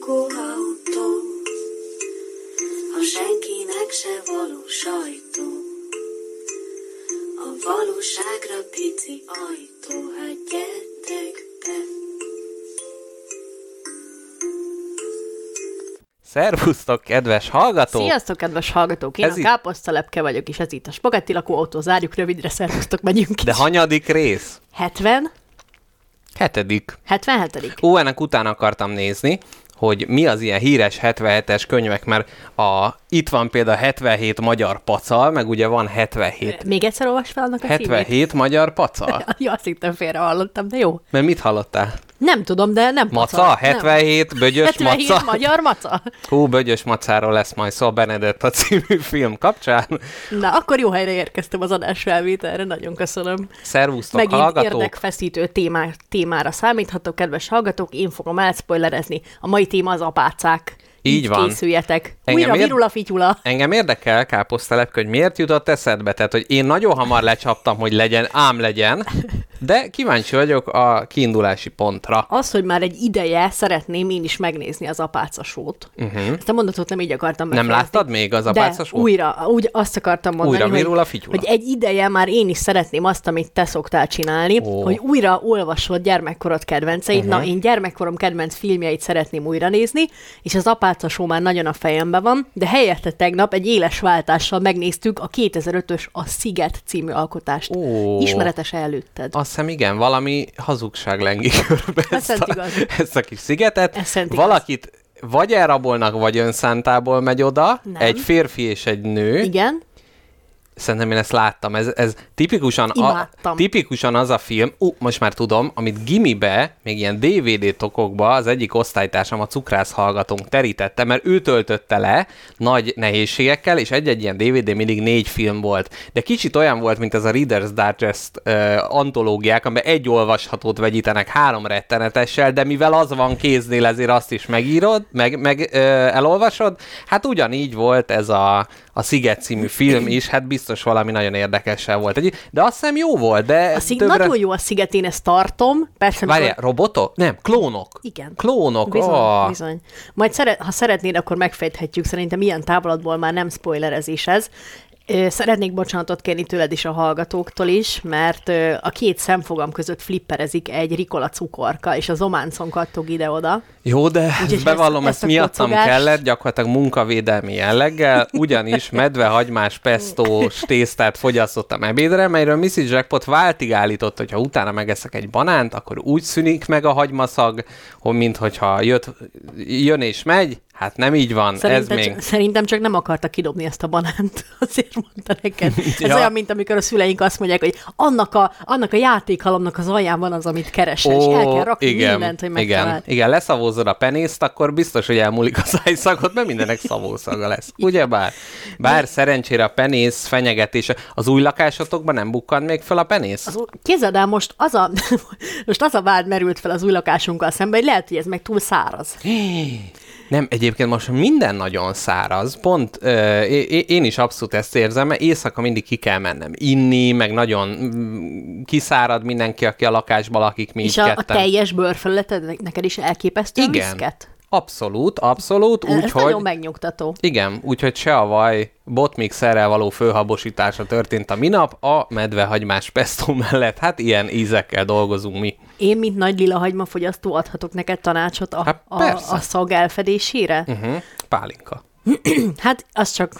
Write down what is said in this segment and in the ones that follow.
lakóautó, a senkinek se való sajtó. A valóságra pici ajtó, hát gyertek be. Szervusztok, kedves hallgatók! Sziasztok, kedves hallgatók! Én Ez a káposztalepke vagyok, és ez itt a Spagetti lakóautó. Zárjuk rövidre, szervusztok, megyünk De is. hanyadik rész? 70? Hetedik. 77. Ó, ennek utána akartam nézni, hogy mi az ilyen híres 77-es könyvek, mert a, itt van például 77 magyar pacal, meg ugye van 77. Még egyszer olvas fel annak a címét? 77 magyar pacal? Ja, azt hittem félre hallottam, de jó. Mert mit hallottál? Nem tudom, de nem Maca? paca. 77 bögyös 77 maca? magyar maca? Hú, bögyös macáról lesz majd szó a Benedetta című film kapcsán. Na, akkor jó helyre érkeztem az adás felvételre, nagyon köszönöm. Szervusztok, Megint hallgatók! érdekfeszítő témá, témára számíthatok, kedves hallgatók, én fogom elspoilerezni. A mai téma az apácák. Így van. készüljetek. Engem Újra ér- virula fityula. Engem érdekel, káposztelepke, hogy miért jutott eszedbe? Tehát, hogy én nagyon hamar lecsaptam, hogy legyen, ám legyen, de kíváncsi vagyok a kiindulási pontra. Az, hogy már egy ideje szeretném én is megnézni az apácasót. Uh-huh. Ezt a mondatot nem így akartam Mhm. Nem láttad még az De apácasót? újra, úgy azt akartam mondani, Újra hogy, virul a fityula. hogy egy ideje már én is szeretném azt, amit te szoktál csinálni, oh. hogy újra olvasod gyermekkorod kedvenceit. Uh-huh. Na, én gyermekkorom kedvenc filmjeit szeretném újra nézni, és az apácasó már nagyon a fejemben van, de helyette tegnap egy éles váltással megnéztük a 2005-ös A Sziget című alkotást. Ó. Ismeretes előtted. Azt hiszem, igen, valami hazugság lengi körbe Ez ezt szent a, igaz. ezt a kis szigetet. Ez szent igaz. Valakit vagy elrabolnak, vagy önszántából megy oda, Nem. egy férfi és egy nő. Igen? Szerintem én ezt láttam. Ez, ez tipikusan, a, tipikusan az a film, ú, most már tudom, amit gimibe, még ilyen DVD tokokba az egyik osztálytársam, a cukrász hallgatónk terítette, mert ő töltötte le nagy nehézségekkel, és egy-egy ilyen DVD mindig négy film volt. De kicsit olyan volt, mint ez a Reader's Digest uh, antológiák, amiben egy olvashatót vegyítenek három rettenetessel, de mivel az van kéznél, ezért azt is megírod, meg, meg uh, elolvasod. Hát ugyanígy volt ez a, a Sziget című film is, hát biztos valami nagyon érdekessel volt. De azt hiszem jó volt, de A szig- Nagyon jó a sziget, én ezt tartom. Persze, Várjál, amikor- robotok? Nem, klónok. Igen. Klónok, Bizony, oh. bizony. Majd szeret, ha szeretnéd, akkor megfejthetjük. Szerintem ilyen távlatból már nem spoilerezés ez. Szeretnék bocsánatot kérni tőled is a hallgatóktól is, mert a két szemfogam között flipperezik egy rikola cukorka, és az ománcon kattog ide-oda. Jó, de Úgyhogy bevallom, ezt- ezt, ezt miattam kocogást- kellett, gyakorlatilag munkavédelmi jelleggel, ugyanis medvehagymás pestós tésztát fogyasztottam ebédre, melyről Mrs. Jackpot váltig állított, hogy ha utána megeszek egy banánt, akkor úgy szűnik meg a hagymaszag, hogy minthogyha jött, jön és megy, hát nem így van, Szerintem, ez még... csak, szerintem csak nem akarta kidobni ezt a banánt, azért mondta neked. Ez Ja. olyan, mint amikor a szüleink azt mondják, hogy annak a, annak a játékhalomnak az alján van az, amit keresel, és el kell rakni igen, mindent, hogy igen, megtaláld. igen, leszavózod a penészt, akkor biztos, hogy elmúlik a szájszagot, mert mindenek szavószaga lesz. Ugyebár? Bár szerencsére a penész fenyegetése, az új lakásotokban nem bukkan még fel a penész? Az, képzeld el, most az, a, most az a vád merült fel az új lakásunkkal szemben, hogy lehet, hogy ez meg túl száraz. Nem, egyébként most minden nagyon száraz, pont ö, én is abszolút ezt érzem, mert éjszaka mindig ki kell mennem inni, meg nagyon mm, kiszárad mindenki, aki a lakásban lakik, mi És a, a teljes bőrfelületed neked is elképesztő Igen. viszket. Abszolút, abszolút, Ez úgyhogy... nagyon megnyugtató. Igen, úgyhogy se a vaj botmixerrel való főhabosítása történt a minap, a medvehagymás pesto mellett, hát ilyen ízekkel dolgozunk mi. Én, mint nagy lila hagymafogyasztó adhatok neked tanácsot a, Hát a, a szag elfedésére? Uh-huh. Pálinka. Hát, az csak,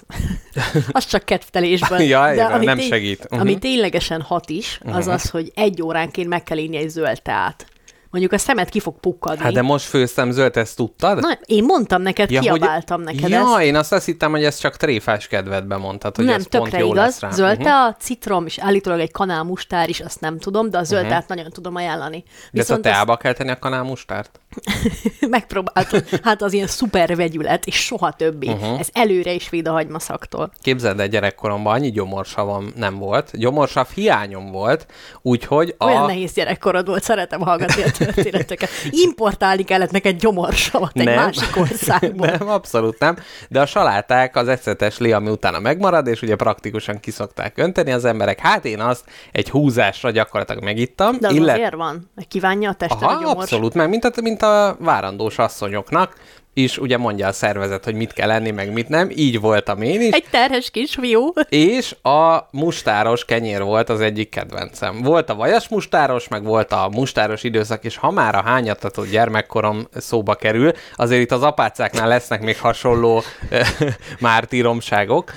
az csak kedvtelésben. Ja, igen, ami nem segít. Mhm. Ami ténylegesen hat is, az az, hogy egy óránként meg kell inni egy zöld teát. Mondjuk a szemed ki fog pukkadni. Hát de most főztem zöld, ezt tudtad? Na, én mondtam neked, Ja, kiabáltam neked ja, ezt. én azt, azt hittem, hogy ez csak tréfás kedvedben mondtad, hogy nem, ez pont tökre jó igaz. lesz rá. Zöld Mhm. tea, citrom, és állítólag egy kanál mustár is, azt nem tudom, de a zöld teát nagyon tudom ajánlani. De ezt a teába kell tenni a kanálmustárt? megpróbáltam, hát az ilyen szuper vegyület, és soha többi. Mhm. Uh-huh. Ez előre is véd a hagymaszaktól. Képzeld el, gyerekkoromban annyi gyomorsavam nem volt, gyomorsav hiányom volt, úgyhogy a... Olyan nehéz gyerekkorod volt, szeretem hallgatni a történeteket. Importálni kellett neked gyomorsavat egy Nem. másik országból. Nem, abszolút nem. De a saláták az ecetes lé, ami utána megmarad, és ugye praktikusan kiszokták önteni az emberek. Hát én azt egy húzásra gyakorlatilag megittam. De az illet- azért van, kívánja a tested a Aha, gyomors. abszolút, meg mint a, mint a várandós asszonyoknak, is ugye mondja a szervezet, hogy mit kell enni, meg mit nem. Így voltam én is. Egy terhes kisfiú. És a mustáros kenyér volt az egyik kedvencem. Volt a vajas mustáros, meg volt a mustáros időszak, és ha már a hányatatott gyermekkorom szóba kerül, azért itt az apácáknál lesznek még hasonló mártíromságok.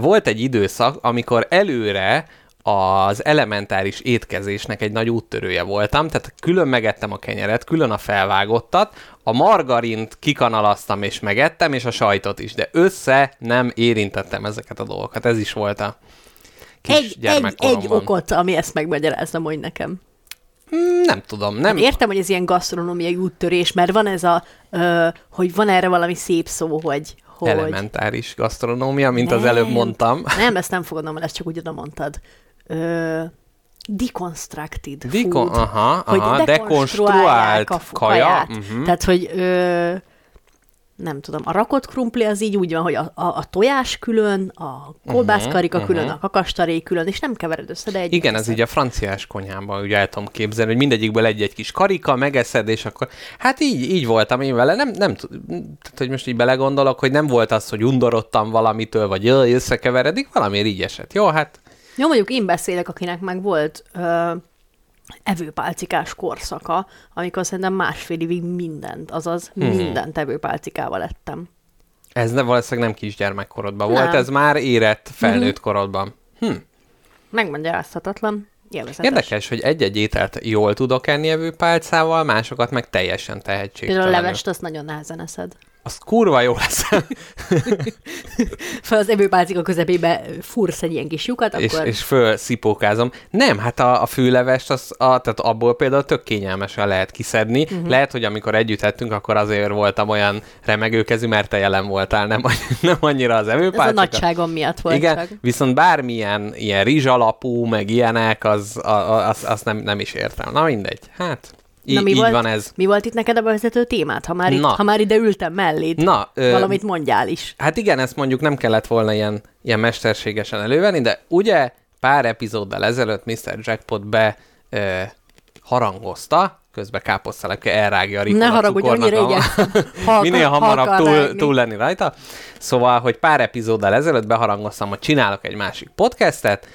Volt egy időszak, amikor előre az elementáris étkezésnek egy nagy úttörője voltam, tehát külön megettem a kenyeret, külön a felvágottat, a margarint kikanalaztam és megettem, és a sajtot is, de össze nem érintettem ezeket a dolgokat. Ez is volt a kis egy, egy, egy okot, ami ezt megmagyarázza hogy nekem. Hmm, nem tudom, nem. Hát értem, hogy ez ilyen gasztronómiai úttörés, mert van ez a, ö, hogy van erre valami szép szó, hogy, hogy... Elementáris gasztronómia, mint nem, az előbb mondtam. Nem, ezt nem fogadom, mert ezt csak úgy oda mondtad ö, deconstructed Decon- food. Aha, hogy aha, dekonstruált a kaja. Uh-huh. Tehát, hogy ö, nem tudom, a rakott krumpli az így úgy van, hogy a, a, a tojás külön, a kolbászkarika uh-huh, külön, uh-huh. a kakastaré külön, és nem kevered össze, de egy. Igen, ez így a franciás konyhában, ugye el tudom képzelni, hogy mindegyikből egy-egy kis karika, megeszed, és akkor, hát így, így voltam én vele, nem, nem tehát, hogy most így belegondolok, hogy nem volt az, hogy undorodtam valamitől, vagy jaj, összekeveredik, valamiért így esett. Jó, hát jó, mondjuk én beszélek, akinek meg volt ö, evőpálcikás korszaka, amikor szerintem másfél évig mindent, azaz hmm. mindent evőpálcikával ettem. Ez ne, valószínűleg nem kisgyermekkorodban nem. volt, ez már érett felnőtt hmm. korodban. Hm. Megmagyarázhatatlan. Élvezetes. Érdekes, hogy egy-egy ételt jól tudok enni evőpálcával, másokat meg teljesen tehetségtelen. Például a levest azt nagyon nehezen eszed az kurva jó lesz. fel az evőpálcika közepébe fursz egy ilyen kis lyukat, akkor... És, és föl szipókázom. Nem, hát a, a főlevest, az, a, tehát abból például tök kényelmesen lehet kiszedni. Uh-huh. Lehet, hogy amikor együtt ettünk, akkor azért voltam olyan remegőkezű, mert te jelen voltál, nem, nem annyira az evőpálcika. Ez a nagyságom miatt volt Igen, csak. viszont bármilyen ilyen rizsalapú, meg ilyenek, az, az, az, az nem, nem is értem. Na mindegy, hát Na, mi így volt, van ez. Mi volt itt neked a vezető témát, ha már, itt, ha már ide ültem melléd? Na, ö, valamit mondjál is. Hát igen, ezt mondjuk nem kellett volna ilyen, ilyen mesterségesen elővenni, de ugye pár epizóddal ezelőtt Mr. Jackpot be ö, harangozta, közben káposztalepke elrágja a Ne haragudj, annyira a... Minél hamarabb túl, túl lenni rajta. Szóval, hogy pár epizóddal ezelőtt beharangoztam, hogy csinálok egy másik podcastet,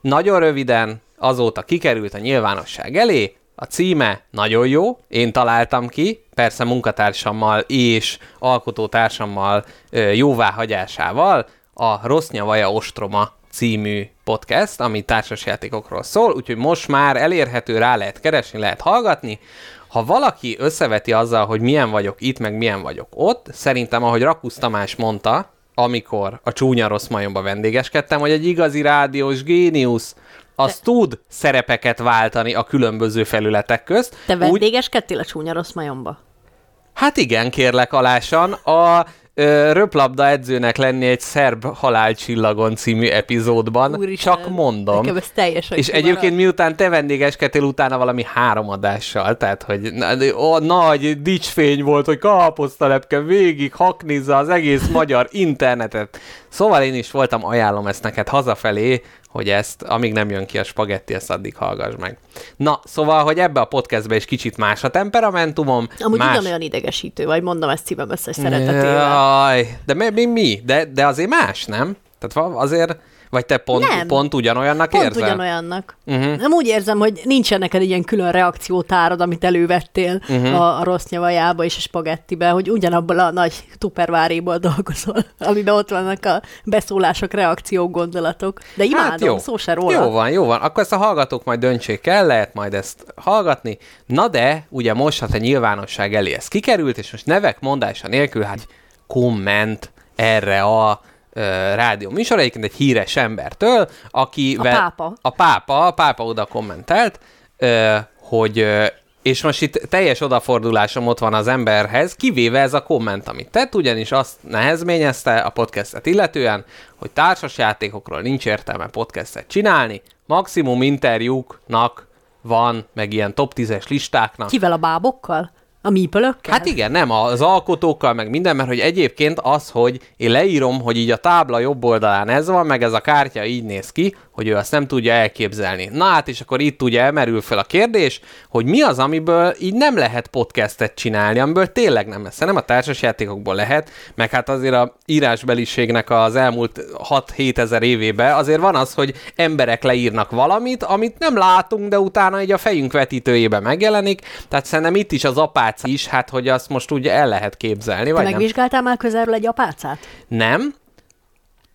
nagyon röviden, azóta kikerült a nyilvánosság elé, a címe nagyon jó, én találtam ki, persze munkatársammal és alkotótársammal jóváhagyásával, a Rossz Nyavaja Ostroma című podcast, ami társasjátékokról szól, úgyhogy most már elérhető, rá lehet keresni, lehet hallgatni. Ha valaki összeveti azzal, hogy milyen vagyok itt, meg milyen vagyok ott, szerintem, ahogy Rakusz Tamás mondta, amikor a csúnya rossz majomba vendégeskedtem, hogy egy igazi rádiós géniusz az Te... tud szerepeket váltani a különböző felületek közt. Te vendégeskedtél a csúnya rossz majomba? Hát igen, kérlek alásan. A ö, röplabda edzőnek lenni egy szerb halálcsillagon című epizódban. Úristen, csak mondom. Nekem ez teljesen És kimarad. egyébként miután te vendégeskedtél utána valami három adással, tehát hogy ó, nagy dicsfény volt, hogy káposztalepke végig haknizza az egész magyar internetet. Szóval én is voltam, ajánlom ezt neked hazafelé, hogy ezt, amíg nem jön ki a spagetti, ezt addig hallgass meg. Na, szóval, hogy ebbe a podcastbe is kicsit más a temperamentumom. Amúgy más... ugyanolyan idegesítő, vagy mondom ezt szívem összes szeretetével. Jaj, de mi, mi, mi? De, de azért más, nem? Tehát azért vagy te pont, nem. pont ugyanolyannak pont érzel? Pont ugyanolyannak. Uh-huh. Nem úgy érzem, hogy nincsen neked ilyen külön reakciótárad, amit elővettél uh-huh. a, a rossz nyavajába és a spagettibe, hogy ugyanabból a nagy tuperváréból dolgozol, amiben ott vannak a beszólások, reakciók, gondolatok. De imádom, hát jó. szó se róla. Jó van, jó van. Akkor ezt a hallgatók majd döntsék el, lehet majd ezt hallgatni. Na de, ugye most, hát a nyilvánosság elé ez kikerült, és most nevek mondása nélkül, hát komment erre a rádió műsor, egyébként egy híres embertől, aki... A pápa. A pápa, a pápa oda kommentelt, hogy és most itt teljes odafordulásom ott van az emberhez, kivéve ez a komment, amit tett, ugyanis azt nehezményezte a podcastet illetően, hogy társasjátékokról nincs értelme podcastet csinálni, maximum interjúknak van, meg ilyen top 10-es listáknak. Kivel a bábokkal? A mípölökkel? Hát igen, nem az alkotókkal, meg minden, mert hogy egyébként az, hogy én leírom, hogy így a tábla jobb oldalán ez van, meg ez a kártya így néz ki, hogy ő azt nem tudja elképzelni. Na hát, és akkor itt ugye emerül fel a kérdés, hogy mi az, amiből így nem lehet podcastet csinálni, amiből tényleg nem lesz. Nem a társasjátékokból lehet, meg hát azért a írásbeliségnek az elmúlt 6-7 ezer évében azért van az, hogy emberek leírnak valamit, amit nem látunk, de utána így a fejünk vetítőjébe megjelenik. Tehát szerintem itt is az apáca is, hát hogy azt most ugye el lehet képzelni. Te vagy nem? megvizsgáltál már közelről egy apácát? Nem.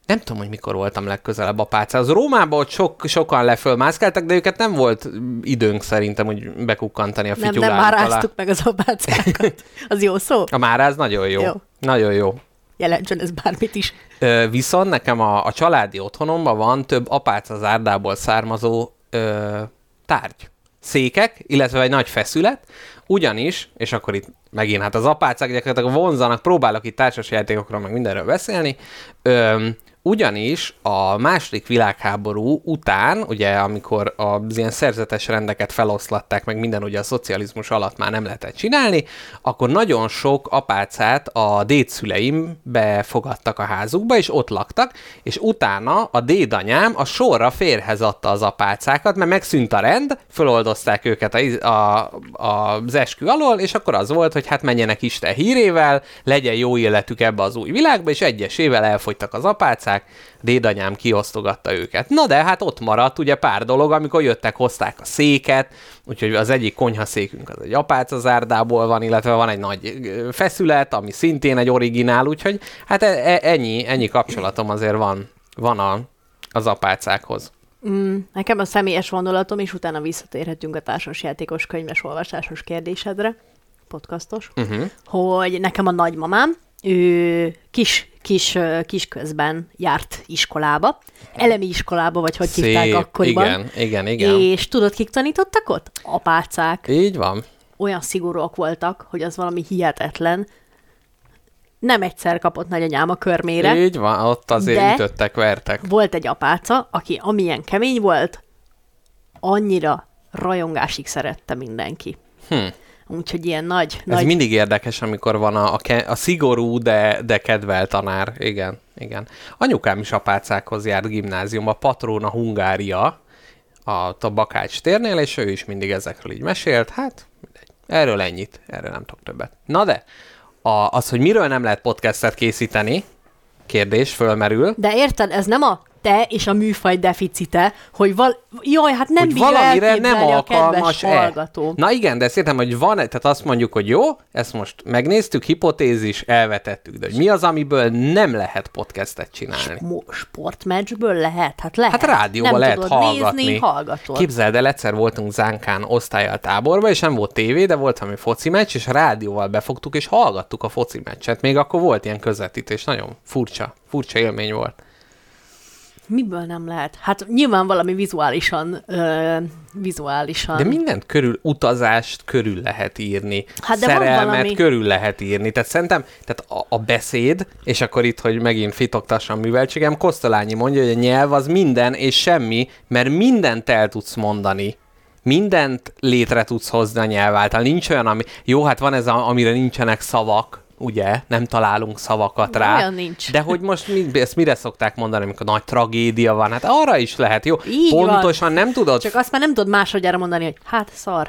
Nem tudom, hogy mikor voltam legközelebb a pácához. Rómában ott sok, sokan lefölmászkáltak, de őket nem volt időnk szerintem, hogy bekukkantani a Nem, fityulánk nem már alá. ráztuk meg az apácákat. Az jó szó? A máráz nagyon jó. Jó. Nagyon jó. Jelentsen ez bármit is. Ö, viszont nekem a, a családi otthonomban van több apáca zárdából származó ö, tárgy. Székek, illetve egy nagy feszület, ugyanis, és akkor itt megint hát az apácák gyakorlatilag vonzanak, próbálok itt társasjátékokról meg mindenről beszélni, ö, ugyanis a második világháború után, ugye amikor az ilyen szerzetes rendeket feloszlatták, meg minden ugye a szocializmus alatt már nem lehetett csinálni, akkor nagyon sok apácát a dédszüleim befogadtak a házukba, és ott laktak, és utána a dédanyám a sorra férhez adta az apácákat, mert megszűnt a rend, föloldozták őket a, a, a, az eskü alól, és akkor az volt, hogy hát menjenek Isten hírével, legyen jó életük ebbe az új világba, és egyesével elfogytak az apácák, dédanyám kiosztogatta őket. Na de hát ott maradt ugye pár dolog, amikor jöttek, hozták a széket, úgyhogy az egyik konyhaszékünk az egy apáca zárdából van, illetve van egy nagy feszület, ami szintén egy originál, úgyhogy hát e- e- ennyi, ennyi kapcsolatom azért van, van a, az apácákhoz. Mm, nekem a személyes vonulatom, és utána visszatérhetünk a társasjátékos könyves olvasásos kérdésedre, podcastos, Uh-huh. hogy nekem a nagymamám, ő kis, kis, kis közben járt iskolába, elemi iskolába, vagy hogy hívták akkoriban. igen, igen, igen. És tudod, kik tanítottak ott? Apácák. Így van. Olyan szigorúak voltak, hogy az valami hihetetlen. Nem egyszer kapott nagyanyám a körmére. Így van, ott azért De- ütöttek, vertek. Volt egy apáca, aki amilyen kemény volt, annyira rajongásig szerette mindenki. Hm. Úgyhogy ilyen nagy, Ez nagy mindig érdekes, amikor van a, a, a szigorú, de, de kedvel tanár. Igen, igen. Anyukám is apácákhoz járt gimnáziumba, Patrona Hungária, a, a Bakács térnél, és ő is mindig ezekről így mesélt. Hát, mindegy. Erről ennyit, erről nem tudok többet. Na de, a, az, hogy miről nem lehet podcastet készíteni, kérdés fölmerül. De érted, ez nem a te és a műfaj deficite, hogy val... Jaj, hát nem hogy valamire nem elképzelni a hallgató. Na igen, de ezt értem, hogy van, tehát azt mondjuk, hogy jó, ezt most megnéztük, hipotézis, elvetettük, de hogy mi az, amiből nem lehet podcastet csinálni? Sportmeccsből lehet? Hát lehet. Hát rádióban nem lehet tudod hallgatni. nézni, hallgatod. Képzeld el, egyszer voltunk Zánkán osztályal táborban, és nem volt tévé, de volt valami foci meccs, és rádióval befogtuk, és hallgattuk a foci meccset. Még akkor volt ilyen közvetítés, nagyon furcsa, furcsa élmény volt. Miből nem lehet? Hát nyilván valami vizuálisan, ö, vizuálisan. De mindent körül, utazást körül lehet írni, Hát de szerelmet valami- körül lehet írni. Tehát szerintem tehát a, a beszéd, és akkor itt, hogy megint fitoktassam műveltségem, Kosztolányi mondja, hogy a nyelv az minden és semmi, mert mindent el tudsz mondani. Mindent létre tudsz hozni a nyelv által. Nincs olyan, ami... Jó, hát van ez, a, amire nincsenek szavak, ugye? Nem találunk szavakat De rá. olyan nincs. De hogy most mi, ezt mire szokták mondani, amikor nagy tragédia van? Hát arra is lehet, jó? Így van. Pontosan nem tudod Csak azt már nem tudod másodjára mondani, hogy hát szar.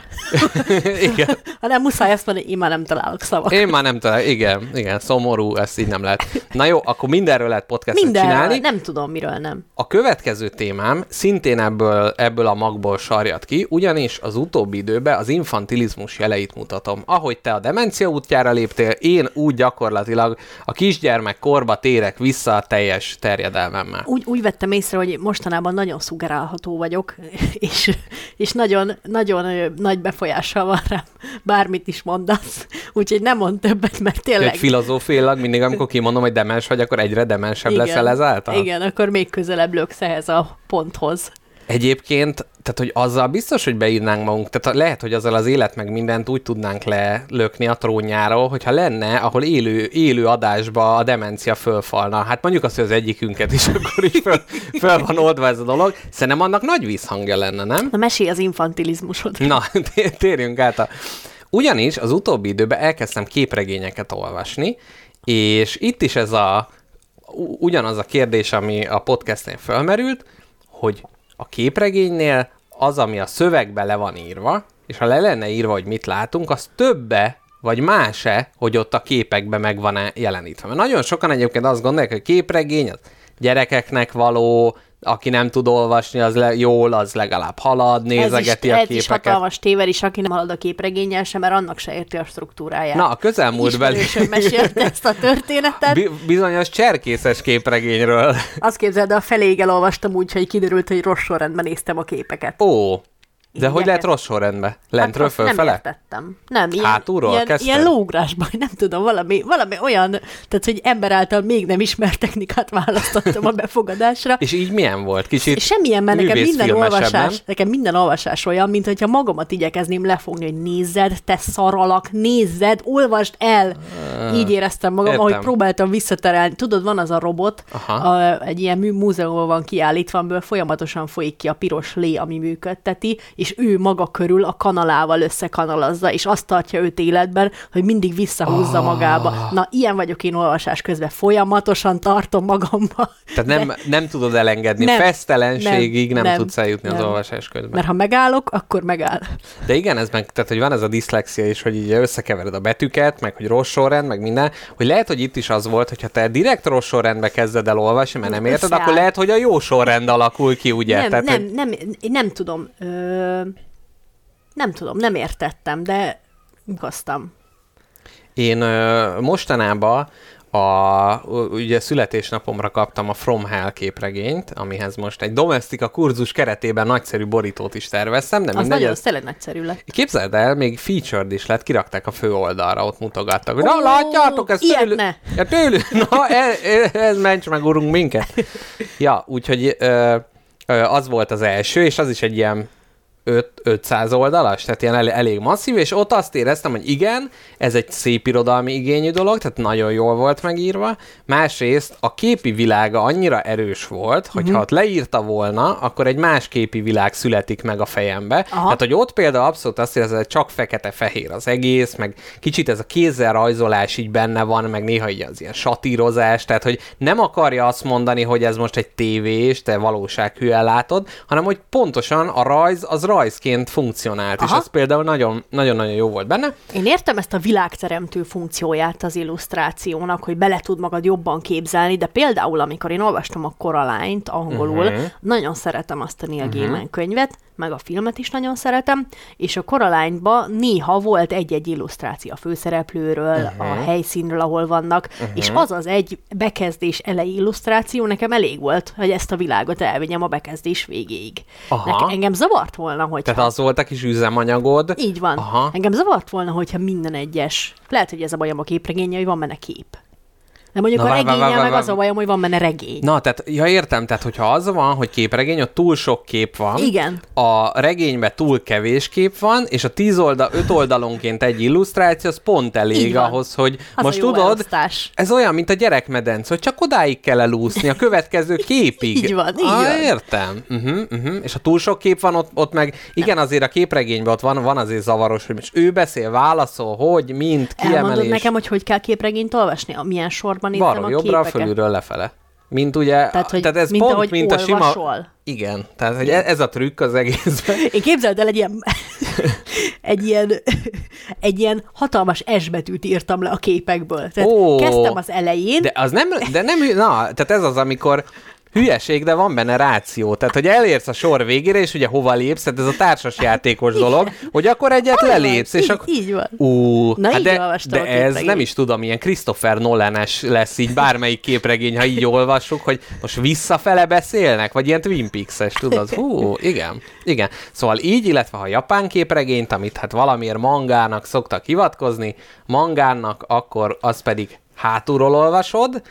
Igen. Hanem muszáj azt mondani, én már nem találok szavakat. Én már nem tudom, igen, igen, szomorú, ezt így nem lehet. Na jó, akkor mindenről lehet podcastet Mindenről, csinálni. nem tudom, miről nem. A következő témám szintén ebből, ebből a magból sarjad ki, ugyanis az utóbbi időben az infantilizmus jeleit mutatom. Ahogy te a demencia útjára léptél, én úgy gyakorlatilag a kisgyermek korba térek vissza a teljes terjedelmemmel. Úgy, úgy vettem észre, hogy mostanában nagyon szugerálható vagyok, és, és nagyon, nagyon nagy befolyással van rám, bármit is mondasz. Úgyhogy nem mond többet, mert tényleg... Hogy filozófiailag mindig, amikor kimondom, hogy demens vagy, akkor egyre demensebb leszel ezáltal? Igen, akkor még közelebb löksz ehhez a ponthoz. Egyébként, tehát hogy azzal biztos, hogy beírnánk magunk, tehát lehet, hogy azzal az élet meg mindent úgy tudnánk lelökni a trónjáról, hogyha lenne, ahol élő, élő adásba a demencia fölfalna. Hát mondjuk azt, hogy az egyikünket is akkor is föl, föl van oldva ez a dolog. Szerintem annak nagy vízhangja lenne, nem? Na mesélj az infantilizmusod. Na, té- térjünk át a... Ugyanis az utóbbi időben elkezdtem képregényeket olvasni, és itt is ez a ugyanaz a kérdés, ami a podcastnél felmerült, hogy a képregénynél az, ami a szövegbe le van írva, és ha le lenne írva, hogy mit látunk, az többe vagy más-e, hogy ott a képekben meg van-e jelenítve. Mert nagyon sokan egyébként azt gondolják, hogy képregény az gyerekeknek való, aki nem tud olvasni, az le, jól, az legalább halad, nézegeti ez a is, képeket. Ez is hatalmas tévedés, aki nem halad a képregényel sem, mert annak se érti a struktúráját. Na, a közelmúltbeli mesélte ezt a történetet. bi- bizonyos cserkészes képregényről. Azt képzeld, a feléig elolvastam úgy, hogy kiderült, hogy rossz sorrendben néztem a képeket. Ó, de hogy lehet rossz sorrendben? Lentről azt Nem fölfele? értettem. Nem, ilyen, Hátulról ilyen, kezdted? ilyen lógrásban, nem tudom, valami, valami olyan, tehát hogy ember által még nem ismert technikát választottam a befogadásra. És így milyen volt? Kicsit Semmilyen, mert nekem minden olvasás, nem? nekem minden olvasás olyan, mint hogyha magamat igyekezném lefogni, hogy nézzed, te szaralak, nézzed, olvasd el. Így éreztem magam, értem. ahogy próbáltam visszaterelni. Tudod, van az a robot, Aha. a, egy ilyen múzeumban van kiállítva, amiből folyamatosan folyik ki a piros lé, ami működteti, és ő maga körül a kanalával összekanalazza, és azt tartja őt életben, hogy mindig visszahúzza Ah. magába. Na, ilyen vagyok én olvasás közben. Folyamatosan tartom magamba. Tehát nem, nem tudod elengedni. Nem. Fesztelenségig nem, Nem. tudsz eljutni az Nem. olvasás közben. Mert ha megállok, akkor megáll. De igen, ez meg, tehát hogy van ez a diszlexia is, hogy így összekevered a betűket, meg hogy rossz sorrend, meg minden, hogy lehet, hogy itt is az volt, hogyha te direkt rossz sorrendbe kezded el olvasni, mert nem érted, Összeáll. akkor lehet, hogy a jó sorrend alakul ki, ugye? nem, tehát, nem, hogy... nem, én nem tudom. Ö, nem tudom, nem értettem, de hoztam. Én mostanában a, ugye születésnapomra kaptam a From Hell képregényt, amihez most egy domestika kurzus keretében nagyszerű borítót is terveztem, de Az mindegy, nagyon, ez, tényleg nagyszerű lett. Képzeld el, még featured is lett, kirakták a fő oldalra, ott mutogattak, hogy na Ó, látjátok, ez tőlük, ne. ja, tőlük, na ez, ez ments meg urunk minket. Ja, úgyhogy ö, ö, az volt az első, és az is egy ilyen 5, 500 oldalas, tehát ilyen el, elég masszív, és ott azt éreztem, hogy igen, ez egy szép irodalmi igényű dolog, tehát nagyon jól volt megírva. Másrészt a képi világa annyira erős volt, hogy Mhm. ha ott leírta volna, akkor egy más képi világ születik meg a fejembe. Aha. Tehát, hogy ott például abszolút azt érzed, hogy csak fekete-fehér az egész, meg kicsit ez a kézzel rajzolás így benne van, meg néha így az ilyen satírozás, tehát, hogy nem akarja azt mondani, hogy ez most egy tévés, te valósághűen látod, hanem hogy pontosan a rajz az rajzként funkcionált, és Aha. ez például nagyon- nagyon-nagyon jó volt benne. Én értem ezt a világteremtő funkcióját az illusztrációnak, hogy bele tud magad jobban képzelni, de például, amikor én olvastam a Coraline-t angolul, Mhm. uh-huh. nagyon szeretem azt a Neil uh-huh. Gaiman könyvet, meg a filmet is nagyon szeretem, és a Coraline-ba néha volt egy-egy illusztráció a főszereplőről, Mhm. uh-huh. a helyszínről, ahol vannak, uh-huh. és az az egy bekezdés elejé illusztráció nekem elég volt, hogy ezt a világot elvigyem a bekezdés végéig. Aha. Nekem, engem zavart volna, hogy Tehát az volt a kis üzemanyagod. így van. Aha. Engem zavart volna, hogyha minden egyes. Lehet, hogy ez a bajom a képregénye, hogy van benne kép. De mondjuk Na, a vár, vár, regénye vár, meg az a bajom, hogy van benne regény. Na, tehát, ja értem, tehát hogyha az van, hogy képregény, ott túl sok kép van, Igen. a regényben túl kevés kép van, és a tíz oldal, öt oldalonként egy illusztráció, az pont elég ahhoz, hogy Az most a tudod, elosztás. ez olyan, mint a gyerekmedence, hogy csak odáig kell elúszni, a következő képig. Így van, így ah, van. Értem. Uh-huh, uh-huh. És ha túl sok kép van, ott, ott meg, igen, azért a képregényben ott van, van azért zavaros, hogy most ő beszél, válaszol, hogy, mint, Elmondod kiemelés. nekem, hogy hogy kell képregényt olvasni? A milyen sorban nézem Balról a jobbra, képeket? fölülről lefele. Mint ugye, Tehát, hogy tehát ez mint pont, mint a sima... olvasol. Igen, tehát hogy e- ez a trükk az egészben. Én képzeld el egy ilyen, egy ilyen, egy ilyen hatalmas S betűt írtam le a képekből. Tehát Ó. kezdtem az elején, De az nem, de nem, na, tehát ez az, amikor hülyeség, de van benne ráció. Tehát, hogy elérsz a sor végére, és ugye hova lépsz, tehát ez a társas játékos dolog, hogy akkor egyet van, lelépsz, és így- akkor... így van. Ú, Na, hát így de, de ez képregényt. nem is tudom, ilyen Christopher Nolan-es lesz így bármelyik képregény, ha így olvassuk, hogy most visszafele beszélnek, vagy ilyen Twin Peaks-es, tudod? Hú, igen, igen. Szóval így, illetve ha japán képregényt, amit hát valamiért mangának szoktak hivatkozni, mangánnak, akkor az pedig hátulról olvasod,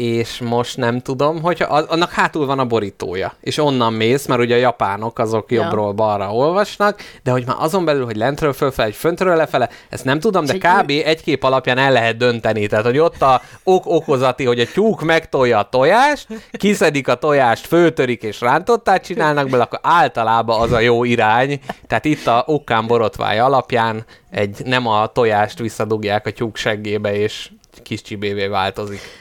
és most nem tudom, hogy annak hátul van a borítója, és onnan mész, mert ugye a japánok azok Ja. jobbról balra olvasnak, de hogy már azon belül, hogy lentről fölfele, vagy föntről lefele, ezt nem tudom, de kb. egy kép alapján el lehet dönteni. Tehát, hogy ott a ok-okozati, hogy a tyúk megtolja a tojást, kiszedik a tojást, föltörik és rántottát csinálnak belőle, akkor általában az a jó irány. Tehát itt a okkán borotvája alapján egy nem a tojást visszadugják a tyúk seggébe, és kis csibévé változik.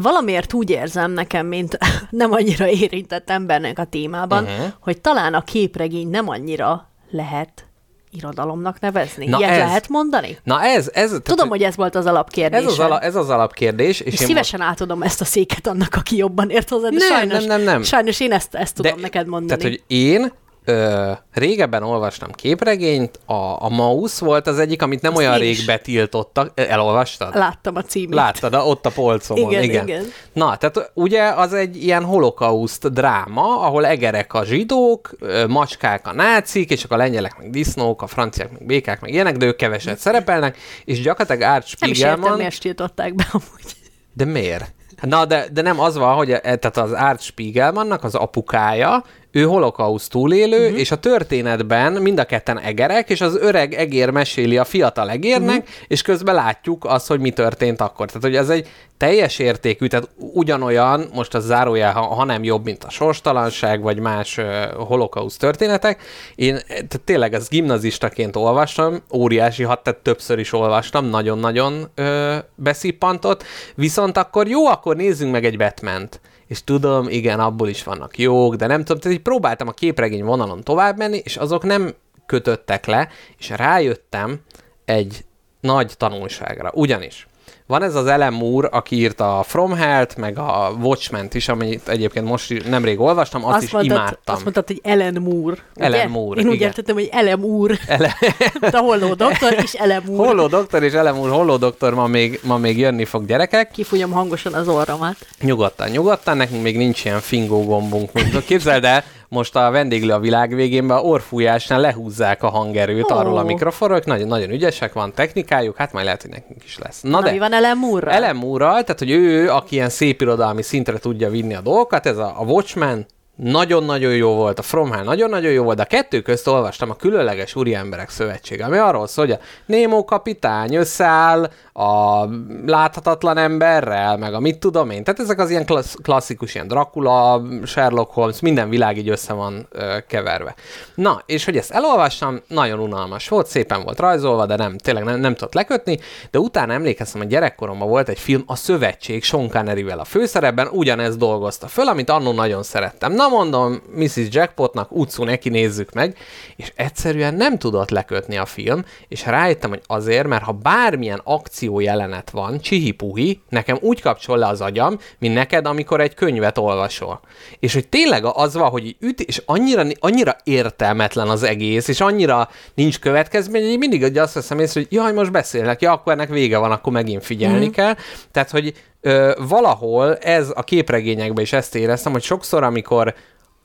Valamiért úgy érzem nekem, mint nem annyira érintett embernek a témában, uh-huh. hogy talán a képregény nem annyira lehet irodalomnak nevezni. Na Ilyet ez- lehet mondani? Na ez, ez, tehát, Tudom, hogy ez volt az alapkérdés. ez az, ala, ez az alapkérdés, és, és én szívesen átadom ezt a széket annak, aki jobban ért hozzá, de Nem, sajnos, nem, nem, nem. sajnos én ezt, ezt tudom neked mondani. Tehát, hogy én ö, régebben olvastam képregényt, a, a Maus volt az egyik, amit nem Azt olyan rég is. betiltottak. Elolvastad? Láttam a címét. Láttad, ott a polcomon. Igen, igen. igen. Na, tehát ugye az egy ilyen holokauszt dráma, ahol egerek a zsidók, macskák a nácik, és akkor a lengyelek meg disznók, a franciák meg békák meg ilyenek, de ők keveset szerepelnek, és gyakorlatilag Art nem is értem, Spiegelman... miért tiltották be amúgy. De miért? Na, de, de nem az van, hogy e- tehát az Art Spiegelmannak az apukája, ő holokauszt túlélő, uh-huh. és a történetben mind a ketten egerek, és az öreg egér meséli a fiatal egérnek, uh-huh. és közben látjuk azt, hogy mi történt akkor. Tehát, hogy ez egy teljes értékű, tehát ugyanolyan, most az zárójel, ha, ha nem jobb, mint a sorstalanság, vagy más uh, holokauszt történetek. Én eh, tehát tényleg ezt gimnazistaként olvastam, óriási hat, tehát többször is olvastam, nagyon-nagyon ö, beszippantott, viszont akkor jó, akkor nézzünk meg egy Batman-t. És tudom, igen, abból is vannak jók, de nem tudom, tehát így próbáltam a képregény vonalon tovább menni, és azok nem kötöttek le, és rájöttem egy nagy tanulságra. Ugyanis van ez az Ellen Moore, aki írta a From Hell-t, meg a Watchmen-t is, amit egyébként most nemrég olvastam, azt, azt is mondtad, imádtam. Azt mondtad, hogy Ellen Moore. Ellen ugye? Moore, Én úgy igen. értettem, hogy Ellen Moore. Ele- De Holló doktor és Ellen Moore. Holló doktor és Ellen Moore, Holló doktor ma még, ma még jönni fog gyerekek. Kifújom hangosan az orromat. Nyugodtan, nyugodtan, nekünk még nincs ilyen fingó gombunk. Mint, képzeld el, most a vendéglő a világ végén a orfújásnál lehúzzák a hangerőt Ó. arról a mikrofonról, nagyon, nagyon ügyesek, van technikájuk, hát majd lehet, hogy nekünk is lesz. Na, Na, de, mi van Ellen Moore-ral? Ellen Moore-ral, tehát hogy ő, aki ilyen szépirodalmi szintre tudja vinni a dolgokat, ez a, a Watchmen, nagyon-nagyon jó volt, a From Hell nagyon-nagyon jó volt, de a kettő közt olvastam a Különleges Úriemberek Szövetsége, ami arról szól, hogy a Nemo kapitány összeáll a láthatatlan emberrel, meg a mit tudom én. Tehát ezek az ilyen klassz, klasszikus, ilyen Dracula, Sherlock Holmes, minden világ így össze van ö, keverve. Na, és hogy ezt elolvastam, nagyon unalmas volt, szépen volt rajzolva, de nem, tényleg nem, nem tudott lekötni, de utána emlékeztem, hogy gyerekkoromban volt egy film, a Szövetség, Sean Connery-vel a főszerepben, ugyanezt dolgozta föl, amit annó nagyon szerettem. Na mondom, Mrs. Jackpotnak, utcú neki nézzük meg, és egyszerűen nem tudott lekötni a film, és rájöttem, hogy azért, mert ha bármilyen akció jelenet van, csihipuhi, nekem úgy kapcsol le az agyam, mint neked, amikor egy könyvet olvasol. És hogy tényleg az van, hogy üt, és annyira, annyira értelmetlen az egész, és annyira nincs következmény, hogy mindig azt veszem észre, hogy jaj, most beszélek, ja, akkor ennek vége van, akkor megint figyelni mm. kell. Tehát, hogy ö, valahol ez a képregényekben is ezt éreztem, hogy sokszor, amikor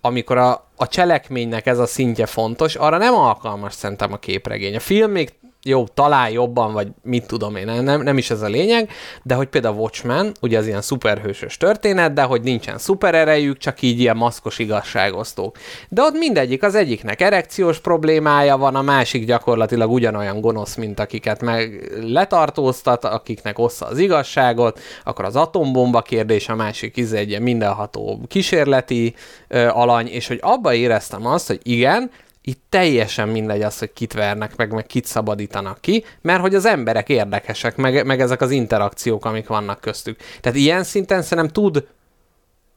amikor a, a cselekménynek ez a szintje fontos, arra nem alkalmas szerintem a képregény. A film még jó, talán jobban, vagy mit tudom én, nem, nem is ez a lényeg, de hogy például Watchmen, ugye az ilyen szuperhősös történet, de hogy nincsen szupererejük, csak így ilyen maszkos igazságosztók. De ott mindegyik, az egyiknek erekciós problémája van, a másik gyakorlatilag ugyanolyan gonosz, mint akiket meg letartóztat, akiknek ossza az igazságot, akkor az atombomba kérdés, a másik íze egy mindenható kísérleti ö, alany, és hogy abba éreztem azt, hogy igen, itt teljesen mindegy az, hogy kit vernek meg, meg kit szabadítanak ki, mert hogy az emberek érdekesek, meg, meg ezek az interakciók, amik vannak köztük. Tehát ilyen szinten szerintem tud,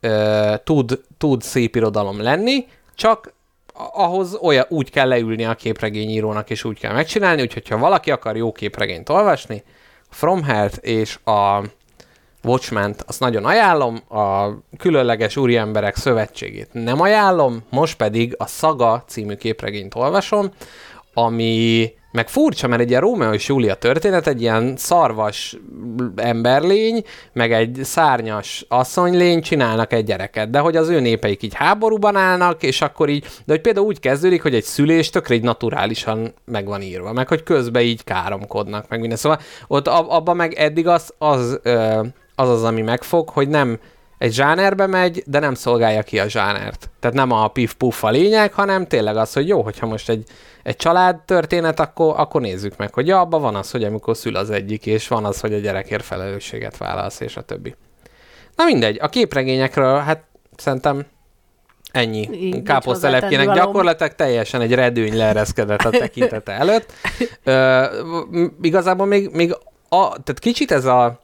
ö, tud, tud szép irodalom lenni, csak ahhoz olyan, úgy kell leülni a képregényírónak, és úgy kell megcsinálni, úgyhogy ha valaki akar jó képregényt olvasni, From Hell-t és a Watchmen-t azt nagyon ajánlom, a Különleges Úriemberek Szövetségét nem ajánlom, most pedig a Saga című képregényt olvasom, ami meg furcsa, mert egy ilyen Rómeó és Júlia történet, egy ilyen szarvas emberlény, meg egy szárnyas asszonylény csinálnak egy gyereket, de hogy az ő népeik így háborúban állnak, és akkor így, de hogy például úgy kezdődik, hogy egy szülés tökre így naturálisan meg van írva, meg hogy közben így káromkodnak, meg minden. Szóval ott ab, abban meg eddig az, az ö, az az, ami megfog, hogy nem egy zsánerbe megy, de nem szolgálja ki a zsánert. Tehát nem a pif-puff a lényeg, hanem tényleg az, hogy jó, hogyha most egy, egy család történet, akkor, akkor nézzük meg, hogy ja, abban van az, hogy amikor szül az egyik, és van az, hogy a gyerekért felelősséget vállalsz, és a többi. Na mindegy, a képregényekről, hát szerintem ennyi. Káposztelepkének gyakorlatilag teljesen egy redőny leereszkedett a tekintete előtt. Ö, igazából még, még a, tehát kicsit ez a,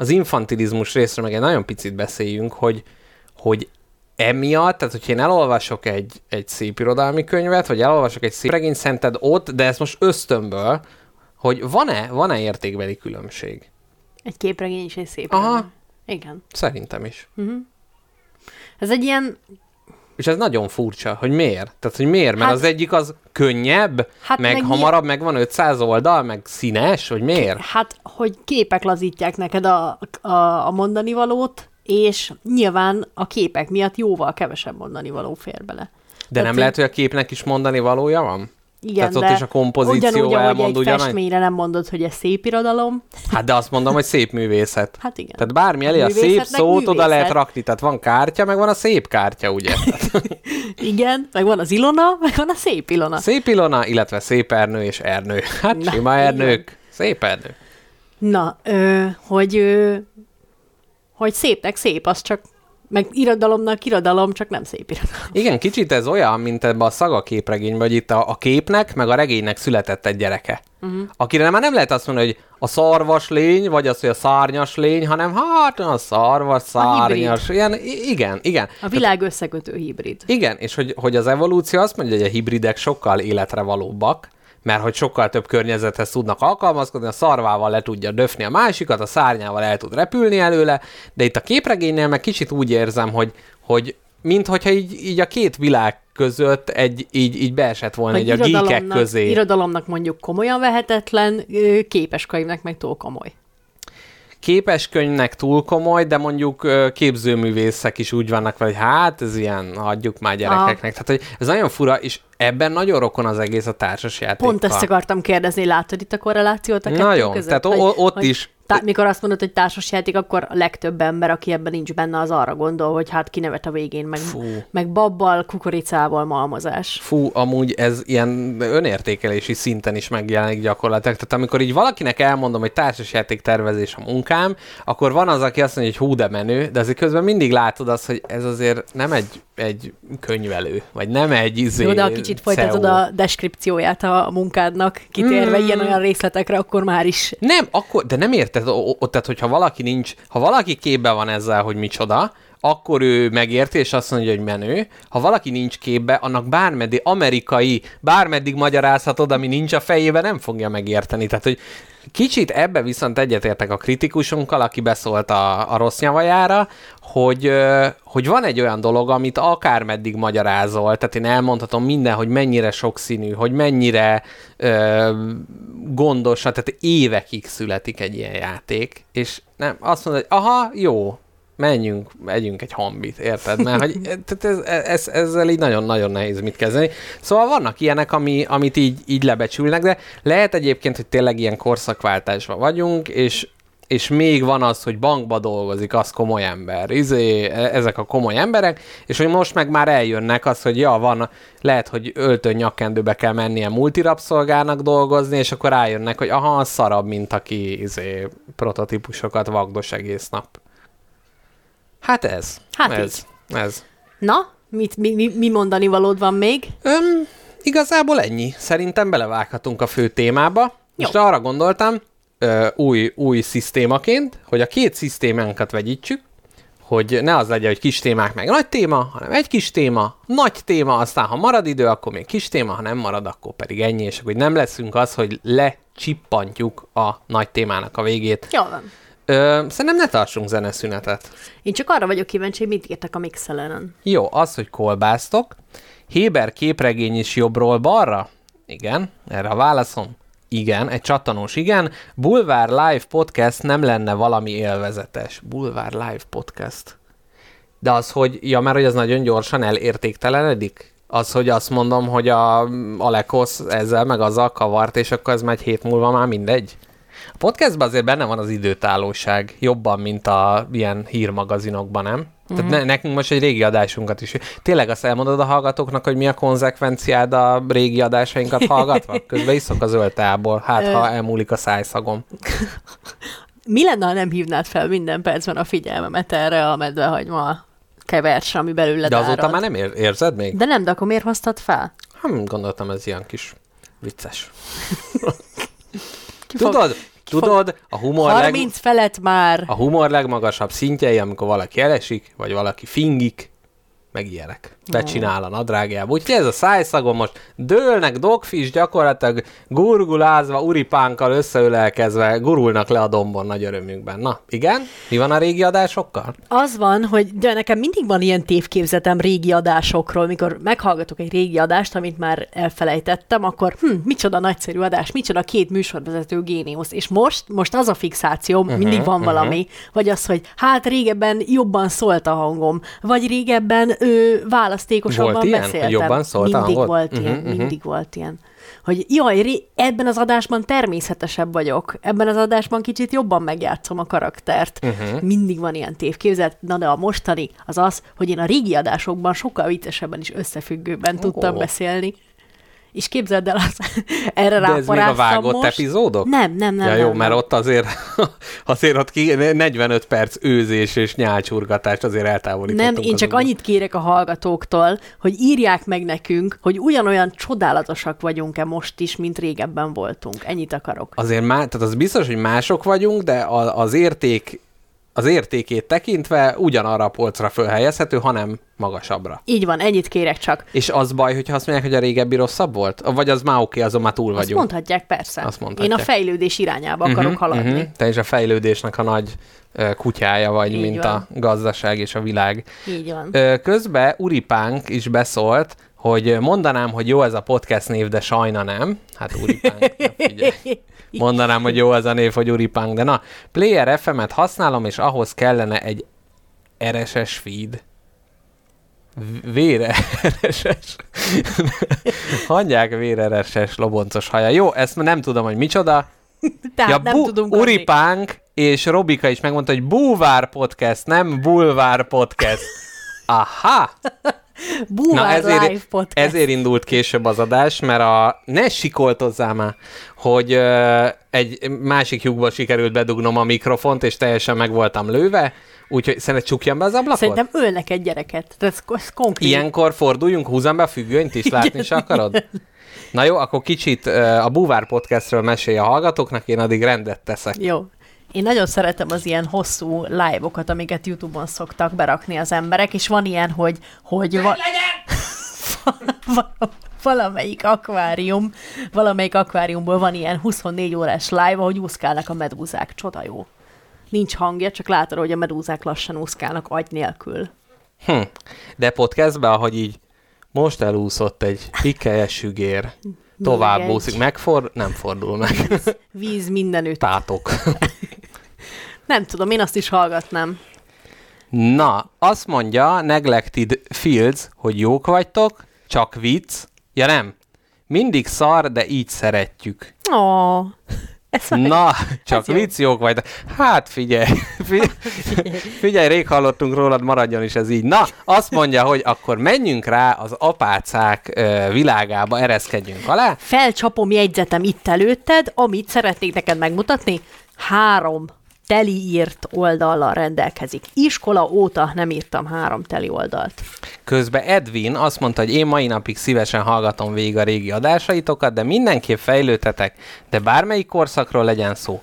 az infantilizmus részről meg egy nagyon picit beszéljünk, hogy, hogy emiatt, tehát hogyha én elolvasok egy, egy szép irodalmi könyvet, vagy elolvasok egy szép regényt, szerinted ott, de ez most ösztönből, hogy van-e, van-e értékbeli különbség? Egy képregény is egy szép. Aha. regény. Igen. Szerintem is. Ez egy ilyen, És ez nagyon furcsa, hogy miért? Tehát, hogy miért? Mert Hát- az egyik az könnyebb, Hát meg, meg hamarabb, meg van 500 oldal, meg színes, hogy miért? hát, hogy képek lazítják neked a, a, a mondani valót, és nyilván a képek miatt jóval kevesebb mondani való fér bele. De Tehát nem így- lehet, hogy a képnek is mondani valója van? Igen, Tehát ott de is a kompozíció ugyanúgy, elmond egy festményre nem mondod, hogy ez szép irodalom. Hát de azt mondom, hogy szép művészet. Hát igen. Tehát bármi elé a szép Művészetnek szót oda művészet. lehet rakni, tehát van kártya, meg van a szép kártya, ugye? Igen, meg van az Ilona, meg van a szép Ilona. Szép Ilona, illetve szép Ernő és Ernő. Hát Na, sima Ernők, szép Ernő. Na, ö, hogy, ö, hogy szépnek szép, az csak, meg irodalomnak irodalom, csak nem szép irodalom. Igen, kicsit ez olyan, mint ebben a szaga képregényben, hogy itt a, a képnek, meg a regénynek született egy gyereke. Uh-huh. Akire már nem lehet azt mondani, hogy a szarvas lény, vagy az, hogy a szárnyas lény, hanem hát a szarvas, szárnyas. Ilyen, i- igen, igen. A világ összekötő hibrid. Igen, és hogy, hogy az evolúció azt mondja, hogy a hibridek sokkal életre valóbbak, mert hogy sokkal több környezethez tudnak alkalmazkodni, a szarvával le tudja döfni a másikat, a szárnyával el tud repülni előle, de itt a képregénynél meg kicsit úgy érzem, hogy, hogy minthogyha így, így a két világ között egy, így, így beesett volna egy a irodalomnak, közé. irodalomnak mondjuk komolyan vehetetlen, képeskönyvnek meg túl komoly. Képes könyvnek túl komoly, de mondjuk képzőművészek is úgy vannak hogy hát ez ilyen, hagyjuk már gyerekeknek. Tehát, hogy ez nagyon fura, és ebben nagyon rokon az egész a társasjátékkal. Pont ezt akartam kérdezni, látod itt a korrelációt a Nagyon, között? tehát Hogy- ott hogy is- Tá- mikor azt mondod, hogy társasjáték, akkor a legtöbb ember, aki ebben nincs benne, az arra gondol, hogy hát kinevet a végén, meg, Fú. meg babbal, kukoricával malmozás. Fú, amúgy ez ilyen önértékelési szinten is megjelenik gyakorlatilag. Tehát amikor így valakinek elmondom, hogy társasjáték tervezés a munkám, akkor van az, aki azt mondja, hogy hú, de menő, de azért közben mindig látod azt, hogy ez azért nem egy, egy könyvelő, vagy nem egy izé, Jó, de ha kicsit folytatod CEO. a deskripcióját a munkádnak, kitérve Mm. ilyen-olyan részletekre, akkor már is Nem, akkor, de nem érted, o- o- tehát hogyha valaki nincs, ha valaki képbe van ezzel, hogy micsoda, akkor ő megérti, és azt mondja, hogy menő. Ha valaki nincs képbe, annak bármeddig amerikai, bármeddig magyarázhatod, ami nincs a fejében, nem fogja megérteni. Tehát, hogy kicsit ebbe viszont egyetértek a kritikusunkkal, aki beszólt a, a rossz nyavajára, hogy, hogy van egy olyan dolog, amit akármeddig magyarázol, tehát én elmondhatom minden, hogy mennyire sokszínű, hogy mennyire ö, gondos, tehát évekig születik egy ilyen játék, és nem, azt mondod, hogy aha, jó, menjünk, megyünk egy hambit, érted? Mert hogy, tehát ez, ez, ezzel így nagyon-nagyon nehéz mit kezdeni. Szóval vannak ilyenek, ami, amit így, így lebecsülnek, de lehet egyébként, hogy tényleg ilyen korszakváltásban vagyunk, és és még van az, hogy bankba dolgozik, az komoly ember, izé, e- ezek a komoly emberek, és hogy most meg már eljönnek az, hogy ja, van, lehet, hogy öltön nyakkendőbe kell mennie multirapszolgának dolgozni, és akkor rájönnek, hogy aha, szarabb, mint aki izé, prototípusokat vagdos egész nap. Hát ez. Hát ez. Ez. Na, mit, mi, mi, mi mondani valód van még? Öm, igazából ennyi. Szerintem belevághatunk a fő témába. Most arra gondoltam, ö, új, új szisztémaként, hogy a két szisztémánkat vegyítsük, hogy ne az legyen, hogy kis témák meg nagy téma, hanem egy kis téma, nagy téma, aztán ha marad idő, akkor még kis téma, ha nem marad, akkor pedig ennyi, és hogy nem leszünk az, hogy lecsippantjuk a nagy témának a végét. Jó van. Ö, szerintem ne tartsunk zeneszünetet. Én csak arra vagyok kíváncsi, hogy mit írtak a Mixeleren. Jó, az, hogy kolbáztok. Héber képregény is jobbról balra? Igen, erre a válaszom. Igen, egy csattanós igen. Bulvár Live Podcast nem lenne valami élvezetes. Bulvár Live Podcast. De az, hogy, ja, mert hogy az nagyon gyorsan elértéktelenedik? Az, hogy azt mondom, hogy a Alekosz ezzel meg azzal kavart, és akkor ez már egy hét múlva már mindegy? A podcastban azért benne van az időtállóság, jobban, mint a ilyen hírmagazinokban, nem? Mm-hmm. Tehát ne, nekünk most egy régi adásunkat is. Tényleg azt elmondod a hallgatóknak, hogy mi a konzekvenciád a régi adásainkat hallgatva? Közben iszok a zöld tából, hát ha elmúlik a szájszagom. Mi lenne, ha nem hívnád fel minden percben a figyelmemet erre a medvehagyma keversre, ami belőled De azóta árad? már nem ér- érzed még? De nem, de akkor miért hoztad fel? Hm, gondoltam, ez ilyen kis vicces. Ki Tudod, tudod, a humor, leg, 30 felett már. a humor legmagasabb szintjei, amikor valaki elesik, vagy valaki fingik, meg ilyenek. Becsinál a nadrágjába. Úgyhogy ez a szájszagom most dőlnek, dogfish gyakorlatilag gurgulázva, uripánkkal összeölelkezve gurulnak le a dombon nagy örömükben. Na, igen? Mi van a régi adásokkal? Az van, hogy de nekem mindig van ilyen tévképzetem régi adásokról, mikor meghallgatok egy régi adást, amit már elfelejtettem, akkor hm, micsoda nagyszerű adás, micsoda két műsorvezető géniusz. És most, most az a fixációm, uh-huh, mindig van uh-huh. valami, vagy az, hogy hát régebben jobban szólt a hangom, vagy régebben ő választékosabban Volt ilyen, beszéltem. jobban szólt a mindig hangod? volt Mhm, ilyen, mhm. mindig volt ilyen. Hogy jaj, ré- ebben az adásban természetesebb vagyok, ebben az adásban kicsit jobban megjátszom a karaktert. Mhm. Uh-huh. Mindig van ilyen tévképzet, na de a mostani az az, hogy én a régi adásokban sokkal viccesebben és összefüggőben oh. tudtam beszélni. És képzeld el, az, erre De ez még a vágott most. epizódok? Nem, nem, nem. ja, jó, nem. mert ott azért, azért ott ki, 45 perc őzés és nyálcsurgatást azért eltávolítottunk. Nem, én csak azokból. annyit kérek a hallgatóktól, hogy írják meg nekünk, hogy ugyanolyan csodálatosak vagyunk-e most is, mint régebben voltunk. Ennyit akarok. Azért má, tehát az biztos, hogy mások vagyunk, de a, az érték az értékét tekintve ugyanarra a polcra fölhelyezhető, hanem magasabbra. Így van, ennyit kérek csak. És az baj, hogyha azt mondják, hogy a régebbi rosszabb volt? Vagy az már oké, azon már túl Azt vagyunk. mondhatják, persze. Azt Én mondhatják. a fejlődés irányába akarok haladni. Mhm. Te is a fejlődésnek a nagy ö, kutyája vagy, Így mint van. a gazdaság és a világ. Így van. Ö, Közben Uripánk is beszólt, hogy mondanám, hogy jó ez a podcast név, de sajna nem. Hát Uripánk, figyelj. Mondanám, hogy jó az a név, hogy Uripánk, de na, Player FM-et használom, és ahhoz kellene egy RSS feed. Vére RSS. Hagyják vére RSS loboncos haja. Jó, ezt nem tudom, hogy micsoda. Tehát ja, nem bu- tudunk adni. Uripánk és Robika is megmondta, hogy Bulvár Podcast, nem Bulvár Podcast. Aha! Na ezért, Live Podcast. ezért indult később az adás, mert a ne sikoltozzál már, hogy ö, egy másik lyukból sikerült bedugnom a mikrofont, és teljesen meg voltam lőve, úgyhogy szeret csukjam be az ablakot? Szerintem ölnek egy gyereket. Ez, ez konkrét. Ilyenkor forduljunk, húzzam be a függönyt is, látni se akarod? Na jó, akkor kicsit a Búvár Podcastről mesélj a hallgatóknak, én addig rendet teszek. Jó. Én nagyon szeretem az ilyen hosszú live-okat, amiket YouTube-on szoktak berakni az emberek, és van ilyen, hogy, hogy va- val- valamelyik akvárium, valamelyik akváriumból van ilyen 24 órás live, ahogy úszkálnak a medúzák. Csoda jó. Nincs hangja, csak látod, hogy a medúzák lassan úszkálnak agy nélkül. Hm. De podcastben, ahogy így most elúszott egy pikkelyes sügér, tovább úszik, megford, nem fordul meg. Víz mindenütt. Tátok. Nem tudom, én azt is hallgatnám. Na, azt mondja Neglected Fields, hogy jók vagytok, csak vicc. Ja nem, mindig szar, de így szeretjük. Ó, ez Na, csak jó. vicc, jók vagytok. Hát figyelj, figyelj, figyelj, rég hallottunk rólad, maradjon is ez így. Na, azt mondja, hogy akkor menjünk rá az apácák ö, világába, ereszkedjünk alá. felcsapom jegyzetem itt előtted, amit szeretnék neked megmutatni. Három teli írt oldallal rendelkezik. Iskola óta nem írtam három teli oldalt. Közben Edwin azt mondta, hogy én mai napig szívesen hallgatom végig a régi adásaitokat, de mindenképp fejlődhetek, de bármelyik korszakról legyen szó.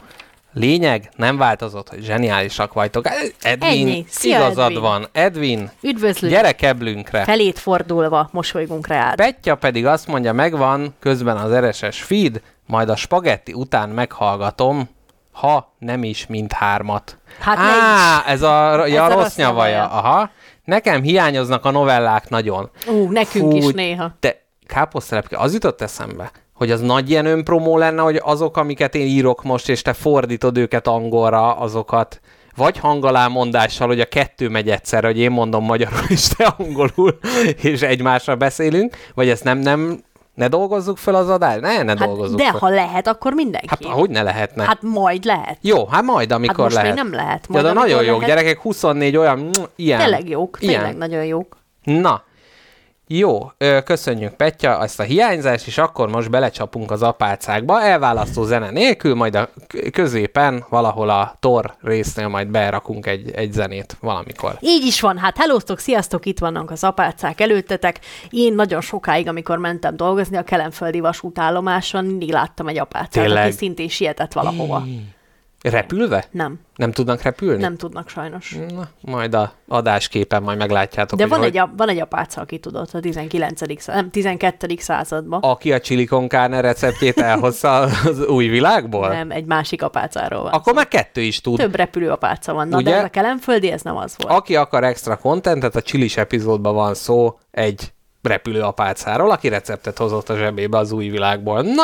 Lényeg, nem változott, hogy zseniálisak vagytok. Edwin, Ennyi. Szia, igazad Edwin. van. Edwin, Üdvözlünk! gyere keblünkre. Felét fordulva mosolygunk rád. Petya pedig azt mondja, megvan közben az RSS feed, majd a spagetti után meghallgatom, ha nem is mindhármat. Hát Á, ez a, ja, Ez a rossz nyavaja. nyavaja. Aha. Nekem hiányoznak a novellák nagyon. Ú, nekünk is néha. De káposztelepke, az jutott eszembe, hogy az nagy ilyen önpromó lenne, hogy azok, amiket én írok most, és te fordítod őket angolra, azokat vagy hangalámondással, hogy a kettő megy egyszer, hogy én mondom magyarul, és te angolul, és egymásra beszélünk, vagy ezt nem, nem, Ne dolgozzuk fel az adást? Ne, ne Hát, dolgozzuk de fel. ha lehet, akkor mindenki. Hát hogy ne lehetne? Hát majd lehet. Jó, hát majd, amikor most még lehet. nem lehet, Ja, majd de amikor nagyon jók, lehet. gyerekek, 24 olyan, ilyen. Tényleg jók, Ilyen. tényleg nagyon jók. Na, jó, köszönjük Petya ezt a hiányzást, és akkor most belecsapunk az apácákba, elválasztó zene nélkül, majd a középen valahol a tor résznél majd berakunk egy, egy zenét valamikor. Így is van, hát hellóztok, sziasztok, itt vannak az apácák előttetek. Én nagyon sokáig, amikor mentem dolgozni a Kelenföldi vasútállomáson, mindig láttam egy apácát, Tényleg? aki szintén sietett valahova. Repülve? Nem, Nem tudnak repülni? nem tudnak sajnos. Na, majd a adásképen majd meglátjátok, De van hogy... egy, a- van egy apáca, aki tudott a 19. szá- nem, 12. században. Aki a carne receptjét elhozza az új világból? Nem, egy másik apácáról van. Akkor már kettő is tud. Több repülő apáca van. Na, Ugye? de ez a Kelenföldi, ez nem az volt. Aki akar extra contentet, a csilis epizódban van szó egy repülő apácáról, aki receptet hozott a zsebébe az új világból. Na,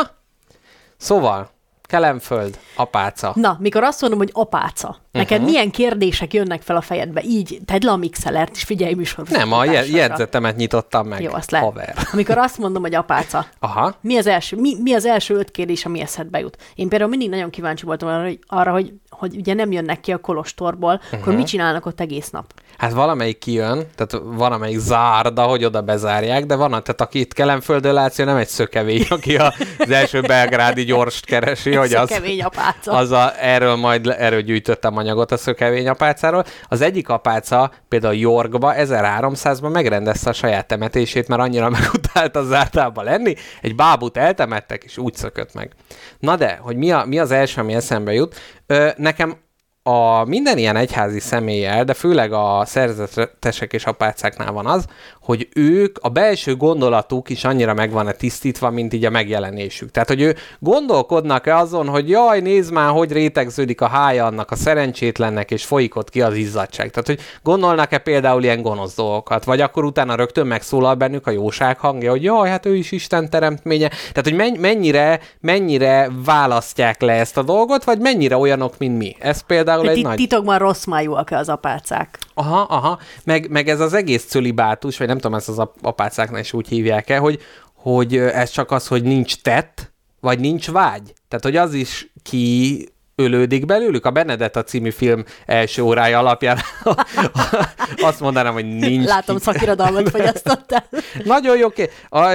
szóval, Kelemföld, apáca. Na, mikor azt mondom, hogy apáca, neked Mhm. uh-huh. milyen kérdések jönnek fel a fejedbe? Így, tedd le a mixelert, és figyelj műsor. Nem, a je- jegyzetemet nyitottam meg. Jó, azt lehet. Haver. Amikor azt mondom, hogy apáca, Aha. mi az első, mi, mi az első öt kérdés, ami eszedbe jut? Én például mindig nagyon kíváncsi voltam arra, hogy, arra, hogy, hogy ugye nem jönnek ki a kolostorból, uh-huh. Mhm. akkor mit csinálnak ott egész nap? Hát valamelyik kijön, tehát van amelyik zárda, hogy oda bezárják, de van, tehát aki itt Kelemföldön látsz, ő nem egy szökevény, aki a- az első belgrádi gyorst keresi, hogy az, apáca. az a, erről majd erről gyűjtöttem anyagot a szökevény apácáról. Az egyik apáca például Yorkba 1300-ban megrendezte a saját temetését, mert annyira megutált az zártába lenni. Egy bábút eltemettek, és úgy szökött meg. Na de, hogy mi, a, mi az első, ami eszembe jut? Ö, nekem a minden ilyen egyházi személlyel, de főleg a szerzetesek és apácáknál van az, hogy ők, a belső gondolatuk is annyira meg van tisztítva, mint így a megjelenésük. Tehát, hogy ő gondolkodnak-e azon, hogy jaj, nézd már, hogy rétegződik a hája annak a szerencsétlennek, és folyik ott ki az izzadság. Tehát, hogy gondolnak-e például ilyen gonosz dolgokat, vagy akkor utána rögtön megszólal bennük a jóság hangja, hogy jaj, hát ő is Isten teremtménye. Tehát, hogy men- mennyire, mennyire választják le ezt a dolgot, vagy mennyire olyanok, mint mi. Ez például De egy nagy... titokban rossz májúak az apácák. Aha, aha, meg, meg ez az egész cölibátus, vagy nem tudom, ezt az ap- apácáknál is úgy hívják el, hogy, hogy ez csak az, hogy nincs tett, vagy nincs vágy. Tehát, hogy az is ki ölődik belőlük. A Benedetta című film első órája alapján azt mondanám, hogy nincs Látom, ki. szakirodalmat fogyasztottál. Nagyon jó.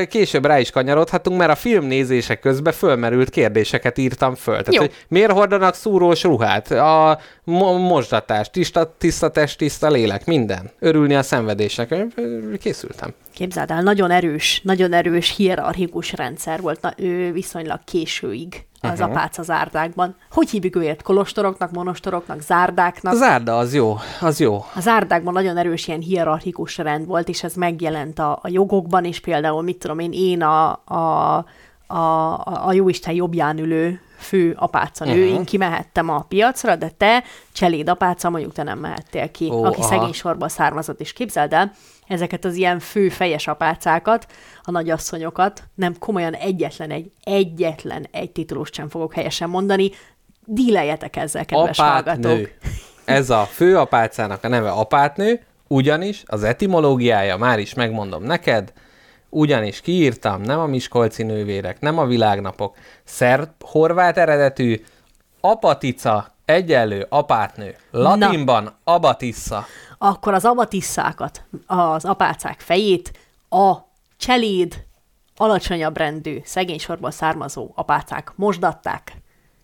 Később rá is kanyarodhatunk, mert a film nézése közben fölmerült kérdéseket írtam föl. Tehát, Jó. hogy miért hordanak szúrós ruhát? A mo- mosdatás, tiszta, tiszta test, tiszta lélek, minden. Örülni a szenvedésnek. Készültem. Képzeld el, nagyon erős, nagyon erős hierarchikus rendszer volt na, ő viszonylag későig az uh-huh. apáca zárdákban. Hogy hívjuk őket? Kolostoroknak, monostoroknak, zárdáknak? A zárda az jó, az jó. A zárdákban nagyon erős ilyen hierarchikus rend volt, és ez megjelent a, a jogokban is, például, mit tudom én, én a, a, a, a Jóisten jobbján ülő fő apácanő, Mhm. uh-huh. én kimehettem a piacra, de te, cseléd apáca, mondjuk te nem mehettél ki, Ó, aki aha. szegény sorba származott, és képzeld el, ezeket az ilyen fő fejes apácákat, a nagyasszonyokat, nem komolyan egyetlen egy, egyetlen egy titulust sem fogok helyesen mondani, díleljetek ezzel, kedves hallgatók. Apátnő. Ez a főapácának a neve apátnő, ugyanis az etimológiája, már is megmondom neked, ugyanis kiírtam, nem a Miskolci nővérek, nem a világnapok, szerb, horvát eredetű, apatica, egyenlő, apátnő. Latinban abatissa. akkor az abatisszákat, az apácák fejét a cseléd, alacsonyabb rendű, szegény sorból származó apácák mosdatták.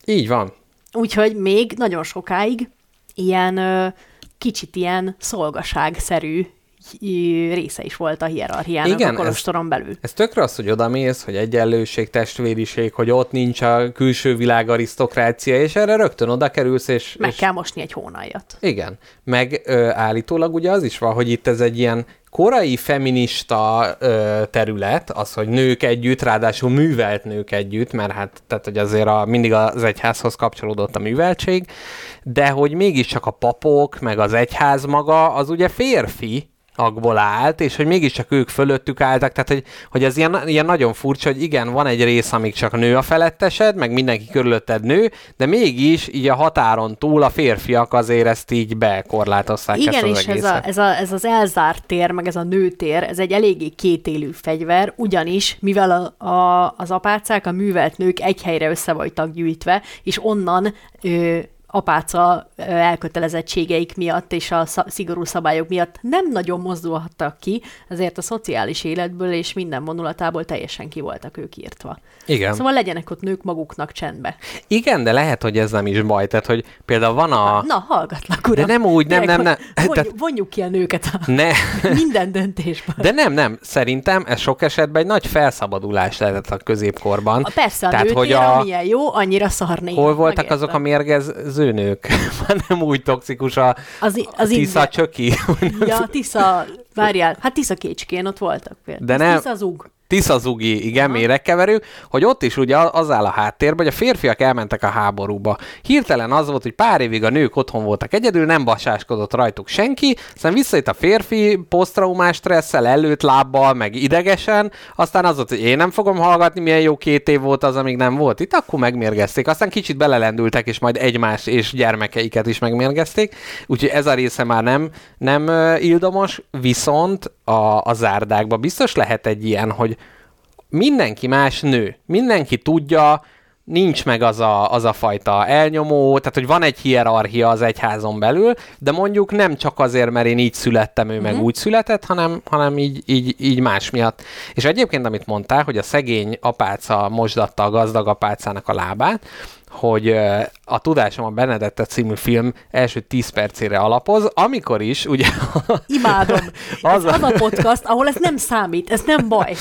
Így van. Úgyhogy még nagyon sokáig ilyen ö, kicsit ilyen szolgaságszerű része is volt a hierarchiának Igen, a ez- kolostoron belül. Ez tökre az, hogy odamész, hogy egyenlőség, testvériség, hogy ott nincs a külső világ arisztokrácia, és erre rögtön oda kerülsz, és, Meg és kell mosni egy hónaljat. Igen, meg ö, állítólag ugye az is van, hogy itt ez egy ilyen korai feminista ö, terület, az, hogy nők együtt, ráadásul művelt nők együtt, mert hát tehát, hogy azért a, mindig az egyházhoz kapcsolódott a műveltség, de hogy mégiscsak a papok, meg az egyház maga, az ugye férfi, akból állt, és hogy mégiscsak ők fölöttük álltak, tehát hogy, hogy ez ilyen, ilyen nagyon furcsa, hogy igen, van egy rész, amíg csak nő a felettesed, meg mindenki körülötted nő, de mégis így a határon túl a férfiak azért ezt így bekorlátozták Igen, ezt az és ez, a, ez, a, ez az elzárt tér, meg ez a nőtér, ez egy eléggé kétélű fegyver, ugyanis, mivel a, a, az apácák, a művelt nők egy helyre össze voltak gyűjtve, és onnan ö, apáca elkötelezettségeik miatt és a szigorú szabályok miatt nem nagyon mozdulhattak ki, ezért a szociális életből és minden vonulatából teljesen ki voltak ők írtva. Igen. Szóval legyenek ott nők maguknak csendbe. Igen, de lehet, hogy ez nem is baj. Tehát, hogy például van a... Na, hallgatlak, uram. De nem úgy, nem, nem, nem. Vonjuk, Tehát- vonjuk ki a nőket a Ne, minden döntésből. de nem, nem. Szerintem ez sok esetben egy nagy felszabadulás lehetett a középkorban. A persze, a Tehát, hogy a... amilyen jó, annyira szar néha. Hol voltak Megértem. azok a mérgező nők? Már nem úgy toxikus a, Az, i- a az Tisza indi- csöki. Ja, Tisza, várjál, hát Tisza kécskén ott voltak például. De nem- Tisza zug. Tisza zugi, igen, méregkeverő, hogy ott is ugye az áll a háttérben, hogy a férfiak elmentek a háborúba. Hirtelen az volt, hogy pár évig a nők otthon voltak egyedül, nem basáskodott rajtuk senki, aztán visszajött a férfi posztraumás stresszel, előtt lábbal, meg idegesen, aztán az volt, hogy én nem fogom hallgatni, milyen jó két év volt az, amíg nem volt itt, akkor megmérgezték. Aztán kicsit belelendültek, és majd egymás és gyermekeiket is megmérgezték, úgyhogy ez a része már nem, nem ildomos, viszont a, a zárdákban biztos lehet egy ilyen, hogy mindenki más nő, mindenki tudja, nincs meg az a, az a fajta elnyomó, tehát hogy van egy hierarchia az egyházon belül, de mondjuk nem csak azért, mert én így születtem, ő meg úgy született, hanem, hanem így, így, így más miatt. És egyébként, amit mondtál, hogy a szegény apáca mosdatta a gazdag apácának a lábát, hogy a Tudásom a Benedetta című film első 10 percére alapoz, amikor is, ugye... Imádom. Az az, a- a... az a podcast, ahol ez nem számít, ez nem baj.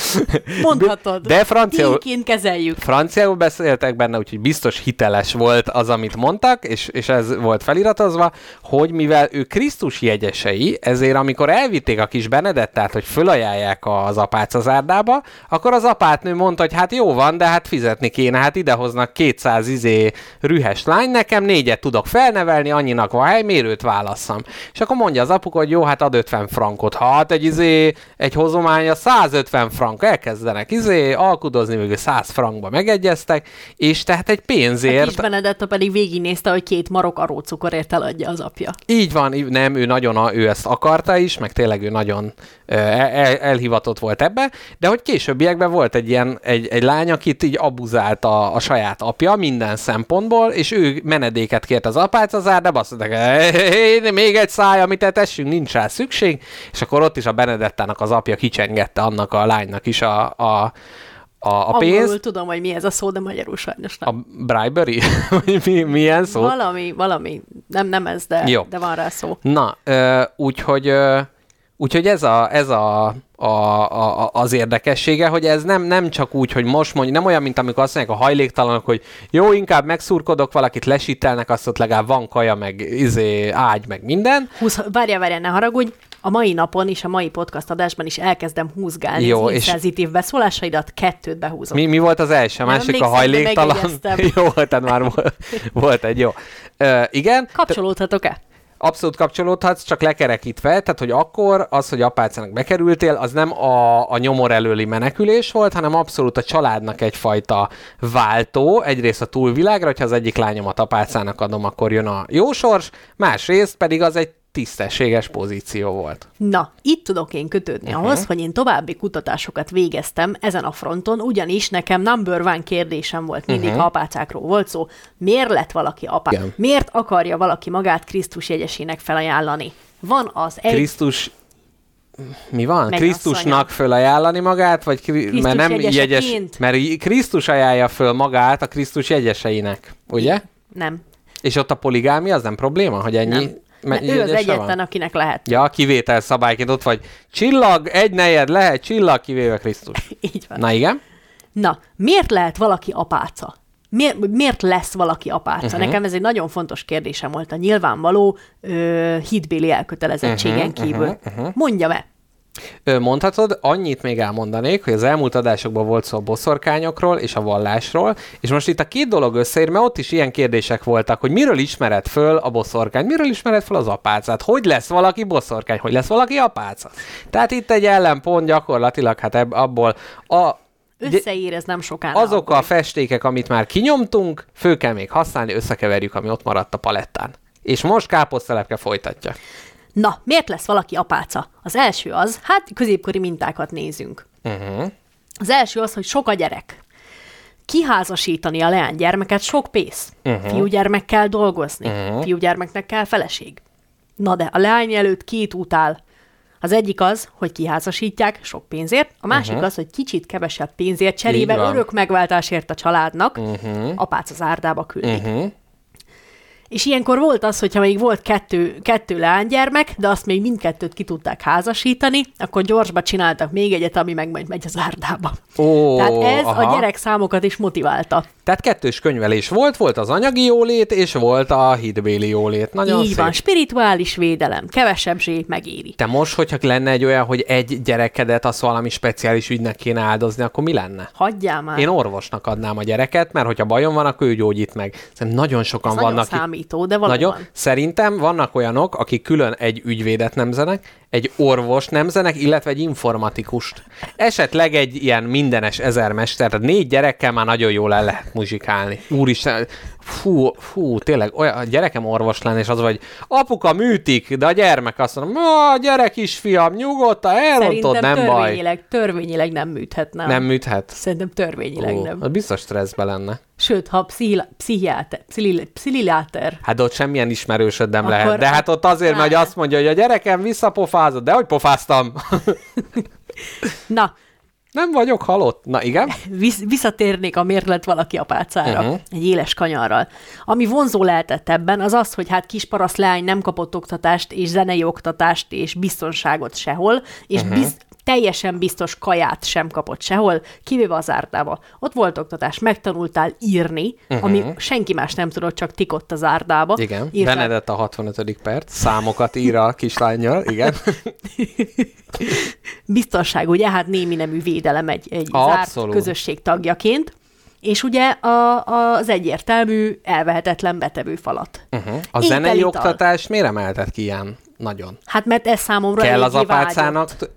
Mondhatod. De franciául- Tényként kezeljük. franciául beszéltek benne, úgyhogy biztos hiteles volt az, amit mondtak, és, és ez volt feliratozva, hogy mivel ő Krisztus jegyesei, ezért amikor elvitték a kis Benedettát, hogy fölajánlják az apácazárdába, akkor az apátnő mondta, hogy hát jó van, de hát fizetni kéne, hát idehoznak 200 izé rühes lány, nekem négyet tudok felnevelni, annyinak van hely, miért őt válasszam. És akkor mondja az apuka, hogy jó, hát ad 50 frankot. Hát egy izé, egy hozománya 150 frank, elkezdenek izé, alkudozni, végül 100 frankba megegyeztek, és tehát egy A kis pénzért, Benedetta pedig végignézte, hogy két marok arócukorért eladja az apja. így van, nem, ő nagyon, ő ezt akarta is, meg tényleg ő nagyon el, el, elhivatott volt ebbe, de hogy későbbiekben volt egy ilyen, egy, egy lány, akit így abuzált a, a saját apja minden szempontból, és ő menedéket kért az apát az árdába, azt mondták, "Hey, még egy száj, amit etessünk, nincs rá szükség, és akkor ott is a Benedettának az apja kicsengette annak a lánynak is a, a, a, a pénzt. Angolul tudom, hogy mi ez a szó, de magyarul sajnos nem. A bribery? Mi, milyen szó? Valami, valami, nem, nem ez, de, Jó. de van rá szó. Na, ö, úgyhogy, ö, úgyhogy ez, a, ez a, a, a, az érdekessége, hogy ez nem, nem csak úgy, hogy most mondjuk, nem olyan, mint amikor azt mondják a hajléktalanok, hogy jó, inkább megszurkodok valakit, lesítelnek, azt ott legalább van kaja, meg izé, ágy, meg minden. Húz, várjál, várjál, ne haragudj. A mai napon és a mai podcast adásban is elkezdem húzgálni Jó, az és- szenzitív beszólásaidat, kettőt behúzom. Mi, mi volt az első? A másik a hajléktalan. jó, tehát már volt, volt egy jó. Ö, igen, Kapcsolódhatok-e? Abszolút kapcsolódhatsz, csak lekerekítve, tehát hogy akkor az, hogy apácának bekerültél, az nem a, a nyomor előli menekülés volt, hanem abszolút a családnak egyfajta váltó, egyrészt a túlvilágra, hogyha az egyik lányomat apácának adom, akkor jön a jó sors, másrészt pedig az egy tisztességes pozíció volt. Na, itt tudok én kötődni uh-huh. ahhoz, hogy én további kutatásokat végeztem ezen a fronton, ugyanis nekem number one kérdésem volt mindig, uh-huh. ha apácákról volt szó. Miért lett valaki apá? Igen. Miért akarja valaki magát Krisztus jegyesének felajánlani? Van az egy... Krisztus mi van? Mennyasszonya. Krisztusnak fölajánlani magát, vagy kri... Krisztus mert nem jegyes, jegyeseként? mert Krisztus ajánlja föl magát a Krisztus jegyeseinek, ugye? Nem. És ott a poligámia az nem probléma, hogy ennyi? Nem. Mert ő az egyetlen, van? akinek lehet. Ja, kivétel szabályként ott vagy. Csillag, egy nejed lehet, csillag, kivéve Krisztus. Így van. Na igen. Na, miért lehet valaki apáca? Miért, miért lesz valaki apáca? Uh-huh. Nekem ez egy nagyon fontos kérdésem volt a nyilvánvaló ö, hitbéli elkötelezettségen uh-huh, kívül. Uh-huh, uh-huh. Mondja me. Ö, Mondhatod, annyit még elmondanék, hogy az elmúlt adásokban volt szó a boszorkányokról és a vallásról, és most itt a két dolog összeér, mert ott is ilyen kérdések voltak, hogy miről ismered föl a boszorkány, miről ismered föl az apácát, hogy lesz valaki boszorkány, hogy lesz valaki apáca. Tehát itt egy ellenpont gyakorlatilag, hát ebb, abból a Összeír ez nem sokára. azok a festékek, amit már kinyomtunk, föl kell még használni, összekeverjük, ami ott maradt a palettán. És most káposztelepke folytatja. Na, miért lesz valaki apáca? Az első az, hát középkori mintákat nézünk. Uh-huh. Az első az, hogy sok a gyerek. Kiházasítani a leánygyermeket sok pénz. Uh-huh. Fiúgyermek kell dolgozni. Uh-huh. Fiúgyermeknek kell feleség. Na de a leány előtt két út áll. Az egyik az, hogy kiházasítják sok pénzért, a másik uh-huh. az, hogy kicsit kevesebb pénzért cserébe örök megváltásért a családnak uh-huh. apác az árdába küldik. Uh-huh. És ilyenkor volt az, hogyha még volt kettő, kettő leánygyermek, de azt még mindkettőt ki tudták házasítani, akkor gyorsba csináltak még egyet, ami meg majd megy az árdába. Ó, Tehát ez aha. a gyerek számokat is motiválta. Tehát kettős könyvelés volt, volt az anyagi jólét, és volt a hitbéli jólét. Nagyon Így szép. van, spirituális védelem, kevesebb zsé megéri. Te most, hogyha lenne egy olyan, hogy egy gyerekedet az valami speciális ügynek kéne áldozni, akkor mi lenne? Hagyjál már. Én orvosnak adnám a gyereket, mert hogyha bajom van, akkor ő gyógyít meg. Szerintem nagyon sokan Ez nagyon vannak. számító, de valóban. Nagyon. Szerintem vannak olyanok, akik külön egy ügyvédet nemzenek, egy orvos nemzenek, illetve egy informatikust. Esetleg egy ilyen mindenes ezermester, tehát négy gyerekkel már nagyon jól el lehet muzsikálni. Úristen, fú, fú, tényleg, olyan, a gyerekem orvos lenne, és az vagy, apuka műtik, de a gyermek azt mondja, a gyerek is fiam, nyugodtan, elrontod, nem baj. törvényileg, törvényileg nem műthetne. Nem műthet? Szerintem törvényileg Ó, nem. az biztos stresszbe lenne. Sőt, ha pszichiáter, pszililáter, Hát ott semmilyen ismerősöd nem Akkor lehet. De hát ott azért, hát- hogy azt mondja, hogy a gyerekem visszapofázott, de hogy pofáztam? Na, nem vagyok halott. Na igen? visz, visszatérnék a miért lett valaki apácára, Mhm. uh-huh. egy éles kanyarral. Ami vonzó lehetett ebben, az az, hogy hát kis paraszt leány nem kapott oktatást, és zenei oktatást, és biztonságot sehol, és Mhm. uh-huh. biz, teljesen biztos kaját sem kapott sehol, kivéve az árdába. Ott volt oktatás, megtanultál írni, uh-huh. ami senki más nem tudott, csak tikott az árdába. Mhm. Igen. Írtál- Benedett a 65. perc. Számokat ír a kislányjal. Igen. biztonság, ugye, hát némi nemű védelem egy, egy zárt Abszolút. közösség tagjaként, és ugye a, az egyértelmű, elvehetetlen betevő falat. Uh-huh. A Étel, zenei ital. oktatást miért emeltet ki ilyen? Nagyon. Hát mert ez számomra Kell az apácának... vágyott.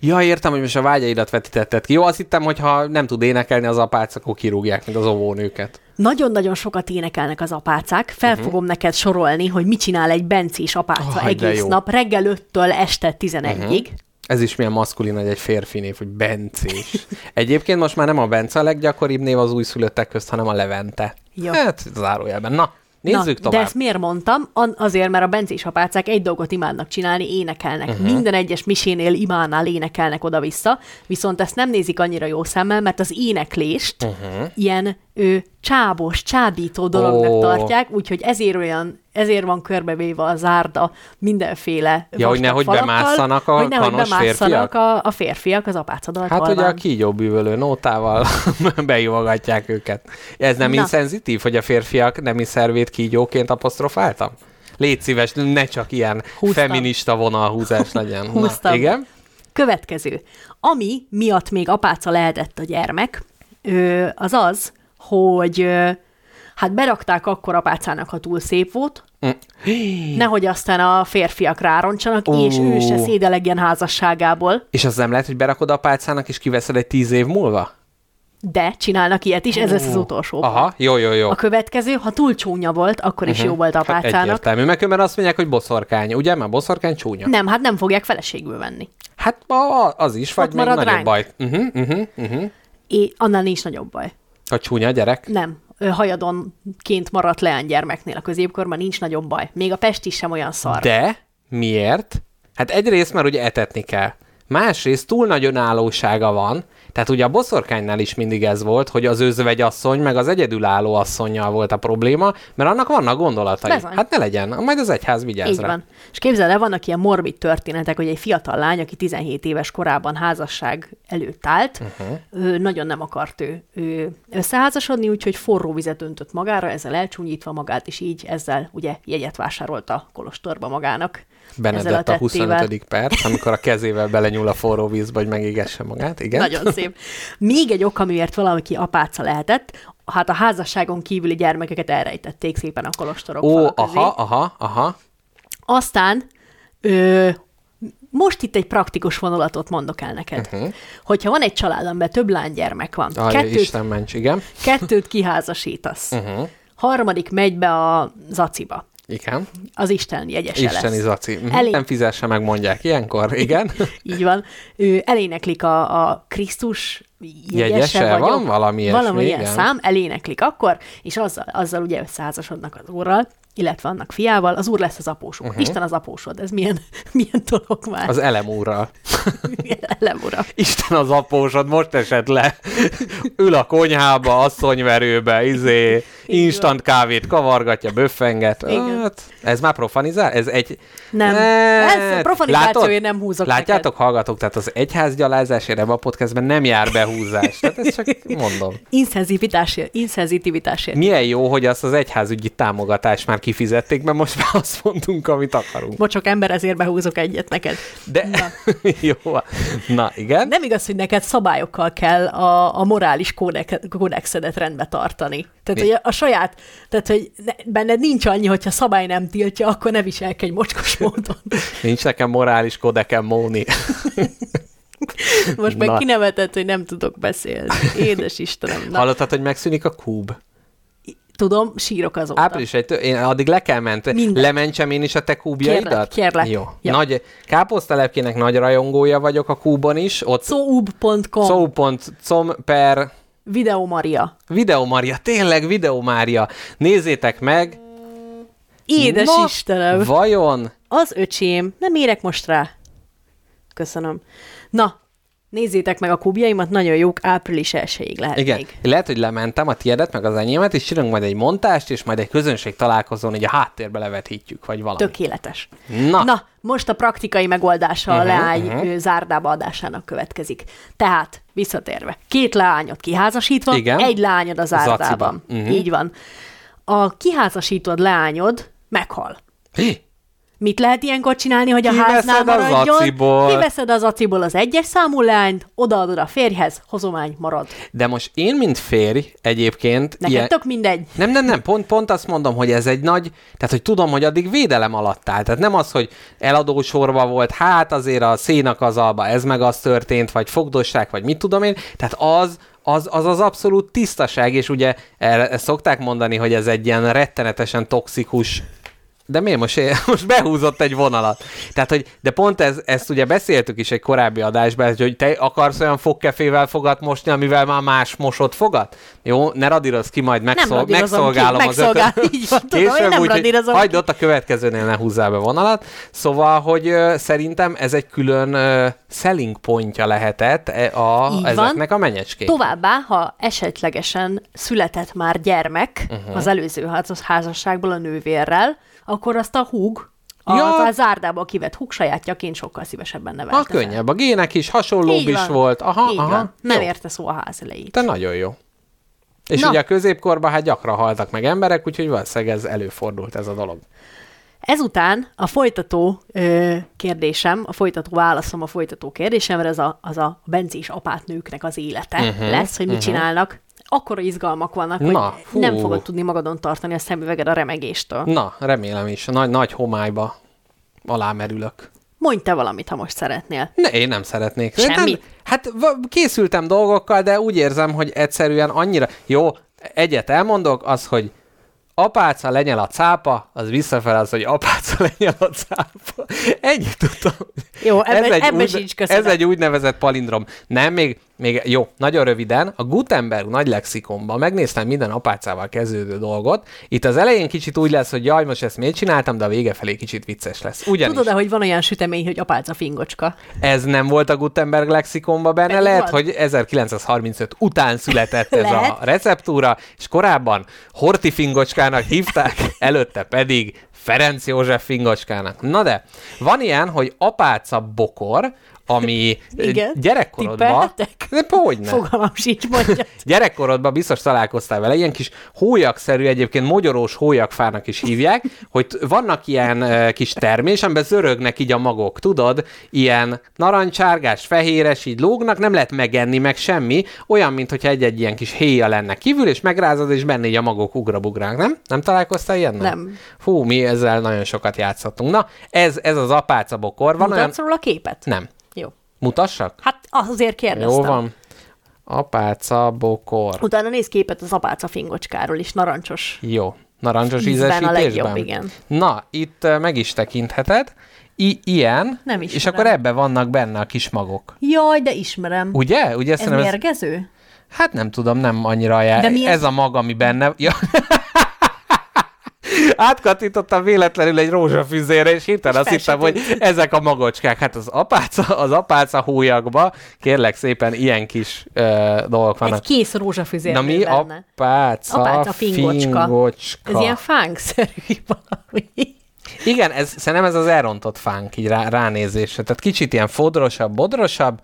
Ja, értem, hogy most a vágyaidat vetítetted ki. Jó, azt hittem, hogy ha nem tud énekelni az apác, akkor kirúgják, mint az óvónőket. Nagyon-nagyon sokat énekelnek az apácák. Fel uh-huh. fogom neked sorolni, hogy mit csinál egy bencés apáca Oh, egész nap, reggel 5-től este 11-ig. Uh-huh. Ez is milyen maszkulin, hogy egy férfi név, hogy Bencés. Egyébként most már nem a Bence a leggyakoribb név az újszülöttek közt, hanem a Levente. Jó. Hát, zárójelben. Na, nézzük Na, tovább. De ezt miért mondtam? Azért, mert a bencés apácák egy dolgot imádnak csinálni, énekelnek. Uh-huh. Minden egyes misénél, imánál énekelnek oda-vissza, viszont ezt nem nézik annyira jó szemmel, mert az éneklést uh-huh. ilyen ő, csábos, csábító dolognak oh. tartják, úgyhogy ezért olyan ezért van körbevéve a zárda mindenféle Ja, hogy nehogy falakkal, bemásszanak a hogy nehogy kanos bemásszanak a, a férfiak az apácadalt Hát ugye a kígyó bűvölő nótával beívogatják őket. Ez nem Na. inszenzitív, hogy a férfiak nemi szervét kígyóként apostrofáltam? Légy szíves, ne csak ilyen Húztam. feminista vonalhúzás legyen. Húztam. Na, igen? Következő. Ami miatt még apáca lehetett a gyermek, az az, hogy hát berakták akkor apácának, ha túl szép volt, Mm. nehogy aztán a férfiak rároncsanak, Ó. és ő se szédelegjen házasságából, És az nem lehet, hogy berakod a pálcának, és kiveszed egy tíz év múlva? de csinálnak ilyet is, ez lesz az utolsó. Aha, jó, jó, jó. A következő, ha túl csúnya volt, akkor is Mhm. jó volt Hát apácának. egyértelmű, mert azt mondják, hogy boszorkány, ugye? Mert boszorkány csúnya. nem, hát nem fogják feleségül venni. Hát a- az is, vagy Ott még nagyobb ránk. baj. Uh-huh, uh-huh, uh-huh. É, annál nincs nagyobb baj. A csúnya gyerek? Nem, hajadonként maradt leánygyermeknél a középkorban nincs nagyobb baj. Még a Pesti sem olyan szar. De miért? Hát egyrészt, mert ugye etetni kell. Másrészt túl nagy önállósága van, tehát ugye a boszorkánynál is mindig ez volt, hogy az özvegyasszony meg az egyedülálló asszonynal volt a probléma, mert annak vannak gondolatai. Bizony. Hát ne legyen, majd az egyház vigyáz Így rá. van. És képzeld el, vannak ilyen morbid történetek, hogy egy fiatal lány, aki 17 éves korában házasság előtt állt, uh-huh. ő nagyon nem akart ő, ő összeházasodni, úgyhogy forró vizet öntött magára, ezzel elcsúnyítva magát, és így ezzel ugye jegyet vásárolt a kolostorba magának. Benedett a, tettével. 25. perc, amikor a kezével belenyúl a forró vízbe, hogy megégesse magát, igen? Nagyon szép. Még egy ok, amiért valaki apáca lehetett, hát a házasságon kívüli gyermekeket elrejtették szépen a kolostorok Ó, aha, aha, aha. Aztán ö, most itt egy praktikus vonulatot mondok el neked. Uh-huh. Hogyha van egy család, amiben több lánygyermek van, Aj, kettőt, Isten ments, igen. kettőt kiházasítasz, uh-huh. harmadik megy be a zaciba, Igen. az Isten jegyese Isteni lesz. zaci. Mhm. Elég- Nem fizesse meg, mondják ilyenkor, igen. Így van. Ő eléneklik a, a Krisztus jegyese, Jegyese? vagyok, Van valami ilyesmi, valami ilyen igen. szám, eléneklik akkor, és azzal, azzal ugye összeházasodnak az úrral, illetve annak fiával, az úr lesz az apósuk. Uh-huh. Isten az apósod, ez milyen, milyen dolog már. Az elem úrral. Elem ura. Isten az apósod, most esett le. Ül a konyhába, asszonyverőbe, izé, instant kávét kavargatja, böffenget. Igen. Hát, ez már profanizál? Ez egy... Nem. Ne- Ez profanizációért nem húzok Látjátok, neked. hallgatók, tehát az egyházgyalázásért ebben a podcastben nem jár behúzás. Tehát ezt csak mondom. Inszenzitivitásért, inszenzitivitásért. Milyen jó, hogy azt az egyházügyi támogatást már kifizették, mert most már azt mondunk, amit akarunk. Bocsok, ember, ezért behúzok egyet neked. De Na. jó. Na, igen. Nem igaz, hogy neked szabályokkal kell a, a morális kódexedet rendbe tartani. Tehát, Mi? hogy a, a saját, tehát, hogy ne, benned nincs annyi, hogyha szabály nem tiltja, akkor ne viselkedj mocskos módon. Nincs nekem morális kodekem, Móni. Most meg Na. kinevetett, hogy nem tudok beszélni. Édes Istenem. Na, Hallottad, hogy megszűnik a kúb? Tudom, sírok azóta. Április egy, én addig le kell ment. Minden. Lementsem én is a te kúbjaidat? Kérlek, kérlek. Jó. Ja. Nagy káposztalepkének nagy rajongója vagyok a kúbon is. Ott Szóub.com szó.com per Videó Maria. Videó Mária, tényleg Videó Mária. Nézzétek meg. Édes Na, Istenem. Vajon? Az öcsém. Nem érek most rá. Köszönöm. Na, nézzétek meg a kubjaimat, nagyon jók, április 1 lehet Igen. még. Lehet, hogy lementem a tiedet, meg az enyémet, és csinálunk majd egy montást, és majd egy közönség találkozón így a háttérbe levetítjük, vagy valami. Tökéletes. Na. Na, most a praktikai megoldása a Uh-huh, leány uh-huh. uh-huh. zárdába adásának következik. Tehát, visszatérve, két leányot kiházasítva, Igen. egy leányod a zárdában. Zaciban. Uh-huh. Mhm. Így van. A kiházasítod leányod meghal. Hé, Mit lehet ilyenkor csinálni, hogy a Kiveszed háznál az maradjon? aciból. Kiveszed az aciból az egyes számú leányt, odaadod a férjhez, hozomány marad. De most én, mint férj, egyébként... Neked ilyen- tök mindegy. Nem, nem, nem, pont, pont azt mondom, hogy ez egy nagy, tehát hogy tudom, hogy addig védelem alatt áll. Tehát nem az, hogy eladósorba volt, hát azért a szénak az alba ez meg az történt, vagy fogdosság, vagy mit tudom én. Tehát az, az, az az abszolút tisztaság, és ugye erre, ezt szokták mondani, hogy ez egy ilyen rettenetesen toxikus de miért most, most behúzott egy vonalat? Tehát, hogy, de pont ez, ezt ugye beszéltük is egy korábbi adásban, hogy te akarsz olyan fogkefével fogat mosni, amivel már más mosott fogat? Jó, ne radírozz ki, majd megszol, radírozom ki, megszolgálom az megszolgál- ötöt. így van, tudom, Később, nem úgyhogy radírozom hagyd ott a következőnél ne húzzál be vonalat. Szóval, hogy ö, szerintem ez egy külön ö, selling pontja lehetett e, a, Így van. ezeknek a menyecskék. Továbbá, ha esetlegesen született már gyermek uh-huh. az előző ház- házasságból a nővérrel, akkor azt a húg, a, Ja. a zárdába kivett húg sajátjaként sokkal szívesebben nevelte. Fel. könnyebb, a gének is, hasonlóbb Így is van. volt. Aha, Így aha. van. Nem érte szó a ház elejét. De nagyon jó. És Na. ugye a középkorban hát gyakran haltak meg emberek, úgyhogy valószínűleg ez előfordult ez a dolog. Ezután a folytató ö, kérdésem, a folytató válaszom a folytató kérdésemre, az a, az a bencés apátnőknek az élete uh-huh, lesz, hogy mit uh-huh. csinálnak. Akkora izgalmak vannak, Na, hogy fú. nem fogod tudni magadon tartani a szemüveged a remegéstől. Na, remélem is. Nagy, nagy homályba alámerülök. Mondj te valamit, ha most szeretnél. Ne, én nem szeretnék. Semmit? Nem, hát készültem dolgokkal, de úgy érzem, hogy egyszerűen annyira... Jó, egyet elmondok, az, hogy apáca lenyel a cápa, az visszafel az, hogy apáca lenyel a cápa. Ennyit tudtam. Jó, ebbe- egy ebbe úgy- sincs. Ez egy úgynevezett palindrom. Nem, még, még jó, nagyon röviden, a Gutenberg nagy lexikonban megnéztem minden apácával kezdődő dolgot. Itt az elején kicsit úgy lesz, hogy jaj, most ezt miért csináltam, de a vége felé kicsit vicces lesz. Ugyanis Tudod-e, hogy van olyan sütemény, hogy apáca fingocska? ez nem volt a Gutenberg lexikonban benne, Pedig lehet, van. hogy 1935 után született ez a receptúra, és korábban Horti fingocskának hívták, előtte pedig Ferenc József fingocskának. Na de, van ilyen, hogy apáca bokor, ami Igen. gyerekkorodban... Tippelhetek? De hogy ne? Fogalmam sincs, mondja. Gyerekkorodban biztos találkoztál vele, ilyen kis hólyagszerű, egyébként mogyorós hólyagfának is hívják, hogy vannak ilyen uh, kis termés, amiben zörögnek így a magok, tudod? Ilyen narancsárgás, fehéres, így lógnak, nem lehet megenni, meg semmi, olyan, mint hogyha egy-egy ilyen kis héja lenne kívül, és megrázod, és benne így a magok ugrabugrák, nem? Nem találkoztál ilyen? Nem. Fú, mi ezzel nagyon sokat játszottunk. Na, ez, ez az apáca bokor. Van olyan... Mutatsz róla a képet? Nem. Mutassak? Hát azért kérdeztem. Jó van. Apáca bokor. Utána néz képet az apáca fingocskáról is, narancsos. Jó. Narancsos Ízben a ízesítésben? legjobb, igen. Na, itt uh, meg is tekintheted. I- ilyen, Nem és ismerem. akkor ebbe vannak benne a kis magok. Jaj, de ismerem. Ugye? Ugye Ez mérgező? Hát nem tudom, nem annyira ajánl. De mi ez? ez? a mag, ami benne... Ja. Átkattintottam véletlenül egy rózsafüzére, és hirtelen azt hittem, hogy ezek a magocskák. Hát az apáca, az apáca hólyagba, kérlek szépen, ilyen kis ö, dolgok vannak. Egy kész rózsafüzér Na mi? benne. Apáca, Apáca fingocska. fingocska. Ez ilyen fánkszerű valami. Igen, ez, szerintem ez az elrontott fánk így rá, ránézésre. Tehát kicsit ilyen fodrosabb, bodrosabb.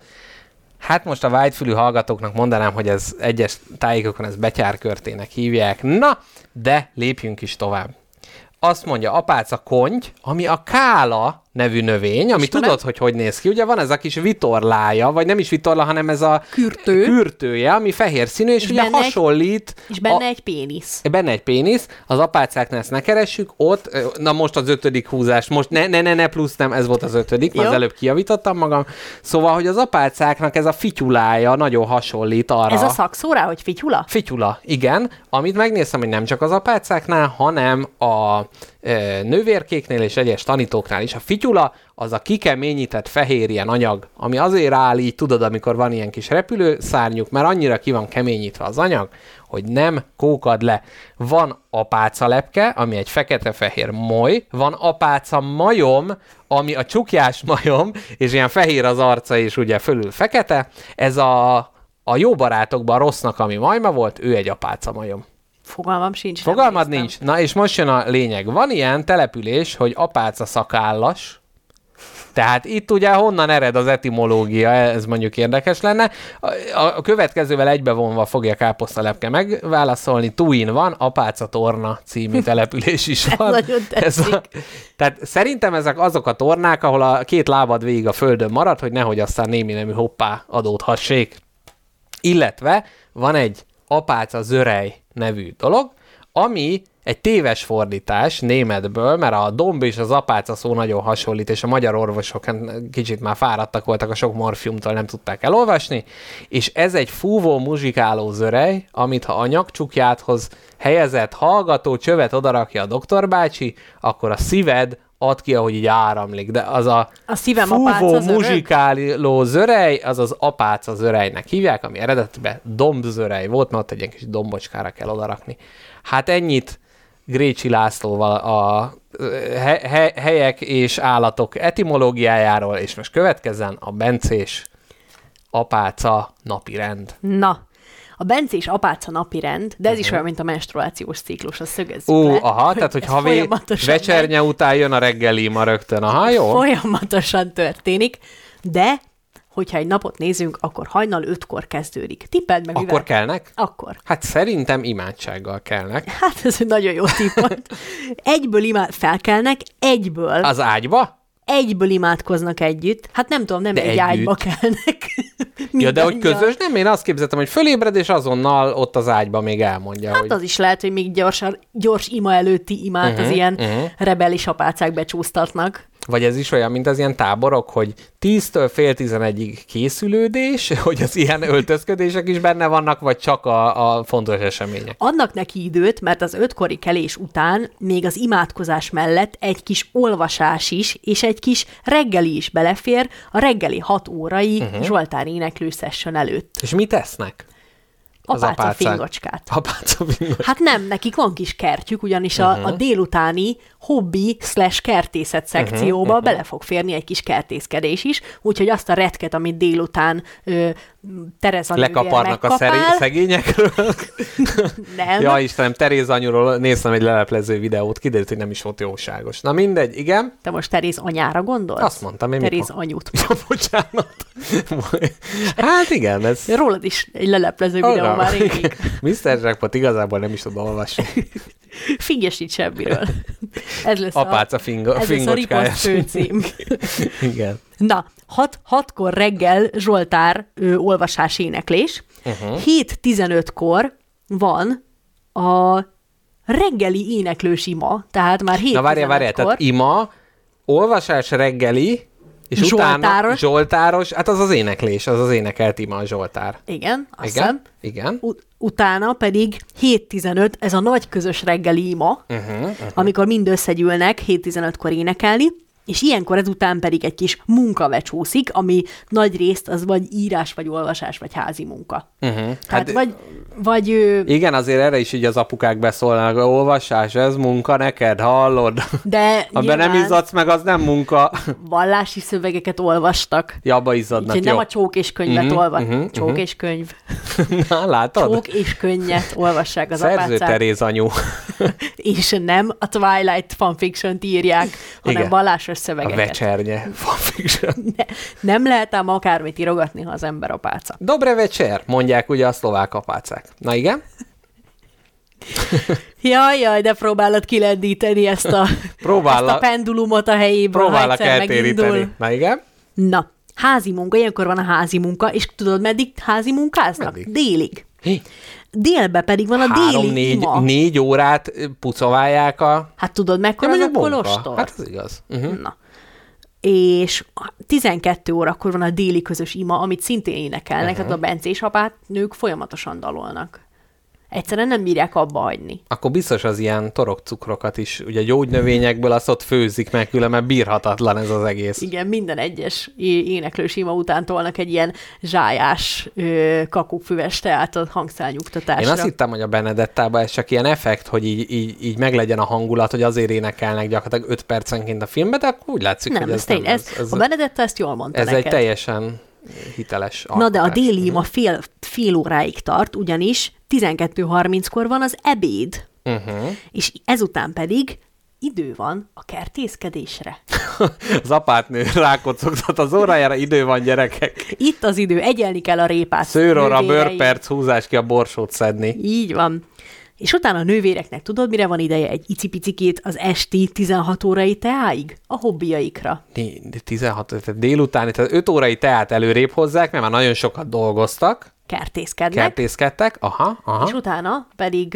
Hát most a vágyfülű hallgatóknak mondanám, hogy ez egyes tájékokon ez betyárkörtének hívják. Na, de lépjünk is tovább. Azt mondja apáca konty, ami a kála nevű növény, ami Ismerem. tudod, hogy hogy néz ki. Ugye van ez a kis vitorlája, vagy nem is vitorla, hanem ez a Kürtő. kürtője, ami fehér színű, és, És ugye benne egy- hasonlít És benne a, egy pénisz. Benne egy pénisz, az apácáknál ezt ne keressük, ott, na most az ötödik húzás, most ne, ne, ne, ne plusz nem, ez volt az ötödik, mert az előbb kijavítottam magam. Szóval, hogy az apácáknak ez a fityulája nagyon hasonlít arra. Ez a szakszó rá, hogy fityula? Fityula, igen. Amit megnéztem, hogy nem csak az apácáknál, hanem a nővérkéknél és egyes tanítóknál is. A fityula az a kikeményített fehér ilyen anyag, ami azért áll így, tudod, amikor van ilyen kis repülő szárnyuk, mert annyira ki van keményítve az anyag, hogy nem kókad le. Van apáca lepke, ami egy fekete-fehér moly, van apáca majom, ami a csukjás majom, és ilyen fehér az arca, és ugye fölül fekete. Ez a, a jó barátokban a rossznak, ami majma volt, ő egy apáca majom. Fogalmam sincs. Fogalmad néztem. nincs. Na és most jön a lényeg. Van ilyen település, hogy apáca szakállas, tehát itt ugye honnan ered az etimológia, ez mondjuk érdekes lenne. A, a következővel egybevonva fogja Káposztalepke megválaszolni. Tuin van, Apáca Torna című település is van. nagyon tetszik. a, tehát szerintem ezek azok a tornák, ahol a két lábad végig a földön marad, hogy nehogy aztán némi nemű hoppá adódhassék. Illetve van egy apáca zörej nevű dolog, ami egy téves fordítás németből, mert a domb és az apáca szó nagyon hasonlít, és a magyar orvosok kicsit már fáradtak voltak a sok morfiumtól, nem tudták elolvasni, és ez egy fúvó, muzsikáló zörej, amit ha a nyakcsukjáthoz helyezett hallgató csövet odarakja a doktorbácsi, akkor a szíved ad ki, ahogy így áramlik, de az a, A szívem fúvó, muzsikáló zörej, az az apáca zörejnek hívják, ami eredetiben dombzörej volt, mert ott egy ilyen kis dombocskára kell odarakni. Hát ennyit Grécsi Lászlóval a he- he- helyek és állatok etimológiájáról, és most következzen a bencés apáca napirend. Na, a bencés apáca napi rend, de ez is olyan, mint a menstruációs ciklus, a szögezzük Ó, le, aha, tehát hogy ez ha vé- folyamatosan vecsernye után jön a reggeli ma rögtön, aha, jó? Folyamatosan történik, de hogyha egy napot nézünk, akkor hajnal ötkor kezdődik. Tippeld meg, Akkor mivel? kelnek? Akkor. Hát szerintem imádsággal kelnek. Hát ez egy nagyon jó tipp. Egyből imád, felkelnek, egyből, Az ágyba? Egyből imádkoznak együtt. Hát nem tudom, nem De egy együtt. ágyba kelnek. Ja, de hogy közös, nem? Én azt képzeltem, hogy fölébred, és azonnal ott az ágyban még elmondja, Hát hogy... az is lehet, hogy még gyorsan, gyors ima előtti imát uh-huh, az ilyen uh-huh. rebelis apácák becsúsztatnak. Vagy ez is olyan, mint az ilyen táborok, hogy 10-től fél 11-ig készülődés, hogy az ilyen öltözködések is benne vannak, vagy csak a, a fontos események. Adnak neki időt, mert az ötkori kelés után még az imádkozás mellett egy kis olvasás is, és egy kis reggeli is belefér a reggeli 6 órai uh-huh. Zsoltár éneklő session előtt. És mit esznek? Az Apáca apácák. fingocskát. Apáca fingocskát. Hát nem, nekik van kis kertjük, ugyanis a, Mhm. a délutáni hobbi slash kertészet szekcióba Mhm, bele fog férni egy kis kertészkedés is, úgyhogy azt a retket, amit délután ö, Tereza Lekaparnak a szeri- szegényekről. Nem. ja, Istenem, Teréz anyuról néztem egy leleplező videót, kiderült, hogy nem is volt jóságos. Na mindegy, igen. Te most Teréz anyára gondolsz? Azt mondtam, én Teréz mikor? anyut. Ja, bocsánat. hát igen, ez... Rólad is egy leleplező videó Arra. már régig. Mr. Jackpot igazából nem is tud olvasni. Figyesít semmiről. Ez lesz Apáca a, fingo, ez lesz a riposzt főcím. Igen. Na, hat, hatkor reggel Zsoltár ő, olvasás éneklés, Uh-huh. uh-huh. 7-15-kor van a reggeli éneklős ima, tehát már 7 Na várjál, várjál, tehát ima, olvasás reggeli, és utána Zsoltáros. Zsoltáros, hát az az éneklés, az az énekelt ima a Zsoltár. Igen, azt Igen? hiszem. Igen. U- utána pedig 7-15, ez a nagy közös reggeli ima, Uh-huh, uh-huh. amikor mind összegyűlnek 7-15-kor énekelni, és ilyenkor ezután pedig egy kis munka becsúszik, ami nagy részt az vagy írás, vagy olvasás, vagy házi munka. Uh-huh. Hát, Hát, vagy, vagy ő, igen, azért erre is így az apukák beszólnak, olvasás, ez munka neked, hallod? de Amiben nem izzadsz meg, az nem munka. vallási szövegeket olvastak. Ja, abba izzadnak, Úgyhogy jó. nem a csók és könyvet uh-huh, olva. Uh-huh, csók mhm. és könyv. Na, látod? Csók és könnyet olvassák az Szerző apácák. Teréz anyu. És nem a Twilight fanfiction-t írják, hanem Igen. vallásos A szövegeket. vecsernye. Fanfiction. Ne, nem lehet ám akármit írogatni, ha az ember apáca. Dobre večer, mondják ugye a szlovák apácák. Na igen? Jaj, jaj, de próbálod kilendíteni ezt a, ezt a pendulumot a helyéből, Próbálok eltéríteni. megindul. Na igen? Na, házi munka, ilyenkor van a házi munka, és tudod, meddig házi munkáznak? Meddig? Délig. Hé, Délbe pedig van a déli Három-négy ima. négy órát pucoválják a... Hát tudod, mekkora az a kolostor? Hát az igaz. Uh-huh. Na. És 12 órakor van a déli közös ima, amit szintén énekelnek, uh-huh. tehát a bencés apát nők folyamatosan dalolnak. Egyszerűen nem bírják abba hagyni. Akkor biztos az ilyen torokcukrokat is, ugye gyógynövényekből azt ott főzik meg, különben bírhatatlan ez az egész. Igen, minden egyes é- éneklős ima után tolnak egy ilyen zsájás ö, kakukfüves teát a hangszálnyugtatásra. Én azt hittem, hogy a Benedettában ez csak ilyen effekt, hogy így, így, így meglegyen a hangulat, hogy azért énekelnek gyakorlatilag 5 percenként a filmbe, de akkor úgy látszik, nem, hogy ez, ez, nem. ez, ez, a Benedetta ezt jól mondta ez neked. egy teljesen hiteles Na de a alkotás. déli ima fél, fél óráig tart, ugyanis 12.30-kor van az ebéd, Uh-huh. és ezután pedig idő van a kertészkedésre. Az apátnő rákocogtat az órájára, idő van gyerekek. Itt az idő, egyelni kell a répát. Szőrorra, bőrperc, húzás ki a borsót szedni. Így van. És utána a nővéreknek tudod, mire van ideje? Egy icipicikét az esti 16 órai teáig? A hobbiaikra. Né- 16, tehát délutáni, tehát 5 órai teát előrébb hozzák, mert már nagyon sokat dolgoztak, Kertészkednek. kertészkedtek, aha, aha. És utána pedig,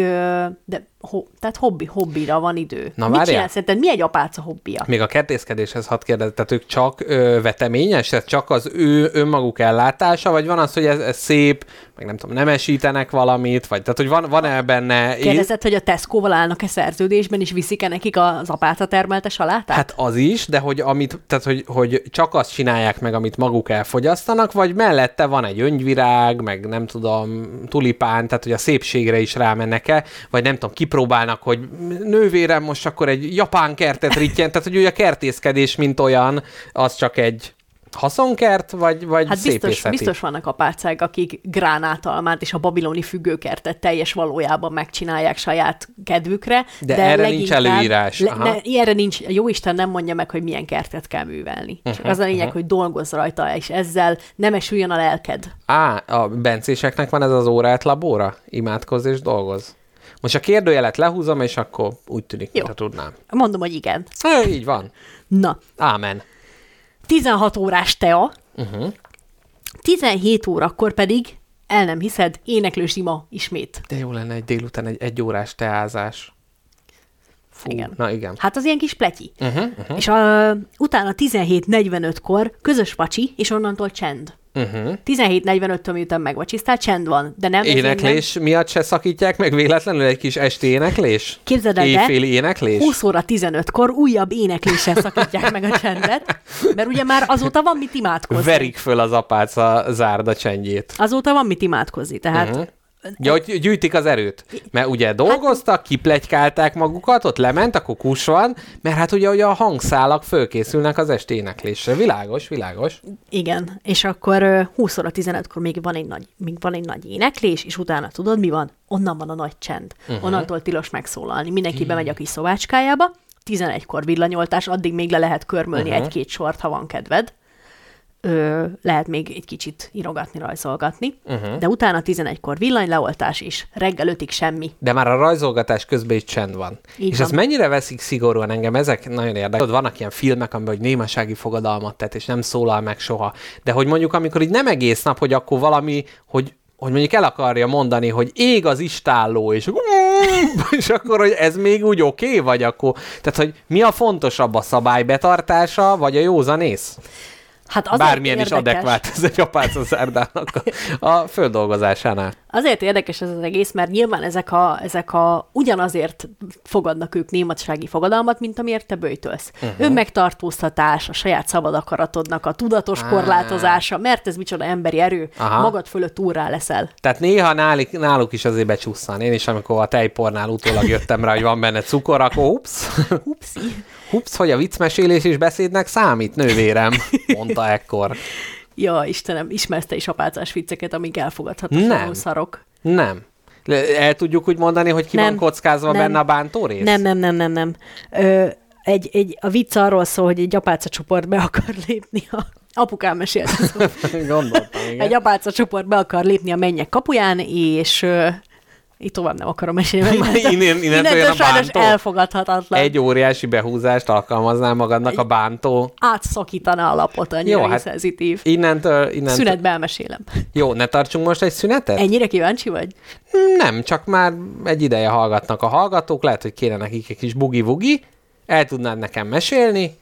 de ho, tehát hobbi, hobbira van idő. Na, Mit várjál. csinál szerinted? Mi egy apáca hobbija? Még a kertészkedéshez hadd kérdez, tehát ők csak ö, veteményes, tehát csak az ő önmaguk ellátása, vagy van az, hogy ez, ez szép, meg nem tudom, nemesítenek valamit, vagy tehát, hogy van, van-e benne... Kérdezed, hogy a Tesco-val állnak-e szerződésben, és viszik-e nekik az apáca termelte salátát? Hát az is, de hogy, amit, tehát, hogy, hogy csak azt csinálják meg, amit maguk elfogyasztanak, vagy mellette van egy öngyvirág, meg nem tudom, tulipán, tehát hogy a szépségre is rámennek-e, vagy nem tudom, kipróbálnak, hogy nővérem most akkor egy japán kertet rittyen, tehát hogy ugye a kertészkedés, mint olyan, az csak egy haszonkert, vagy, vagy Hát biztos, szépészeti? biztos vannak apácák, akik gránátalmát és a babiloni függőkertet teljes valójában megcsinálják saját kedvükre. De erre nincs előírás, Le, ne, erre nincs, a jóisten nem mondja meg, hogy milyen kertet kell művelni. Csak Uh-huh, az a lényeg, hogy dolgozz rajta, és ezzel nem esüljön a lelked. Á, a bencéseknek van ez az órát labóra? Imádkozz és dolgoz. Most a kérdőjelet lehúzom, és akkor úgy tűnik, Jó. mintha tudnám. Mondom, hogy igen. É, így van. Na, Ámen. 16 órás tea, Uh-huh. 17 órakor pedig, el nem hiszed, éneklős ima ismét. De jó lenne egy délután egy egyórás teázás. Fú, Igen. Na igen. Hát az ilyen kis pletyi. Uh-huh, uh-huh. És a, utána 17.45-kor közös vacsi, és onnantól csend. Uh-huh. 17.45-től miután megvacsisztál, csend van, de nem... Éneklés miatt se szakítják meg véletlenül egy kis esti éneklés? Képzeld el, Éjféli éneklés? Nem. 20 óra 15-kor újabb énekléssel szakítják meg a csendet, mert ugye már azóta van mit imádkozni. Verik föl az apáca zárda csendjét. Azóta van mit imádkozni, tehát uh-huh. Ja, hogy gyűjtik az erőt. Mert ugye dolgoztak, kiplegykálták magukat, ott lement, akkor kus van, mert hát ugye, ugye a hangszálak fölkészülnek az esti éneklésre. Világos, világos. Igen, és akkor ö, 20 óra 15-kor még van, egy nagy, még van egy nagy éneklés, és utána tudod, mi van? Onnan van a nagy csend. Uh-huh. Onnantól tilos megszólalni. Mindenki bemegy a kis szobácskájába, 11-kor villanyoltás, addig még le lehet körmölni uh-huh. egy-két sort, ha van kedved. Ö, lehet még egy kicsit írogatni, rajzolgatni, uh-huh. de utána 11-kor villanyleoltás is, reggel 5-ig semmi. De már a rajzolgatás közben is csend van. Így és van. ezt mennyire veszik szigorúan engem, ezek nagyon érdekes. Tudod, Vannak ilyen filmek, amiben hogy némasági fogadalmat tett, és nem szólal meg soha. De hogy mondjuk, amikor így nem egész nap, hogy akkor valami, hogy hogy mondjuk el akarja mondani, hogy ég az istálló, és, és akkor, hogy ez még úgy oké, okay, vagy akkor... Tehát, hogy mi a fontosabb, a szabály betartása, vagy a józanész? Hát azért Bármilyen érdekes, is adekvát ez egy apácaszárdának a, a földolgozásánál. Azért érdekes ez az egész, mert nyilván ezek a, ezek a ugyanazért fogadnak ők nématsági fogadalmat, mint amiért te bőjtölsz. Uh-huh. Önmegtartóztatás, a saját szabad akaratodnak a tudatos korlátozása, mert ez micsoda emberi erő, Aha. magad fölött úrrá leszel. Tehát néha náluk, náluk is azért becsusszan. Én is, amikor a tejpornál utólag jöttem rá, hogy van benne cukor, akkor ups, Upsi. Ups, hogy a viccmesélés is beszédnek számít, nővérem, mondta ekkor. Ja, Istenem, ismersz te is apácás vicceket, amik elfogadhatatlanul szarok. Nem. El tudjuk úgy mondani, hogy ki Nem. van kockázva Nem. benne a bántó rész? Nem, nem, nem, nem, nem. Ö, egy, egy, a vicc arról szól, hogy egy apáca csoport be akar lépni a apukám mesélt. Gondoltam, igen. Egy apáca csoport be akar lépni a mennyek kapuján, és itt tovább nem akarom mesélni. mert Innen- innentől jön a sajnos bántó? elfogadhatatlan. Egy óriási behúzást alkalmaznál magadnak a bántó. Átszakítaná a lapot, annyira Jó, hát szenzitív. Innentől, innentől... Szünetbe elmesélem. Jó, ne tartsunk most egy szünetet? Ennyire kíváncsi vagy? Nem, csak már egy ideje hallgatnak a hallgatók, lehet, hogy kéne nekik egy kis bugi-vugi, el tudnád nekem mesélni,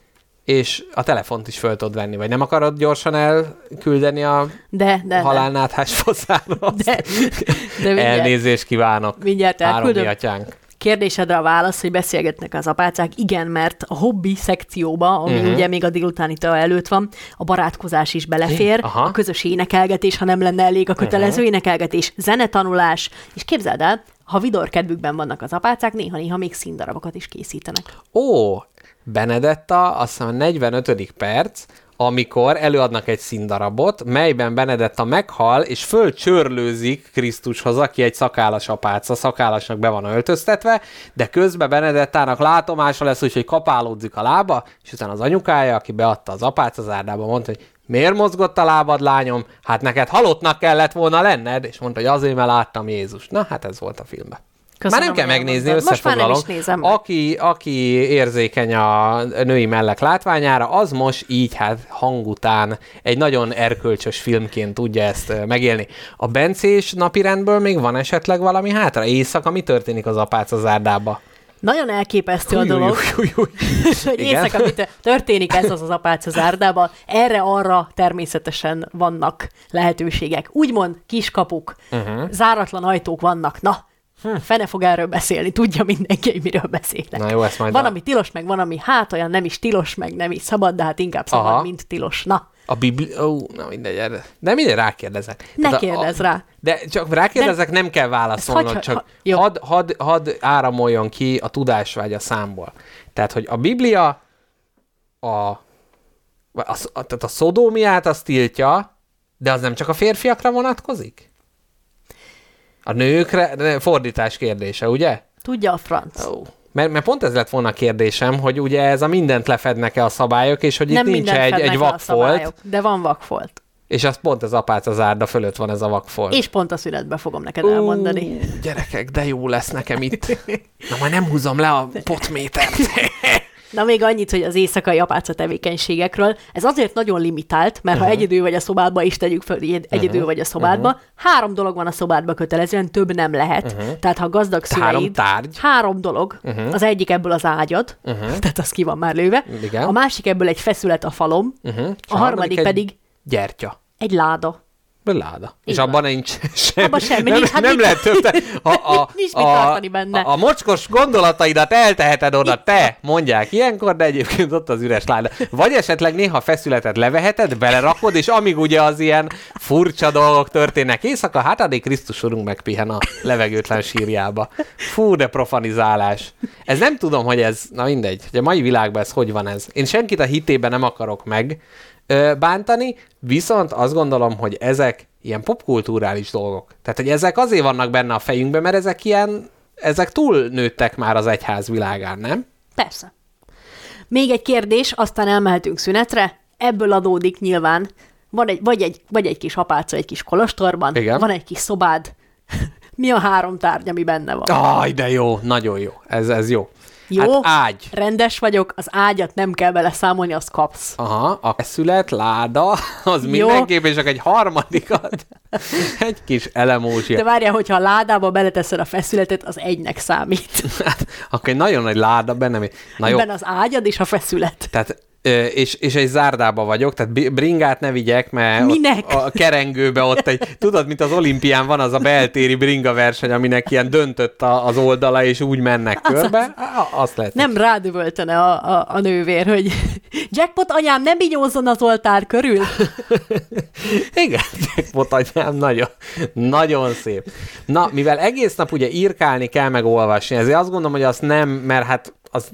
és a telefont is föl tudod venni, vagy nem akarod gyorsan elküldeni a De, de, halálnáthás foszára? de, de, mindjárt, Elnézést kívánok. mindjárt elküldöm. miatyánk. Kérdésedre a válasz, hogy beszélgetnek az apácák. Igen, mert a hobbi szekcióba, ami uh-huh. ugye még a délutáni tea előtt van, a barátkozás is belefér, Aha. a közös énekelgetés, ha nem lenne elég a kötelező uh-huh. énekelgetés, zenetanulás, és képzeld el, ha vidorkedvükben vannak az apácák, néha-néha még színdarabokat is készítenek. Ó, Benedetta, azt hiszem a 45. perc, amikor előadnak egy színdarabot, melyben Benedetta meghal, és fölcsörlőzik Krisztushoz, aki egy szakállas apáca, szakállasnak be van öltöztetve, de közben Benedettának látomása lesz, úgyhogy kapálódzik a lába, és utána az anyukája, aki beadta az apáca zárdába, mondta, hogy miért mozgott a lábad, lányom? Hát neked halottnak kellett volna lenned, és mondta, hogy azért, mert láttam Jézus. Na, hát ez volt a filmben. Köszönöm, már nem kell megnézni, elmondtad. Most már nem összefoglalom. is nézem. Aki, aki érzékeny a női mellek látványára, az most így hát hang után egy nagyon erkölcsös filmként tudja ezt megélni. A bencés napirendből még van esetleg valami hátra? Éjszaka mi történik az apáca zárdába? Nagyon elképesztő a dolog, Új, új, új. hogy éjszaka mit történik ez az az apáca zárdában. Erre-arra természetesen vannak lehetőségek. Úgymond kiskapuk, uh-huh. záratlan ajtók vannak. Na, hm, fene fog erről beszélni, tudja mindenki, hogy miről beszélek. Na jó, ezt majd Van, a- ami tilos, meg van, ami hát olyan nem is tilos, meg nem is szabad, de hát inkább szabad, Aha. mint tilos. Na, A Biblia... Ó, na mindegy, erre. De mindegy, rákérdezek. Ne Tehát a- kérdezz rá. De csak rákérdezek, nem kell válaszolnod, hagy- csak ha- jó. hadd had, had áramoljon ki a tudásvágy a számból. Tehát, hogy a Biblia a, a, a, tehát a szodómiát azt tiltja, de az nem csak a férfiakra vonatkozik? A nőkre, fordítás kérdése, ugye? tudja a franc. Ó. Mert, mert pont ez lett volna a kérdésem, hogy ugye ez a mindent lefednek-e a szabályok, és hogy itt nem nincs mindent egy, egy vakfolt, szabályok, de van vakfolt. és az pont az apáca zárda fölött van ez a vakfolt. És pont a szünetbe fogom neked elmondani. Ú, gyerekek, de jó lesz nekem itt. Na majd nem húzom le a potmétert. Na még annyit, hogy az éjszakai apáca tevékenységekről. Ez azért nagyon limitált, mert uh-huh. ha egyedül vagy a szobádba is tegyük föl, egyedül uh-huh. vagy a szobádba, uh-huh. három dolog van a szobádba kötelezően, több nem lehet. Uh-huh. Tehát ha gazdag Három szüleid... tárgy. Három dolog. Uh-huh. Az egyik ebből az ágyad, uh-huh. tehát az ki van már lőve. Igen. A másik ebből egy feszület a falom, Uh-huh. a harmadik egy pedig Gyertya. egy láda. Láda. És van. abban nincs semmi. Abban semmi nem, nincs, hát nem mit- lehet több. te- A, a, Nincs mit a, tartani benne. A, a mocskos gondolataidat elteheted oda, te, mondják ilyenkor, de egyébként ott az üres láda. Vagy esetleg néha feszületet leveheted, belerakod, és amíg ugye az ilyen furcsa dolgok történnek éjszaka, hát addig Krisztus Urunk megpihen a levegőtlen sírjába. Fú, de profanizálás. Ez nem tudom, hogy ez, na mindegy, hogy a mai világban ez hogy van ez. Én senkit a hitében nem akarok meg bántani, viszont azt gondolom, hogy ezek ilyen popkulturális dolgok. Tehát, hogy ezek azért vannak benne a fejünkben, mert ezek ilyen, ezek túl nőttek már az egyház világán, nem? Persze. Még egy kérdés, aztán elmehetünk szünetre. Ebből adódik nyilván, van egy, vagy, egy, vagy egy kis apáca egy kis kolostorban, Igen. van egy kis szobád. Mi a három tárgy, ami benne van? Aj, de jó, nagyon jó. Ez, ez jó. Jó, Hát ágy. rendes vagyok, az ágyat nem kell vele számolni, azt kapsz. Aha, a szület, láda, az Jó. mindenképp, és csak egy harmadikat, egy kis De elemózsia. várjál, hogyha a ládába beleteszed a feszületet, az egynek számít. Hát, akkor egy nagyon nagy láda benne. Na jó, Benne az ágyad és a feszület. tehát és, és egy zárdába vagyok, tehát bringát ne vigyek, mert Minek? Ott a kerengőbe ott egy, tudod, mint az olimpián van az a beltéri bringa verseny, aminek ilyen döntött a, az oldala, és úgy mennek körbe, Á, azt lehet. Nem rádövöltene a, a, a nővér, hogy jackpot anyám, nem binyózzon az oltár körül. Igen, jackpot anyám, nagyon, nagyon szép. Na, mivel egész nap ugye írkálni kell, meg olvasni, ezért azt gondolom, hogy azt nem, mert hát az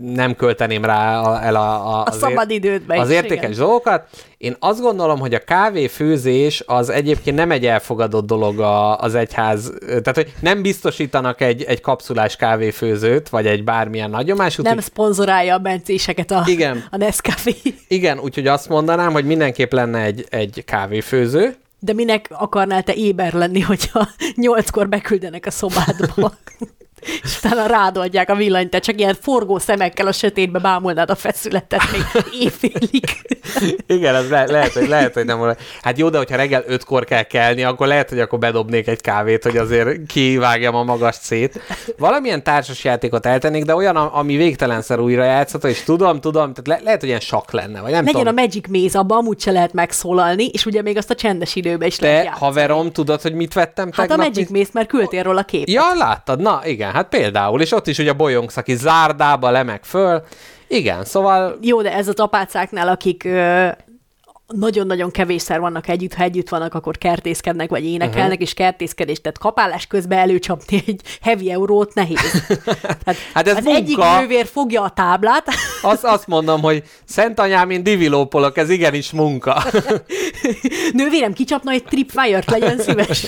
nem költeném rá a, el a, a, A az szabad idődbe az is, értékes igen. dolgokat. Én azt gondolom, hogy a kávéfőzés az egyébként nem egy elfogadott dolog a, az egyház, tehát hogy nem biztosítanak egy, egy kapszulás kávéfőzőt, vagy egy bármilyen nagyomás. Nem szponzorálja a bencéseket a, Igen. a Nescafé. Igen, úgyhogy azt mondanám, hogy mindenképp lenne egy, egy kávéfőző, De minek akarnál te éber lenni, hogyha nyolckor beküldenek a szobádba? és utána rád adják a villanyt, te csak ilyen forgó szemekkel a sötétbe bámulnád a feszületet még éjfélig. Igen, ez le- lehet, hogy, lehet, hogy nem volna. Hát jó, de hogyha reggel ötkor kell kelni, akkor lehet, hogy akkor bedobnék egy kávét, hogy azért kivágjam a magas szét. Valamilyen társas játékot eltennék, de olyan, a- ami végtelenszer újra játszható, és tudom, tudom, tehát le- lehet, hogy ilyen sak lenne, vagy nem Legyen tudom. a Magic Maze, abban amúgy se lehet megszólalni, és ugye még azt a csendes időben is lehet Te, játszani. haverom, tudod, hogy mit vettem Hát a tegnap? Magic Mit- Maze, mert küldtél róla képet. Ja, láttad? Na, igen, hát például, és ott is ugye bolyongsz, aki zárdába lemeg föl. Igen, szóval Jó, de ez az apácáknál, akik ö, nagyon-nagyon kevésszer vannak együtt, ha együtt vannak, akkor kertészkednek, vagy énekelnek, uh-huh. és kertészkedés, tehát kapálás közben előcsapni egy heavy eurót nehéz. Tehát Hát ez az munka. egyik nővér fogja a táblát, azt, azt mondom, hogy Szent anyám, én divilópolok, ez igenis munka. nővérem kicsapna egy tripwire-t, legyen szíves.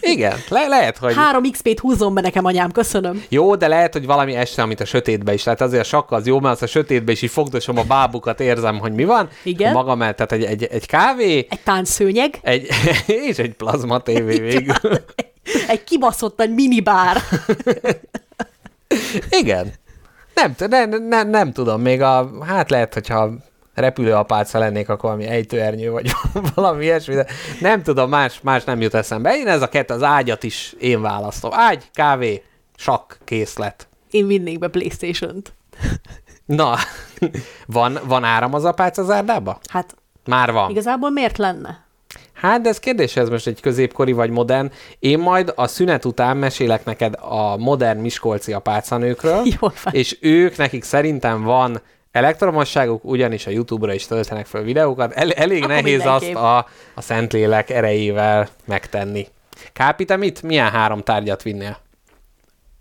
Igen, le- lehet, hogy... Három XP-t húzzon be nekem, anyám, köszönöm. Jó, de lehet, hogy valami este, amit a sötétbe is. Tehát azért a sakk az jó, mert az a sötétbe is így fogdosom a bábukat, érzem, hogy mi van. Igen. Maga mellett, tehát egy, egy, egy kávé, Egy táncszőnyeg, egy, és egy plazma tévé végül. egy kibaszott nagy minibár. Igen. Nem, t- ne, ne, nem tudom, még a, hát lehet, hogyha repülőapáca lennék, akkor valami ejtőernyő, vagy valami ilyesmi, de nem tudom, más, más nem jut eszembe. Én ez a kettő, az ágyat is én választom. Ágy, kávé, sakk, készlet. Én vinnék be Playstation-t. Na, van, van áram az apáca zárdába? Hát Már van. igazából miért lenne? Hát, de ez kérdés, ez most egy középkori vagy modern. Én majd a szünet után mesélek neked a modern miskolci apácanőkről, Jól van. és ők, nekik szerintem van elektromosságuk, ugyanis a YouTube-ra is töltenek fel videókat. El, elég Akkor nehéz mindenképp. azt a, a Szentlélek erejével megtenni. Kápi, te mit? Milyen három tárgyat vinnél?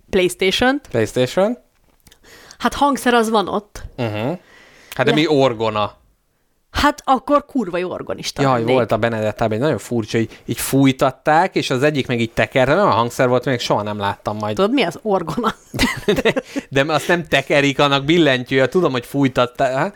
Playstation-t. PlayStation? Hát hangszer az van ott. Uh-huh. Hát de Le- mi orgona? Hát akkor kurva jó organista Jaj, lennék. volt a Benedettában egy nagyon furcsa, így, így fújtatták, és az egyik meg így tekert, olyan hangszer volt, még soha nem láttam majd. Tudod, mi az orgona? De, de azt nem tekerik, annak billentyűje, tudom, hogy fújtatták. Hát,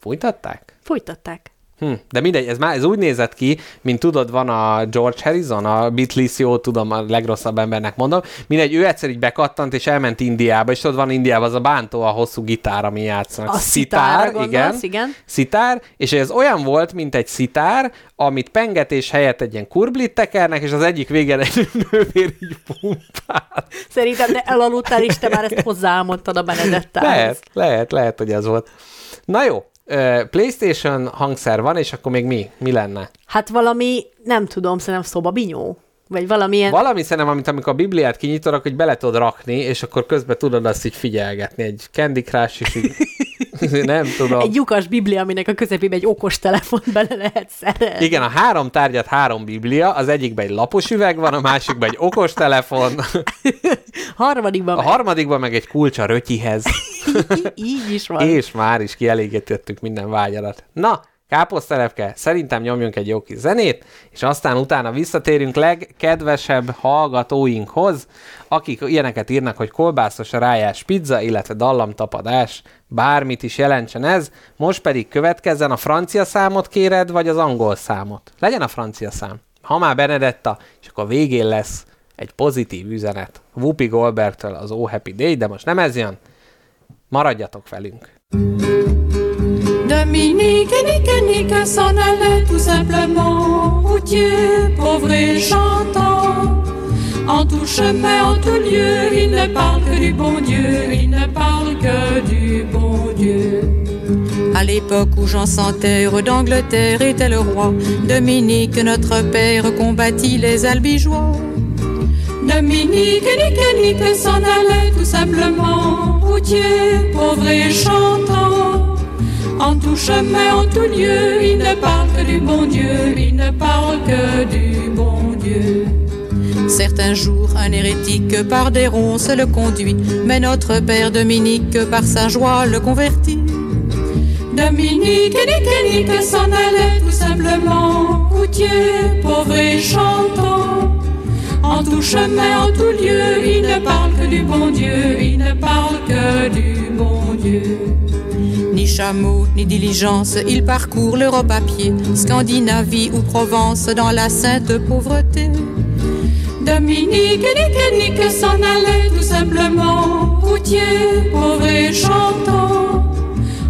fújtatták? Fújtatták. Hm, de mindegy, ez, már, ez úgy nézett ki, mint tudod, van a George Harrison, a Beatles, jó, tudom, a legrosszabb embernek mondom. Mindegy, ő egyszer így bekattant, és elment Indiába, és tudod, van Indiában az a bántó, a hosszú gitár, ami játszanak. A szitárra gondolsz, igen. Szitár, és ez olyan volt, mint egy szitár, amit pengetés helyett egy ilyen kurblit tekernek, és az egyik végén egy nővér így pumpál. Szerintem te elaludtál, és te már ezt hozzáálmodtad a Benedettához. Lehet, lehet, lehet, hogy ez volt. Na jó, PlayStation hangszer van, és akkor még mi? Mi lenne? Hát valami, nem tudom, szerintem szobabinyó. Vagy valamilyen... Valami szerintem, amit amikor a Bibliát kinyitod, akkor hogy bele tudod rakni, és akkor közben tudod azt így figyelgetni. Egy Candy Crush is így, nem tudom. Egy lyukas biblia, aminek a közepébe egy okos telefon bele lehet szerelni. Igen, a három tárgyat három biblia, az egyikben egy lapos üveg van, a másikban egy okos telefon, Harmadikban a meg harmadikban meg egy kulcs a rötyihez, így is van. és már is kielégítettük minden vágyadat. Na, káposztelepke, szerintem nyomjunk egy jó kis zenét, és aztán utána visszatérünk legkedvesebb hallgatóinkhoz, akik ilyeneket írnak, hogy kolbászos rájás pizza, illetve dallamtapadás, bármit is jelentsen ez, most pedig következzen a francia számot kéred, vagy az angol számot. Legyen a francia szám. Ha már Benedetta, és akkor végén lesz egy pozitív üzenet. Whoopi Goldbergtől az Oh Happy Day, de most nem ez jön. Maradjatok velünk. Dominique et Nique Nique s'en allait tout simplement, routier, pauvre et chantant. En tout chemin, en tout lieu, il ne parle que du bon Dieu, il ne parle que du bon Dieu. À l'époque où Jean sans terre d'Angleterre était le roi, Dominique, notre père, combattit les albigeois. Dominique, Nique, Nique s'en allait tout simplement, routier, pauvre et chantant. En tout chemin, en tout lieu, il ne parle que du bon Dieu, il ne parle que du bon Dieu. Certains jours, un hérétique par des ronces le conduit, mais notre père Dominique par sa joie le convertit. Dominique, Nique, Nique s'en allait tout simplement, routier, pauvre et chantant. En tout chemin, en tout lieu, il ne parle que du bon Dieu, il ne parle que du bon Dieu. Ni chameau, ni diligence, il parcourt l'Europe à pied, Scandinavie ou Provence dans la sainte pauvreté. Dominique, Nique, Nique s'en allait tout simplement, routier, pauvre et chantant.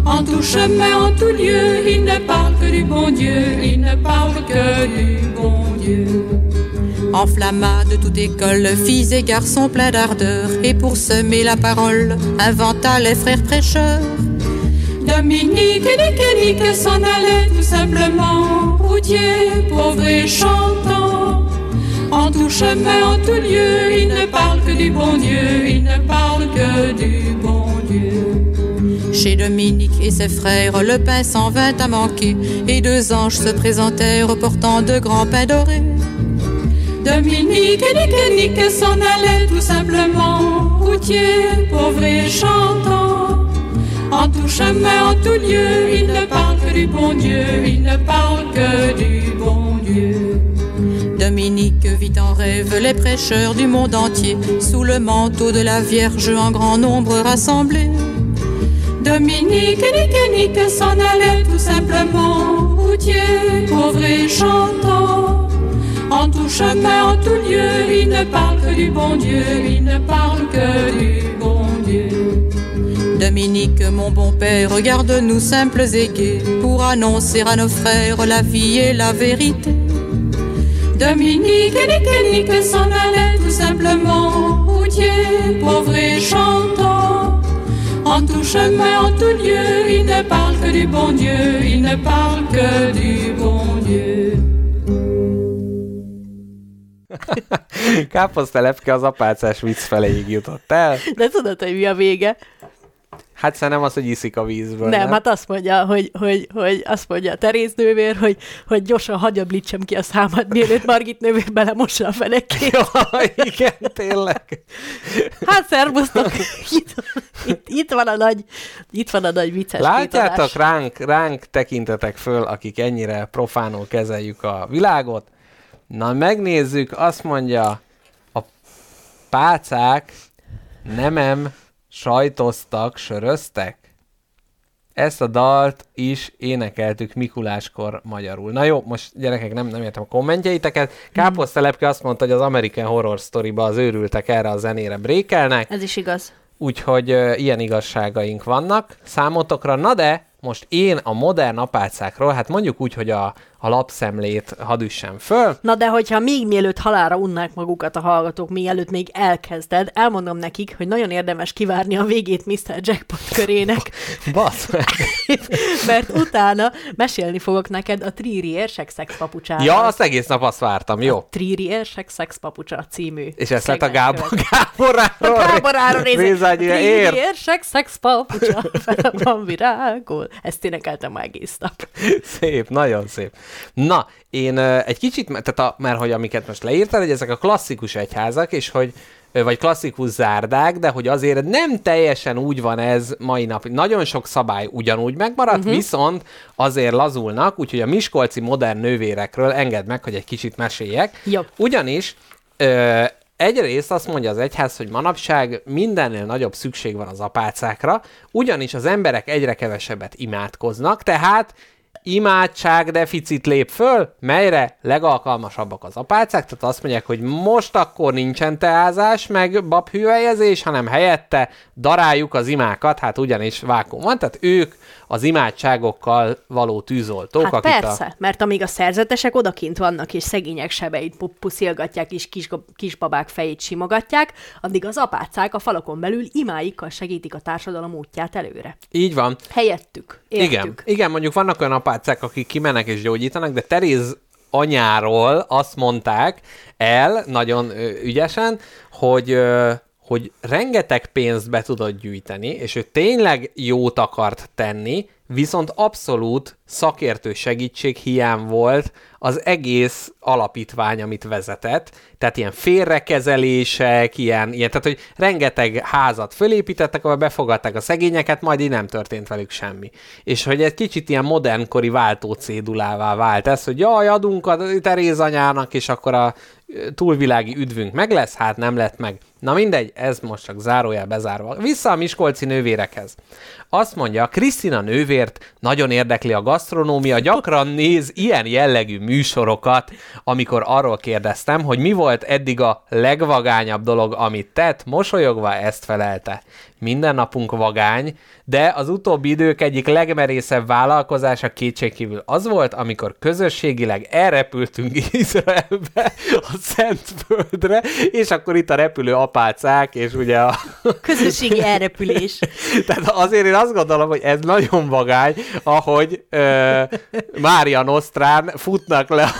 En tout chemin, en tout lieu, il ne parle que du bon Dieu, il ne parle que du bon Dieu. Enflamma de toute école, filles et garçons pleins d'ardeur, et pour semer la parole, inventa les frères prêcheurs. Dominique, Nique, Nique s'en allait tout simplement, routier, pauvre et chantant. En tout chemin, en tout lieu, il ne parle que du bon Dieu, il ne parle que du bon Dieu. Chez Dominique et ses frères, le pain s'en vint à manquer, et deux anges se présentèrent portant de grands pains dorés. Dominique, Nique, Nique s'en allait tout simplement, routier, pauvre et chantant. En tout chemin, en tout lieu, il ne parle que du bon Dieu, il ne parle que du bon Dieu. Dominique vit en rêve les prêcheurs du monde entier, sous le manteau de la Vierge en grand nombre rassemblés. Dominique, Nique, Nique s'en allait tout simplement, routier, pauvre et chantant. En tout chemin, en tout lieu, il ne parle que du bon Dieu, il ne parle que du bon Dieu. Dominique, mon bon père, regarde-nous simples et gais pour annoncer à nos frères la vie et la vérité. Dominique, Nique, Nique s'en allait tout simplement, routier, pauvre et chantant. En tout chemin, en tout lieu, il ne parle que du bon Dieu, il ne parle que du bon Dieu. Káposztelepke az apácás vicc feléig jutott el. De tudod, hogy mi a vége? Hát szerintem az, hogy iszik a vízből. Nem, hát azt mondja, hogy, hogy, hogy azt mondja a Teréz nővér, hogy, hogy gyorsan hagyablítsam ki a számat, mielőtt Margit nővér belemossa a fenekét. Ja, igen, tényleg. Hát szervusztok! Itt, itt, itt, van a nagy, itt van a nagy vicces Látjátok, kétadás. ránk, ránk tekintetek föl, akik ennyire profánul kezeljük a világot. Na, megnézzük, azt mondja, a pácák nemem sajtoztak, söröztek? Ezt a dalt is énekeltük Mikuláskor magyarul. Na jó, most gyerekek, nem, nem értem a kommentjeiteket. Káposztelepke azt mondta, hogy az American Horror Story-ba az őrültek erre a zenére brékelnek. Ez is igaz. Úgyhogy ö, ilyen igazságaink vannak számotokra. Na de most én a modern apácákról, hát mondjuk úgy, hogy a, a lapszemlét hadd üssem föl. Na de hogyha még mielőtt halára unnák magukat a hallgatók, mielőtt még elkezded, elmondom nekik, hogy nagyon érdemes kivárni a végét Mr. Jackpot körének, Basz mert utána mesélni fogok neked a Triri érsek szexpapucsáról. Ja, azt egész nap azt vártam, jó. Triri érsek szexpapucsa című. És ezt lett a Gábor, követ. Gábor A Gábor Áron Rézányi Triri ér. érsek szexpapucsa fel van virágol. Ezt énekeltem egész nap. Szép, nagyon szép. Na, én egy kicsit, tehát a, mert hogy amiket most leírtál, hogy ezek a klasszikus egyházak, és hogy vagy klasszikus zárdák, de hogy azért nem teljesen úgy van ez mai nap. Nagyon sok szabály ugyanúgy megmaradt, uh-huh. viszont azért lazulnak, úgyhogy a miskolci modern nővérekről engedd meg, hogy egy kicsit meséljek. Jó. Ugyanis ö, egyrészt azt mondja az egyház, hogy manapság mindennél nagyobb szükség van az apácákra, ugyanis az emberek egyre kevesebbet imádkoznak, tehát imádság deficit lép föl, melyre legalkalmasabbak az apácák, tehát azt mondják, hogy most akkor nincsen teázás, meg babhűvelyezés, hanem helyette daráljuk az imákat, hát ugyanis vákum van, tehát ők az imádságokkal való tűzoltók, Hát akik persze, a... mert amíg a szerzetesek odakint vannak, és szegények sebeit pu- puszilgatják, és kis, kisbabák fejét simogatják, addig az apácák a falakon belül imáikkal segítik a társadalom útját előre. Így van. Helyettük. Értük. Igen, igen, mondjuk vannak olyan apácák, akik kimennek és gyógyítanak, de Teréz anyáról azt mondták el nagyon ügyesen, hogy hogy rengeteg pénzt be tudott gyűjteni, és ő tényleg jót akart tenni, viszont abszolút szakértő segítség hiány volt az egész alapítvány, amit vezetett. Tehát ilyen félrekezelések, ilyen, ilyen tehát hogy rengeteg házat fölépítettek, ahol befogadták a szegényeket, majd így nem történt velük semmi. És hogy egy kicsit ilyen modernkori váltó cédulává vált ez, hogy jaj, adunk a Teréz anyának, és akkor a túlvilági üdvünk meg lesz, hát nem lett meg. Na mindegy, ez most csak zárójel bezárva. Vissza a miskolci nővérekhez. Azt mondja, Krisztina nővért nagyon érdekli a gasztronómia, gyakran néz ilyen jellegű műsorokat, amikor arról kérdeztem, hogy mi volt eddig a legvagányabb dolog, amit tett, mosolyogva ezt felelte. Minden napunk vagány, de az utóbbi idők egyik legmerészebb vállalkozása kétségkívül az volt, amikor közösségileg elrepültünk Izraelbe, a Szentföldre, és akkor itt a repülő apácák, és ugye a, Közösségi elrepülés. tehát azért én azt gondolom, hogy ez nagyon vagány, ahogy ö, Mária Nosztrán futnak le,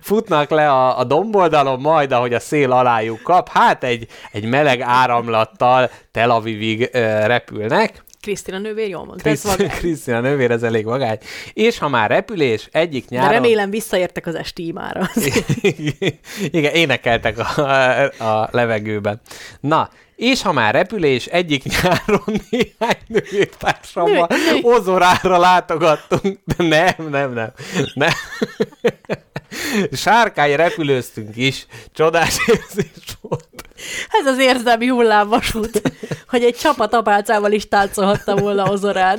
futnak le a, a domboldalon, majd ahogy a szél alájuk kap, hát egy, egy meleg áramlattal Tel Avivig ö, repülnek, Krisztina nővér, jól mondta, ez Kriszt- vagány. Krisztina nővér, ez elég vagány. És ha már repülés, egyik De nyáron... remélem visszaértek az esti imára. Igen, énekeltek a, a levegőben. Na, és ha már repülés, egyik nyáron néhány nővértársammal Nő- nő- ozorára látogattunk, de nem, nem, nem. nem. Sárkány repülőztünk is, csodás érzés volt. Ez az érzelmi hullámvasút, hogy egy csapat apácával is táncolhatta volna Ozorán.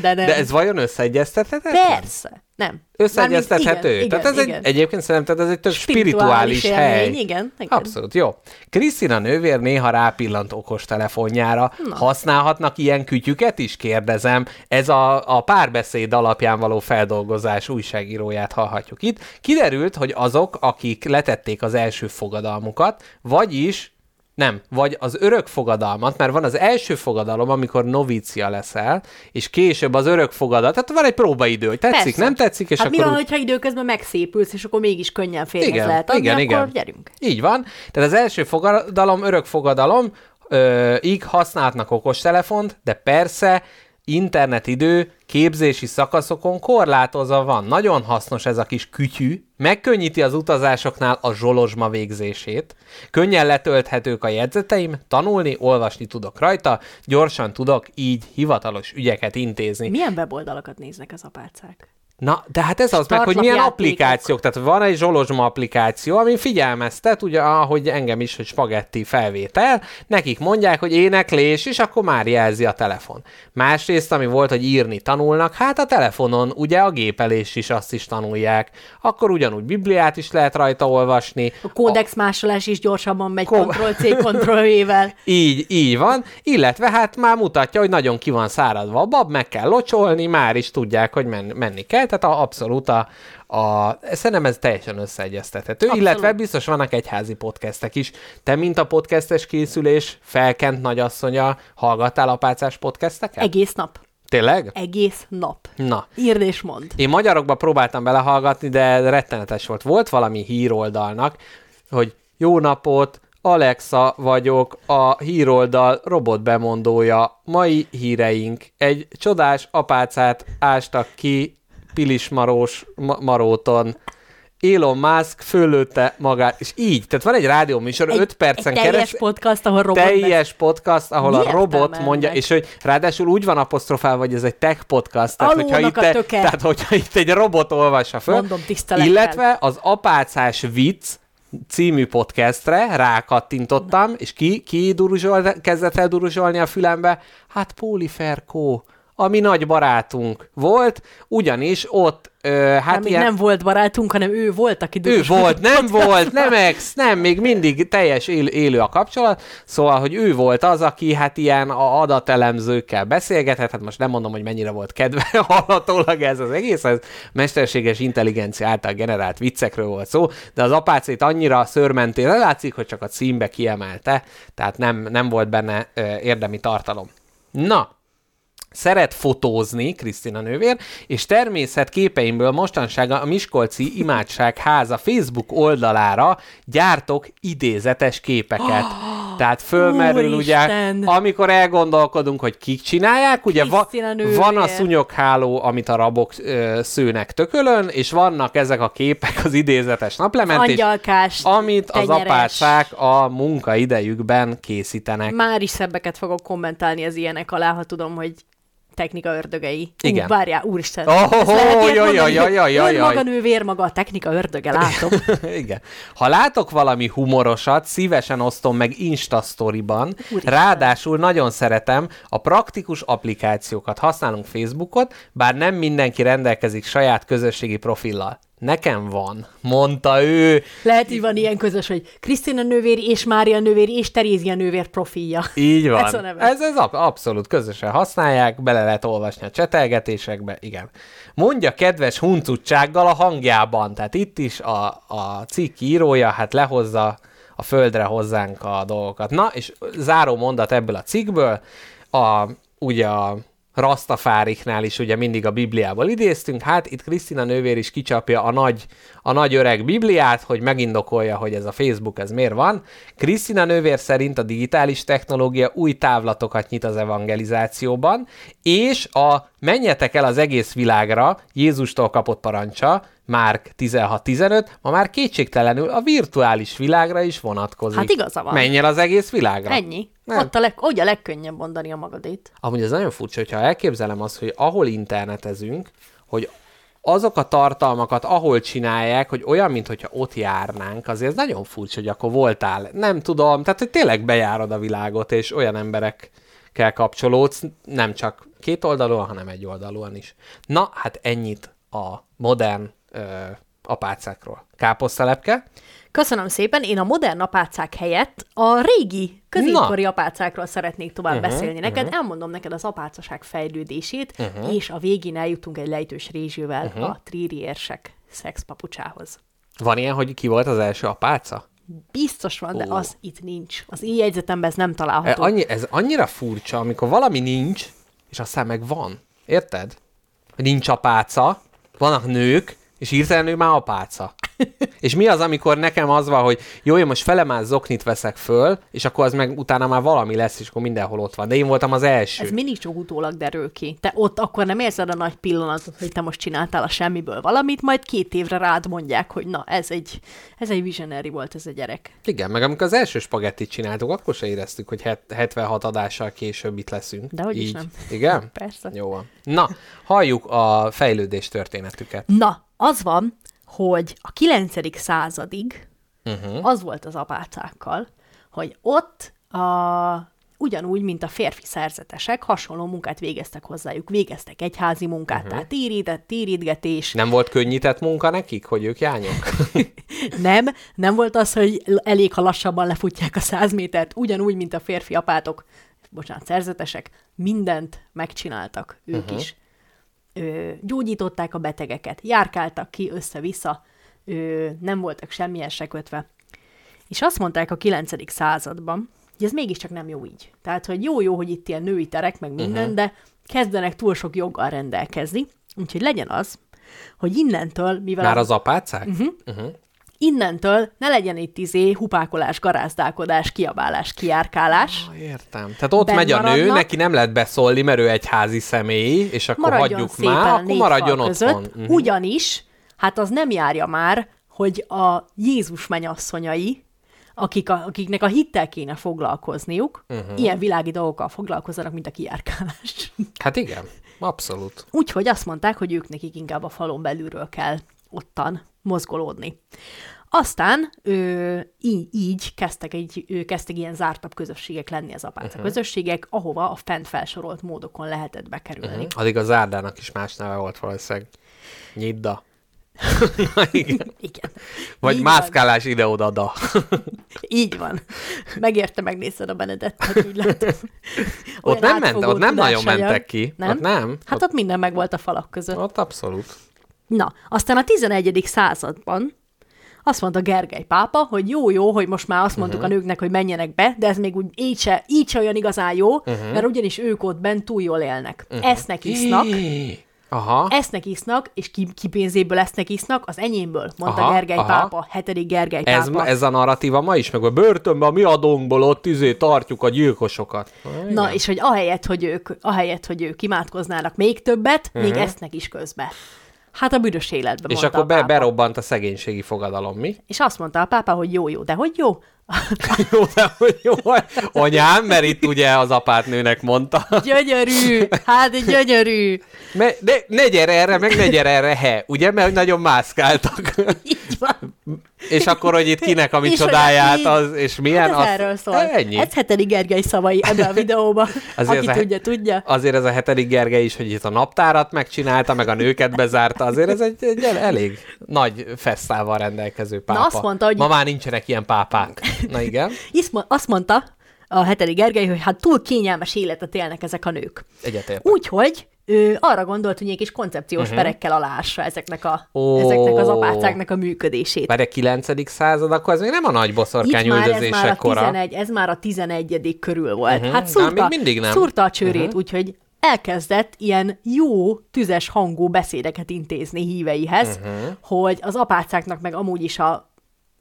De nem. De ez vajon összeegyeztethető? Persze. Nem. Összeegyeztethető. Igen, Tehát ez igen, egy, egyébként szerintem ez egy tök Spirituális spirituális élmény, hely. igen, igen. Abszolút, jó. Krisztina nővér néha rápillant okos telefonjára. Na. Használhatnak ilyen kütyüket is, kérdezem. Ez a, a párbeszéd alapján való feldolgozás újságíróját hallhatjuk itt. Kiderült, hogy azok, akik letették az első fogadalmukat, vagyis nem, vagy az örök fogadalmat, mert van az első fogadalom, amikor novícia leszel, és később az örök fogadalom. Tehát van egy próbaidő, hogy tetszik, Persze. nem tetszik, és hát akkor mi van, úgy- hogyha időközben megszépülsz, és akkor mégis könnyen férhez igen, lehet adni, igen, akkor igen. gyerünk. Így van. Tehát az első fogadalom, örök fogadalom, ö, így használhatnak okostelefont, de persze internetidő képzési szakaszokon korlátozva van. Nagyon hasznos ez a kis kütyű, megkönnyíti az utazásoknál a zsolozsma végzését, könnyen letölthetők a jegyzeteim, tanulni, olvasni tudok rajta, gyorsan tudok így hivatalos ügyeket intézni. Milyen weboldalakat néznek az apácák? Na, de hát ez az meg, hogy milyen Startlapjátékok. applikációk. Tehát van egy zsolozsma applikáció, ami figyelmeztet, ugye, ahogy engem is, hogy spagetti felvétel, nekik mondják, hogy éneklés, és akkor már jelzi a telefon. Másrészt, ami volt, hogy írni tanulnak, hát a telefonon ugye a gépelés is azt is tanulják. Akkor ugyanúgy Bibliát is lehet rajta olvasni. A kódex másolás is gyorsabban megy Ko- Ctrl-C, Ctrl-V-vel. Így, így van, illetve hát már mutatja, hogy nagyon ki van száradva a bab, meg kell locsolni, már is tudják, hogy men- menni kell, Tehát a, abszolút a, a, szerintem ez teljesen összeegyeztethető, Abszolút. illetve biztos vannak egyházi podcastek is. Te, mint a podcastes készülés, felkent nagyasszonya, hallgattál apácás podcasteket? Egész nap. Tényleg? Egész nap. Na, Írd és mond. én magyarokba próbáltam belehallgatni, de rettenetes volt. Volt valami híroldalnak, hogy jó napot, Alexa vagyok, a híroldal robot bemondója. Mai híreink. Egy csodás apácát ástak ki Pilismarós ma- Maróton. Elon Musk fölötte magát, és így, tehát van egy rádióműsor, 5 percen egy teljes keresztül, podcast, ahol robot teljes podcast, ahol Mi a robot értelme mondja, ennek? és hogy ráadásul úgy van apostrofálva, hogy ez egy tech podcast, tehát hogyha, Alónak itt, töke. tehát hogyha itt egy robot olvassa föl, Mondom illetve az apácás vicc című podcastre rákattintottam, és ki, ki duruzsol, kezdett el duruzsolni a fülembe? Hát Póli Ferkó, ami nagy barátunk volt, ugyanis ott, ö, hát még ilyen... nem volt barátunk, hanem ő volt, aki Ő volt, nem volt, nem ex, nem, még mindig teljes él, élő a kapcsolat, szóval, hogy ő volt az, aki hát ilyen a adatelemzőkkel beszélgetett, hát most nem mondom, hogy mennyire volt kedve hallatólag ez az egész, ez mesterséges intelligencia által generált viccekről volt szó, de az apácét annyira szörmentére látszik, hogy csak a címbe kiemelte, tehát nem, nem volt benne ö, érdemi tartalom. Na, Szeret fotózni Krisztina nővér, és természet képeimből mostanság a Miskolci Imádság Háza Facebook oldalára gyártok idézetes képeket. Tehát fölmerül ugye, Úristen! amikor elgondolkodunk, hogy kik csinálják, ugye va- van a szúnyogháló, amit a rabok ö, szőnek tökölön, és vannak ezek a képek az idézetes naplementés, amit az apácák a munkaidejükben készítenek. Már is szebbeket fogok kommentálni az ilyenek alá, ha tudom, hogy technika ördögei. Igen. Ú, várjál, úristen. Oh, oh, ilyet jaj, jaj, jaj, jaj, Ön maga jaj. nővér, maga a technika ördöge, látom. Igen. Ha látok valami humorosat, szívesen osztom meg Insta. Úristen. Ráadásul nagyon szeretem, a praktikus applikációkat használunk Facebookot, bár nem mindenki rendelkezik saját közösségi profillal. Nekem van, mondta ő. Lehet, hogy van ilyen közös, hogy Krisztina nővér és Mária nővér és Terézia nővér profilja. Így van. Ez a neve. Ez, ez ab- abszolút közösen használják, bele lehet olvasni a csetelgetésekbe, igen. Mondja kedves huncutsággal a hangjában, tehát itt is a, a cikk írója hát lehozza a földre hozzánk a dolgokat. Na, és záró mondat ebből a cikkből, a, ugye a Rastafáriknál is ugye mindig a Bibliából idéztünk, hát itt Krisztina nővér is kicsapja a nagy, a nagy öreg Bibliát, hogy megindokolja, hogy ez a Facebook, ez miért van. Krisztina nővér szerint a digitális technológia új távlatokat nyit az evangelizációban, és a menjetek el az egész világra, Jézustól kapott parancsa, Márk 16-15, ma már kétségtelenül a virtuális világra is vonatkozik. Hát igaza van. Menj el az egész világra. Ennyi. Nem. Ott a leg, úgy a legkönnyebb mondani a magadét. Amúgy ez nagyon furcsa, hogyha elképzelem azt, hogy ahol internetezünk, hogy azok a tartalmakat, ahol csinálják, hogy olyan, mintha ott járnánk, azért ez nagyon furcsa, hogy akkor voltál. Nem tudom, tehát hogy tényleg bejárod a világot, és olyan emberekkel kapcsolódsz, nem csak két oldalúan, hanem egy oldalúan is. Na, hát ennyit a modern ö, apácákról. Káposztelepke? Köszönöm szépen, én a modern apácák helyett a régi, középkori apácákról szeretnék tovább uh-huh, beszélni neked. Uh-huh. Elmondom neked az apácaság fejlődését, uh-huh. és a végén eljutunk egy lejtős rézsővel uh-huh. a tríri érsek szexpapucsához. Van ilyen, hogy ki volt az első apáca? Biztos van, de Ó. az itt nincs. Az én jegyzetemben ez nem E, található. annyi, ez annyira furcsa, amikor valami nincs, és aztán meg van. Érted? Nincs apáca, vannak nők, és hirtelen ő már apáca. és mi az, amikor nekem az van, hogy jó, én most felemás zoknit veszek föl, és akkor az meg utána már valami lesz, és akkor mindenhol ott van. De én voltam az első. Ez mindig csak utólag derül ki. Te ott akkor nem érzed a nagy pillanatot, hogy te most csináltál a semmiből valamit, majd két évre rád mondják, hogy na, ez egy, ez egy visionary volt ez a gyerek. Igen, meg amikor az első spagettit csináltuk, akkor se éreztük, hogy het- 76 adással később itt leszünk. Dehogy is Így. nem. Igen? Persze. Jó van. Na, halljuk a fejlődés történetüket. Na, az van, hogy a 9. századig uh-huh. az volt az apácákkal, hogy ott a, ugyanúgy, mint a férfi szerzetesek, hasonló munkát végeztek hozzájuk. Végeztek egyházi munkát, uh-huh. tehát tírítgetés. Nem volt könnyített munka nekik, hogy ők jányok? Nem, nem volt az, hogy elég, ha lassabban lefutják a száz métert, ugyanúgy, mint a férfi apátok, bocsánat, szerzetesek, mindent megcsináltak ők uh-huh. is. Ö, gyógyították a betegeket, járkáltak ki össze-vissza, ö, nem voltak semmilyen se kötve. És azt mondták a 9. században, hogy ez mégiscsak nem jó így. Tehát, hogy jó-jó, hogy itt ilyen női terek, meg minden, uh-huh. de kezdenek túl sok joggal rendelkezni, úgyhogy legyen az, hogy innentől, mivel... Már az apácák? Uh-huh. Uh-huh. Innentől ne legyen itt izé hupákolás, garázdálkodás, kiabálás, kiárkálás. Ah, értem. Tehát ott Benn megy a nő, neki nem lehet beszólni, mert ő egy házi személy, és akkor maradjon hagyjuk már, akkor maradjon otthon. között, Mhm. ugyanis, hát az nem járja már, hogy a Jézus menyasszonyai, akik a, akiknek a hittel kéne foglalkozniuk, uh-huh. ilyen világi dolgokkal foglalkozzanak, mint a kiárkálás. Hát igen, abszolút. Úgyhogy azt mondták, hogy ők nekik inkább a falon belülről kell ottan mozgolódni. Aztán ö, így, így kezdtek, egy, ö, kezdtek ilyen zártabb közösségek lenni az apáca uh-huh. közösségek, ahova a fent felsorolt módokon lehetett bekerülni. Uh-huh. Addig a zárdának is más neve volt valószínűleg. Nyidda. Na, igen. Igen. Vagy Így mászkálás ide-oda, da. Így van. Megérte megnézed a Benedettet, úgy látom. Ott nem, ment, ott nem nagyon mentek ki. Nem? Ott nem. Hát ott minden meg volt a falak között. Ott abszolút. Na, aztán a 11. században azt mondta Gergely pápa, hogy jó-jó, hogy most már azt mondtuk Mhm. uh-huh. a nőknek, hogy menjenek be, de ez még úgy így se, így se olyan igazán jó, Mhm. uh-huh. mert ugyanis ők ott bent túl jól élnek. Uh-huh. Esznek, isznak, Aha. esznek, isznak, és ki, ki pénzéből esznek, isznak, az enyémből, mondta Aha, Gergely aha. pápa, hetedik Gergely Ez, pápa. ez a narratíva ma is, meg a börtönben a mi adónkból ott izé tartjuk a gyilkosokat. Na, és hogy ahelyett, hogy ők, ahelyett, hogy ők imádkoznának még többet, uh-huh. még esznek is közbe. Hát a büdös életben És akkor be, berobbant a szegénységi fogadalom, mi? És azt mondta a pápa, hogy jó, jó, de hogy jó? Jó, de hogy jó, anyám, mert itt ugye az apátnőnek mondta. Gyönyörű! Hát gyönyörű! Me, ne, ne gyere erre, meg ne gyere erre, he, ugye, mert nagyon mászkáltak. Így van. és akkor, hogy itt kinek a mi És az, és milyen, Hát ez az, erről szól. Ennyi. Ez hetedik Gergely szavai ebben a videóban. Azért Aki ez a- tudja, tudja. Azért ez a hetedik Gergely is, hogy itt a naptárat megcsinálta, meg a nőket bezárta, azért ez egy, egy el- elég nagy fesztával rendelkező pápa. azt mondta, hogy- Ma már nincsenek ilyen pápák. Na igen, Iszma, azt mondta a hetedik Gergely, hogy hát túl kényelmes életet élnek ezek a nők. egyetértek. Úgyhogy ő arra gondolt, hogy egy kis koncepciós uh-huh. perekkel alássa ezeknek, a, Ó. ezeknek az apácáknak a működését. Várj, 9. század, akkor ez még nem a nagy boszorkány Itt már ez már, üldözések a kora. 11, ez már a 11. körül volt. Uh-huh. Hát szúrta, még mindig nem. szúrta a csőrét, uh-huh. úgyhogy elkezdett ilyen jó, tüzes hangú beszédeket intézni híveihez, uh-huh. hogy az apácáknak meg amúgy is a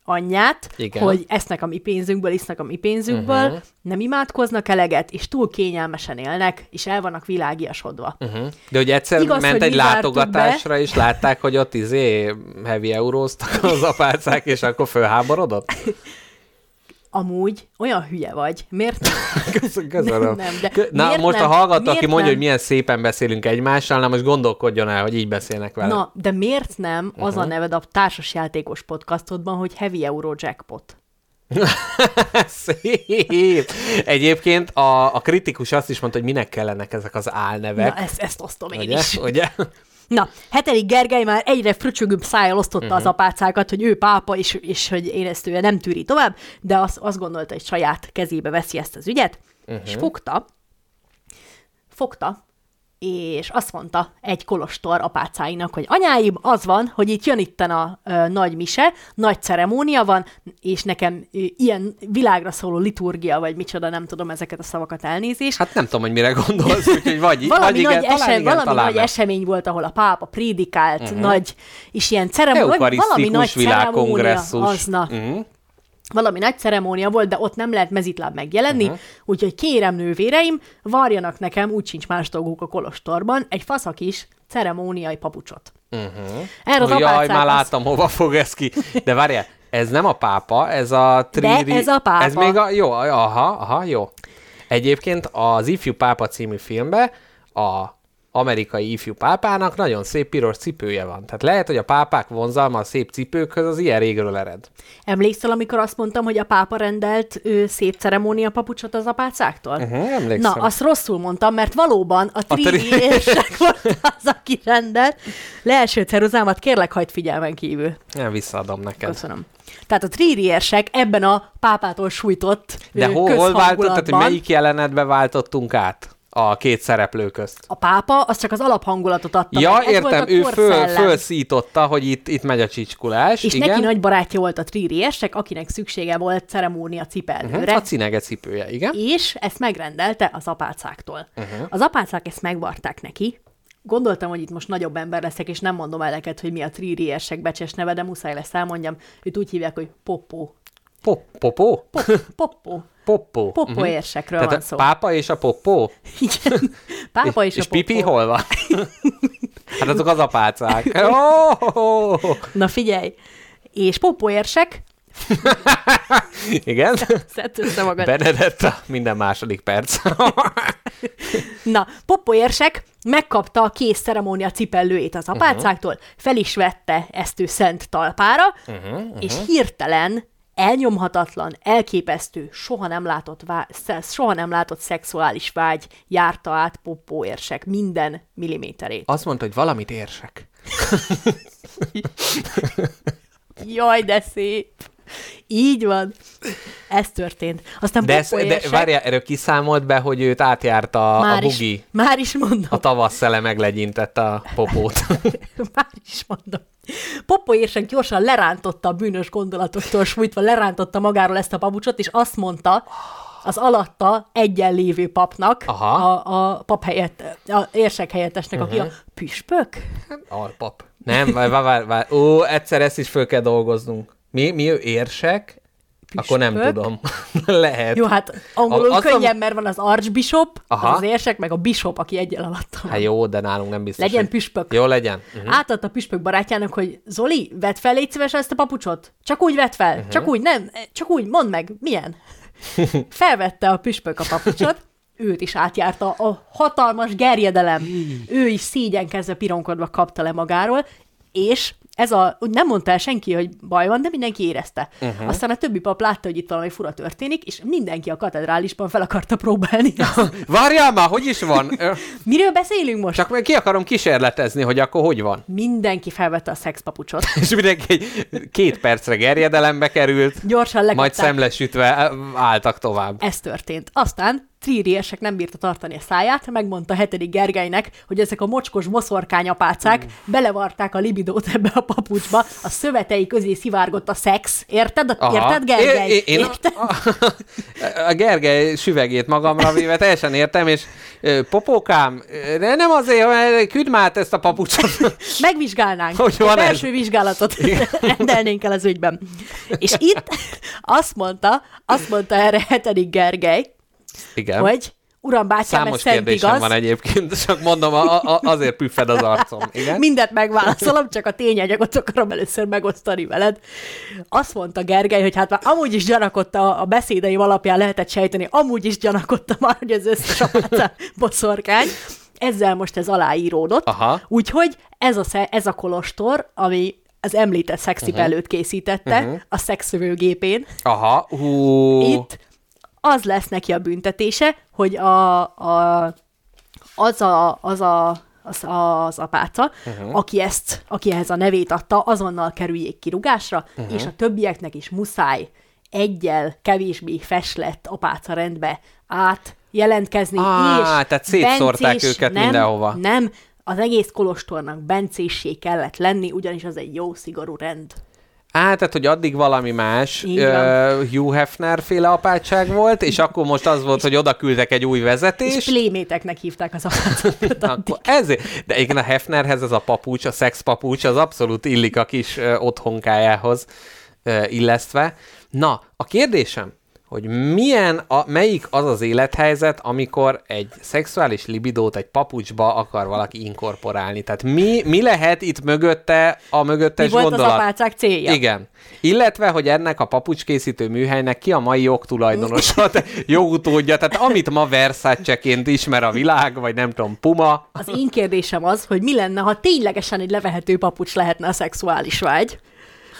anyját, Igen. hogy esznek a mi pénzünkből, isznak a mi pénzünkből, uh-huh. nem imádkoznak eleget, és túl kényelmesen élnek, és el vannak világiasodva. Uh-huh. De hogy egyszer Igaz, ment egy látogatásra, és látták, hogy ott izé heavy euróztak az apácák, és akkor fölháborodott? Amúgy olyan hülye vagy. Miért Köszönöm. köszönöm. Nem, de Kö- Na, miért most nem? a hallgató, aki mondja, nem? hogy milyen szépen beszélünk egymással, na most gondolkodjon el, hogy így beszélnek vele. Na, de miért nem uh-huh. Mhm. az a neved a társasjátékos podcastodban, hogy Heavy Euro Jackpot? Szép! Egyébként a, a kritikus azt is mondta, hogy minek kellenek ezek az álnevek. Na, ezt, ezt osztom én ugye? is. ugye? Na, hetedik Gergely már egyre fröcsögőbb szájjal osztotta Mhm. uh-huh. az apácákat, hogy ő pápa, és, és hogy én ezt ő nem tűri tovább, de azt, azt gondolta, hogy saját kezébe veszi ezt az ügyet, Mhm. uh-huh. és fogta, fogta, és azt mondta egy kolostor apácáinak, hogy anyáim, az van, hogy itt jön itten a ö, nagy mise, nagy ceremónia van, és nekem ö, ilyen világra szóló liturgia, vagy micsoda, nem tudom ezeket a szavakat elnézést, Hát nem tudom, hogy mire gondolsz, úgyhogy vagy, valami, vagy igen, nagy, talán esem, igen, valami talán nagy nem. esemény volt, ahol a pápa prédikált, uh-huh. nagy, és ilyen ceremónia, valami nagy világkongresszus. az, na, Mhm. Valami nagy ceremónia volt, de ott nem lehet mezitláb megjelenni, uh-huh. úgyhogy kérem nővéreim, varjanak nekem, úgy sincs más dolguk a kolostorban, egy faszakis ceremóniai papucsot. Uh-huh. Erre az Jaj, már láttam, hova fog ez ki. De várjál, ez nem a pápa, ez a Triri... ez a pápa. Ez még a... Jó, aha, aha, jó. Egyébként az Ifjú Pápa című filmben a amerikai ifjú pápának nagyon szép piros cipője van. Tehát lehet, hogy a pápák vonzalma a szép cipőkhöz az ilyen régről ered. Emlékszel, amikor azt mondtam, hogy a pápa rendelt ő, szép ceremónia papucsot az apácáktól? Uh-huh, emlékszem. Na, azt rosszul mondtam, mert valóban a tri- Tridi érsek volt az, aki rendelt. Leeső ceruzámat kérlek, hagyd figyelmen kívül. Nem visszaadom neked. Köszönöm. Tehát a tríriersek ebben a pápától sújtott De hol, hol váltott, tehát melyik jelenetbe váltottunk át? A két szereplő közt. A pápa az csak az alaphangulatot adta Ja, meg. Értem, ő föl, fölszította, hogy itt, itt megy a csicskulás. És igen. neki nagy barátja volt a tríriesek, akinek szüksége volt ceremónia cipellőre. Uh-huh. A cinege cipője, igen. és ezt megrendelte az apácáktól. Uh-huh. Az apácák ezt megvarták neki. Gondoltam, hogy itt most nagyobb ember leszek, és nem mondom el neked, hogy mi a tríriesek becses neve, de muszáj lesz elmondjam. Őt úgy hívják, hogy Poppó. Pop, popó? Poppó. Poppó. Poppó érsekről Tehát van szó. pápa és a poppó? Igen. Pápa és, és a Poppó. pipi hol van? hát azok az apácák. Oh! Na figyelj! És Poppó érsek, Igen? szedd össze magad. Benedetta, minden második perc. Na, Poppó érsek megkapta a kész ceremónia cipellőjét az apácáktól, uh-huh. fel is vette ezt ő szent talpára, uh-huh, uh-huh. és hirtelen elnyomhatatlan, elképesztő, soha nem látott, vá- soha nem látott szexuális vágy járta át Poppó érsek minden milliméterét. Azt mondta, hogy valamit érsek. Jaj, de szép! Így van. Ez történt. Aztán De, ez, de várjál, erről kiszámolt be, hogy őt átjárta a, a már, bugi, is, már is mondom. a tavasszele meglegyintette a popót. Már is mondom. Poppó érsek gyorsan lerántotta a bűnös gondolatoktól sújtva, lerántotta magáról ezt a papucsot, és azt mondta az alatta egyen lévő papnak, Aha. a, a pap helyett, a érsek helyettesnek, uh-huh. aki a püspök. Alpap. Nem, várj, várj, várj, várj. Ó, egyszer ezt is föl kell dolgoznunk. Mi, mi ő érsek? Akkor nem Püspök? tudom. Lehet. Jó, hát angolul A- könnyen, mondom- mert van az archbishop, Aha. az, az érsek, meg a bishop, aki egyen alatta van. Hát jó, de nálunk nem biztos. Legyen hogy- püspök. Jó, legyen. Uh-huh. Átadta a püspök barátjának, hogy Zoli, vedd fel légy szíves ezt a papucsot. Csak úgy vedd fel. Uh-huh. Csak úgy, nem, csak úgy, mondd meg, milyen. Felvette a püspök a papucsot, őt is átjárta a hatalmas gerjedelem. Ő is szégyenkezve pironkodva kapta le magáról, és ez a, úgy nem mondta el senki, hogy baj van, de mindenki érezte. Uh-huh. Aztán a többi pap látta, hogy itt valami fura történik, és mindenki a katedrálisban fel akarta próbálni. Várjál már, hogy is van? Miről beszélünk most? Csak meg ki akarom kísérletezni, hogy akkor hogy van. Mindenki felvette a szexpapucsot. És mindenki két percre gerjedelembe került, Gyorsan majd lekapták. szemlesütve álltak tovább. Ez történt. Aztán Tríriesek nem bírta tartani a száját, megmondta hetedik Gergelynek, hogy ezek a mocskos moszorkányapácák belevarták a libidót ebbe a papucsba, a szövetei közé szivárgott a szex. Érted? Aha. Érted, Gergely? Én, én, Érted? a, a, a Gergely süvegét magamra véve teljesen értem, és popókám, de nem azért, hogy küld már ezt a papucsot. Megvizsgálnánk. Hogy van ez? Első vizsgálatot rendelnénk el az ügyben. És itt azt mondta, azt mondta erre hetedik Gergely, Igen. hogy uram bátyám, ez Számos szent kérdésem igaz. van egyébként, csak mondom, a, a, azért püffed az arcom. Igen? Mindent megválaszolom, csak a tényanyagot akarom először megosztani veled. Azt mondta Gergely, hogy hát már amúgy is gyanakodta a beszédeim alapján lehetett sejteni, amúgy is gyanakodta már, hogy az összes apáca boszorkány. Ezzel most ez aláíródott. Aha. Úgyhogy ez a, ez a kolostor, ami az említett szexipellőt uh-huh. készítette uh-huh. a szexszövőgépén, Aha, hú. itt az lesz neki a büntetése, hogy a, a, az, a, az, a, az, az apáca, uh-huh. aki ezt, aki ehhez a nevét adta, azonnal kerüljék kirugásra, uh-huh. és a többieknek is muszáj egyel kevésbé feslett apáca rendbe át jelentkezni, Á, és tehát szétszórták őket nem, mindenhova. Nem, az egész kolostornak bencéssé kellett lenni, ugyanis az egy jó, szigorú rend. Á, tehát, hogy addig valami más uh, Hugh Hefner féle apátság volt, és akkor most az volt, hogy oda küldtek egy új És vezetést. pléméteknek hívták az. Akkor ezért. De igen, a Hefnerhez ez a papucs, a szexpapucs, az abszolút illik a kis uh, otthonkájához uh, illesztve. Na, a kérdésem, hogy milyen, a, melyik az az élethelyzet, amikor egy szexuális libidót egy papucsba akar valaki inkorporálni. Tehát mi, mi lehet itt mögötte a mögöttes Mi volt gondolat? az apácák célja? Igen. Illetve, hogy ennek a papucskészítő műhelynek ki a mai jogtulajdonosa, jogutódja, tehát amit ma Versace-ként ismer a világ, vagy nem tudom, Puma. Az én kérdésem az, hogy mi lenne, ha ténylegesen egy levehető papucs lehetne a szexuális vágy.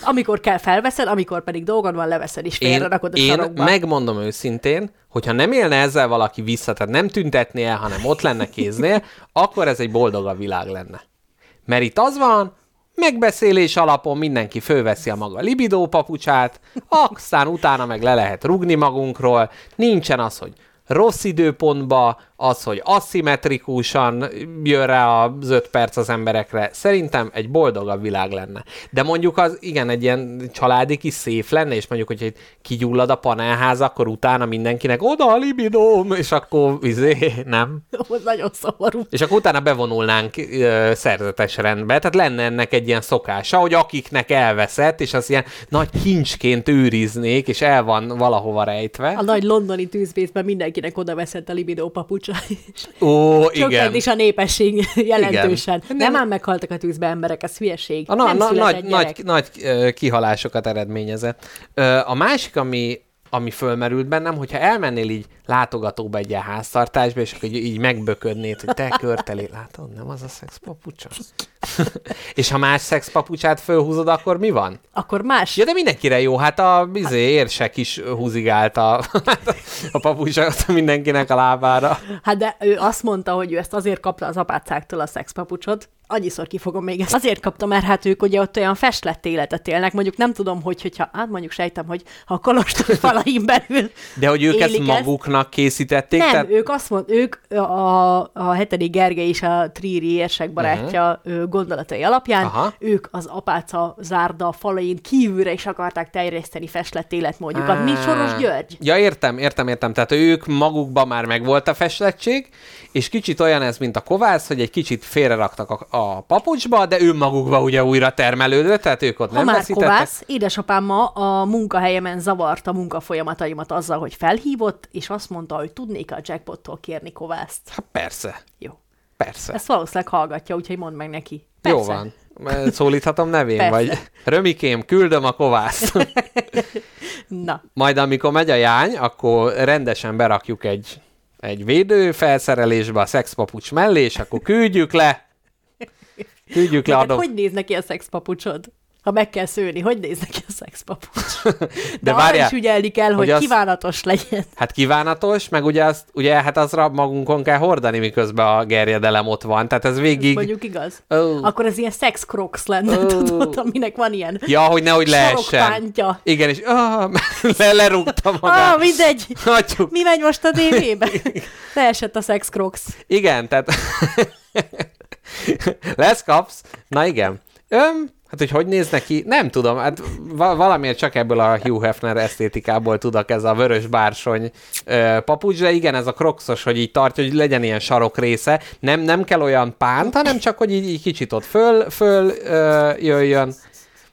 Amikor kell felveszed, amikor pedig dolgod van, leveszed és félre rakod a én sarokba. megmondom őszintén, hogyha nem élne ezzel valaki vissza, tehát nem tüntetné el, hanem ott lenne kéznél, akkor ez egy boldogabb világ lenne. Mert itt az van, megbeszélés alapon mindenki fölveszi a maga libidó papucsát, aztán utána meg le lehet rugni magunkról, nincsen az, hogy rossz időpontba, az, hogy aszimmetrikusan jön rá az öt perc az emberekre, szerintem egy boldogabb világ lenne. De mondjuk az, igen, egy ilyen családi kis szép lenne, és mondjuk, hogy kigyullad a panelház, akkor utána mindenkinek oda a libidóm, és akkor izé, nem? Az nagyon szomorú. És akkor utána bevonulnánk ö, szerzetes rendbe. Tehát lenne ennek egy ilyen szokása, hogy akiknek elveszett, és az ilyen nagy kincsként őriznék, és el van valahova rejtve. A nagy londoni tűzvészben mindenkinek oda veszett a libidó papucsa, és Ó, csökkent igen. is a népesség jelentősen. Igen. Nem ám meghaltak a tűzbe emberek, ez hülyeség. A na, nem na, nagy, gyerek. nagy, nagy kihalásokat eredményezett. A másik, ami, ami fölmerült bennem, hogyha elmennél így látogatóba egy ilyen háztartásba, és akkor így, így megböködnéd, hogy te körtelé, látod, nem az a szexpapucsa? és ha más szexpapucsát fölhúzod, akkor mi van? Akkor más. Ja, de mindenkire jó, hát a bizé, érsek is húzigált a, a papucsot mindenkinek a lábára. Hát de ő azt mondta, hogy ő ezt azért kapta az apácáktól a szexpapucsot. Annyiszor kifogom még ezt. Azért kapta, mert hát ők ugye ott olyan festlett életet élnek. Mondjuk nem tudom, hogy, hogyha, hát mondjuk sejtem, hogy ha a kolostor falain belül De hogy ők ezt maguknak készítették? Nem, tehát... ők azt mond, ők a, a hetedik Gergely és a Tríri érsek barátja uh-huh. Gondolatai alapján. Aha. Ők az apáca zárda falain kívülre is akarták terjeszteni festlett életmódjukat, mint Soros György. Ja, értem, értem, értem. Tehát ők magukban már megvolt a festlettség, és kicsit olyan ez, mint a kovász, hogy egy kicsit félreraktak a, a papucsba, de ő magukba ugye újra termelődött, tehát ők ott Ha nem már veszítettek. kovász, édesapám ma a munkahelyemen zavarta a munkafolyamataimat azzal, hogy felhívott, és azt mondta, hogy tudnék a jackpottól kérni kovászt. Hát persze, Jó. Persze. Ezt valószínűleg hallgatja, úgyhogy mondd meg neki. Jó Persze. van. Szólíthatom nevén, Persze. vagy Römikém, küldöm a kovászt. Na, Majd amikor megy a jány, akkor rendesen berakjuk egy, egy védőfelszerelésbe a szexpapucs mellé, és akkor küldjük le. Küldjük le, adom. hogy néz neki a szexpapucsod? Ha meg kell szőni, hogy néz neki a szexpapucs? De, De várjál, is ügyelni kell, hogy, hogy az- kívánatos legyen. Hát kívánatos, meg ugye, azt, ugye hát azra magunkon kell hordani, miközben a gerjedelem ott van. Tehát ez végig... Mondjuk igaz? Ó. Akkor ez ilyen sex crocs lenne, Ó. tudod, aminek van ilyen Ja, hogy nehogy leessen. Igen, és ah, le, lerúgta Ah, magát. mindegy. Hagyjuk. Mi megy most a DV-be? Leesett a sex crocs. Igen, tehát lesz kapsz. Na igen. Öm, hát hogy hogy néz neki? Nem tudom, hát va- valamiért csak ebből a Hugh Hefner esztétikából tudok ez a vörös bársony papucs, de igen, ez a krokszos, hogy így tartja, hogy legyen ilyen sarok része. Nem, nem kell olyan pánt, hanem csak, hogy így, így kicsit ott föl, föl ö, jöjjön.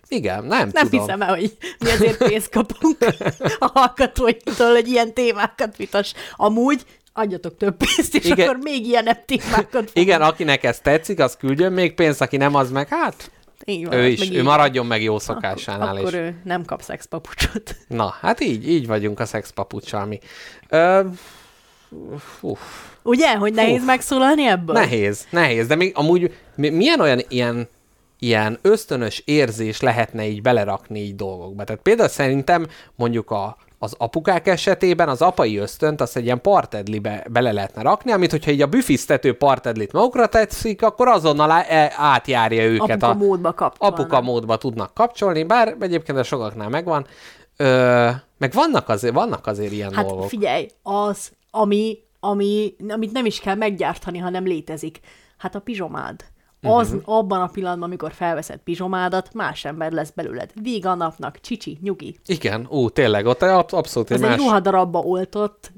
Igen, nem, Nem tudom. hiszem el, hogy mi ezért pénzt kapunk a hallgatóinktól, hogy ilyen témákat vitas. Amúgy adjatok több pénzt, és Igen. Igen. akkor még ilyenebb témákat fogunk. Igen, akinek ez tetszik, az küldjön még pénzt, aki nem, az meg hát Így van, ő meg is, így ő van. maradjon meg jó szokásánál. Akkor és... ő nem kap szexpapucsot. Na, hát így, így vagyunk a szexpapucsal mi. Ö, uff, Ugye, hogy nehéz megszólalni ebből? nehéz, nehéz, de még amúgy mi, milyen olyan ilyen, ilyen ösztönös érzés lehetne így belerakni így dolgokba? Tehát például szerintem mondjuk a, az apukák esetében az apai ösztönt azt egy ilyen partedlibe bele lehetne rakni, amit hogyha így a büfisztető partedlit magukra tetszik, akkor azonnal e- átjárja őket. Apuka a, módba kapcsolna. apuka módba tudnak kapcsolni, bár egyébként a sokaknál megvan. Ö, meg vannak azért, vannak azért ilyen Hát dolgok. figyelj, az, ami, ami, amit nem is kell meggyártani, hanem létezik. Hát a pizsomád. Az uh-huh. abban a pillanatban, amikor felveszed pizsomádat, más ember lesz belőled. Víg a napnak, csicsi, nyugi. Igen, ú, tényleg, ott absz- abszolút egy Ez egy más... ruhadarabba oltott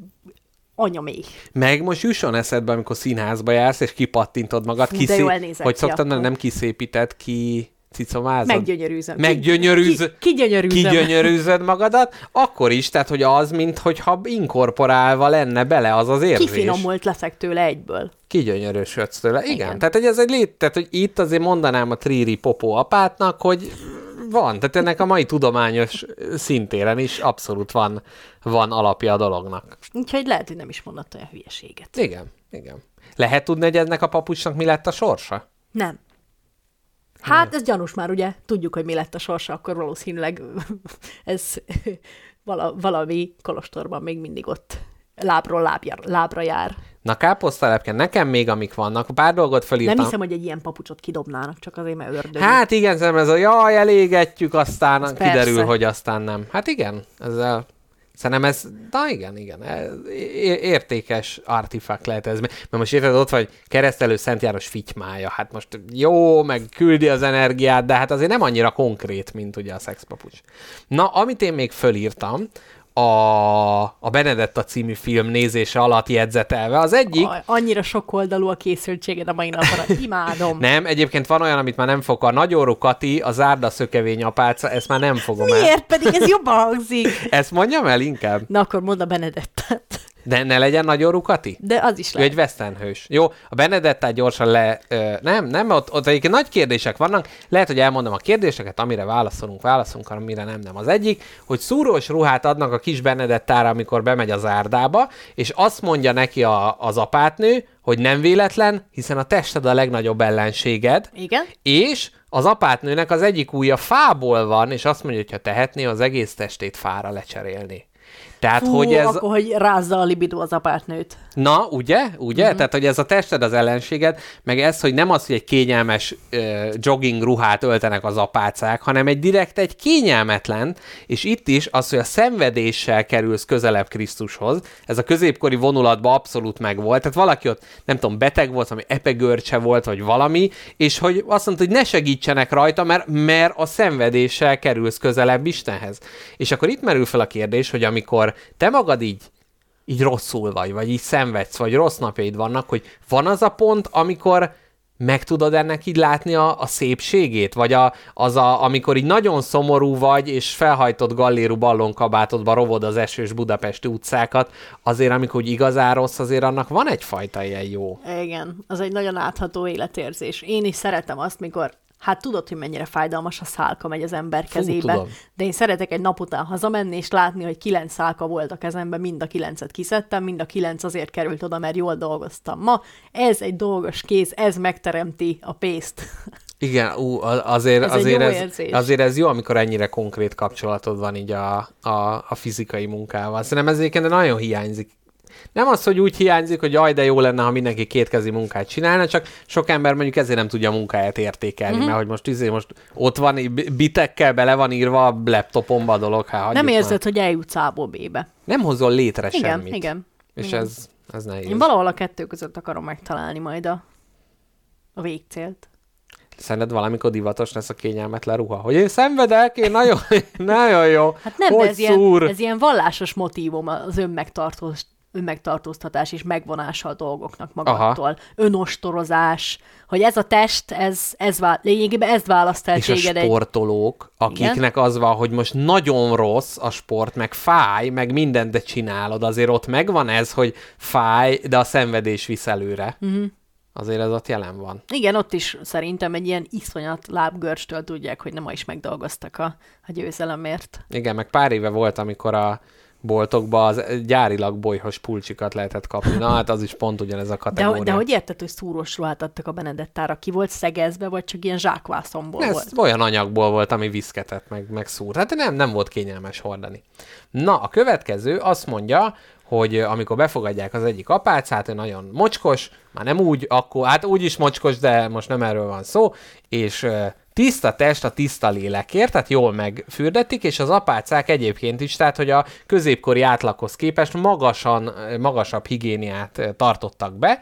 anyaméh. Meg most jusson eszedbe, amikor színházba jársz, és kipattintod magad, Fú, nézek hogy akkor. nem kiszépített, ki cicomázod. Meggyönyörűzöm. Meggyönyörűz... Ki, kigyönyörűzöm. kigyönyörűzöd magadat, akkor is, tehát hogy az, mintha inkorporálva lenne bele az az érzés. Kifinomult leszek tőle egyből. Kigyönyörösödsz tőle. Igen. Igen. Igen. Tehát, hogy ez egy lét, tehát, hogy itt azért mondanám a Tríri Popó apátnak, hogy van, tehát ennek a mai tudományos szintéren is abszolút van, van alapja a dolognak. Úgyhogy lehet, hogy nem is mondott olyan hülyeséget. Igen, igen. Lehet tudni, hogy ennek a papucsnak mi lett a sorsa? Nem. Hát ez gyanús már, ugye? Tudjuk, hogy mi lett a sorsa, akkor valószínűleg ez vala, valami kolostorban még mindig ott lábról lábja, lábra jár. Na káposztalepke, nekem még amik vannak, pár dolgot felírtam. Nem hiszem, hogy egy ilyen papucsot kidobnának, csak azért, mert ördög. Hát igen, szerintem ez a jaj, elégetjük, aztán Ez kiderül, persze. hogy aztán nem. Hát igen, ezzel Szerintem ez, na igen, igen, ez értékes artifakt lehet ez. Mert most érted, ott vagy keresztelő Szent János fitymája, hát most jó, meg küldi az energiát, de hát azért nem annyira konkrét, mint ugye a szexpapucs. Na, amit én még fölírtam, a, a Benedetta című film nézése alatt jegyzetelve. Az egyik... A- Annyira sok oldalú a készültséged a mai napra. Imádom. Nem, egyébként van olyan, amit már nem fog. A nagyorú Kati, a zárda szökevény apáca, ezt már nem fogom el. Miért? Pedig ez jobban hangzik. Ezt mondjam el inkább. Na akkor mondd a Benedettát. De ne legyen nagyorú Kati? De az is Ő lehet. egy western hős. Jó, a Benedettát gyorsan le... Ö, nem, nem, ott, ott egyébként nagy kérdések vannak. Lehet, hogy elmondom a kérdéseket, amire válaszolunk, válaszolunk, amire nem, nem. Az egyik, hogy szúrós ruhát adnak a kis Benedettára, amikor bemegy az árdába, és azt mondja neki a, az apátnő, hogy nem véletlen, hiszen a tested a legnagyobb ellenséged, Igen? és az apátnőnek az egyik ujja fából van, és azt mondja, hogy ha tehetné, az egész testét fára lecserélni. Tehát, Fú, hogy ez... akkor, hogy rázza a libidó az apátnőt. Na, ugye? Ugye? Mm-hmm. Tehát, hogy ez a tested az ellenséged, meg ez, hogy nem az, hogy egy kényelmes uh, jogging ruhát öltenek az apácák, hanem egy direkt egy kényelmetlen, és itt is az, hogy a szenvedéssel kerülsz közelebb Krisztushoz, ez a középkori vonulatban abszolút megvolt, tehát valaki ott, nem tudom, beteg volt, ami epegörcse volt, vagy valami, és hogy azt mondta, hogy ne segítsenek rajta, mert, mert a szenvedéssel kerülsz közelebb Istenhez. És akkor itt merül fel a kérdés, hogy amikor te magad így így rosszul vagy, vagy így szenvedsz, vagy rossz napjaid vannak, hogy van az a pont, amikor meg tudod ennek így látni a, a szépségét? Vagy a, az, a, amikor így nagyon szomorú vagy, és felhajtott gallérú ballonkabátodba rovod az esős budapesti utcákat, azért amikor igazán rossz, azért annak van egyfajta ilyen jó. Igen, az egy nagyon átható életérzés. Én is szeretem azt, mikor Hát tudod, hogy mennyire fájdalmas a szálka megy az ember kezébe, tudom. de én szeretek egy nap után hazamenni, és látni, hogy kilenc szálka volt a kezemben, mind a kilencet kiszedtem, mind a kilenc azért került oda, mert jól dolgoztam. Ma ez egy dolgos kéz, ez megteremti a pénzt. Igen, ú, azért, Ez azért, ez, érzés. azért ez jó, amikor ennyire konkrét kapcsolatod van így a, a, a fizikai munkával. Szerintem ez egyébként nagyon hiányzik. Nem az, hogy úgy hiányzik, hogy jaj, de jó lenne, ha mindenki kétkezi munkát csinálna, csak sok ember mondjuk ezért nem tudja a munkáját értékelni, Mhm. mm-hmm. mert hogy most, izé, most ott van, bitekkel bele van írva a laptopomba a dolog, hát Nem már. érzed, hogy eljutsz A-ból B-be. Nem hozol létre Igen, semmit. igen. És igen. ez, ez nehéz. Én valahol a kettő között akarom megtalálni majd a, a végcélt. Szerinted valamikor divatos lesz a kényelmetlen ruha? Hogy én szenvedek, én nagyon, nagyon jó. Hát nem, hogy ez ilyen, szúr. ez ilyen vallásos motívum az önmegtartós, önmegtartóztatás és megvonása a dolgoknak magadtól. Aha. Önostorozás, hogy ez a test, ez, ez vá- lényegében ez választ el És a téged egy... sportolók, akiknek az van, hogy most nagyon rossz a sport, meg fáj, meg mindent, de csinálod, azért ott megvan ez, hogy fáj, de a szenvedés visz előre. Uh-huh. Azért ez ott jelen van. Igen, ott is szerintem egy ilyen iszonyat lábgörcstől tudják, hogy nem ma is megdolgoztak a, a győzelemért. Igen, meg pár éve volt, amikor a boltokba az gyárilag bolyhos pulcsikat lehetett kapni. Na hát az is pont ugyanez a De, kategória. de hogy érted, hogy szúrós ruhát adtak a Benedettára? Ki volt szegezve, vagy csak ilyen zsákvászomból Ez volt? olyan anyagból volt, ami viszketett, meg, meg szúrt. Hát nem, nem volt kényelmes hordani. Na, a következő azt mondja, hogy amikor befogadják az egyik apácát, ő nagyon mocskos, már nem úgy, akkor, hát úgy is mocskos, de most nem erről van szó, és tiszta test a tiszta lélekért, tehát jól megfürdetik, és az apácák egyébként is, tehát hogy a középkori átlaghoz képest magasan, magasabb higiéniát tartottak be,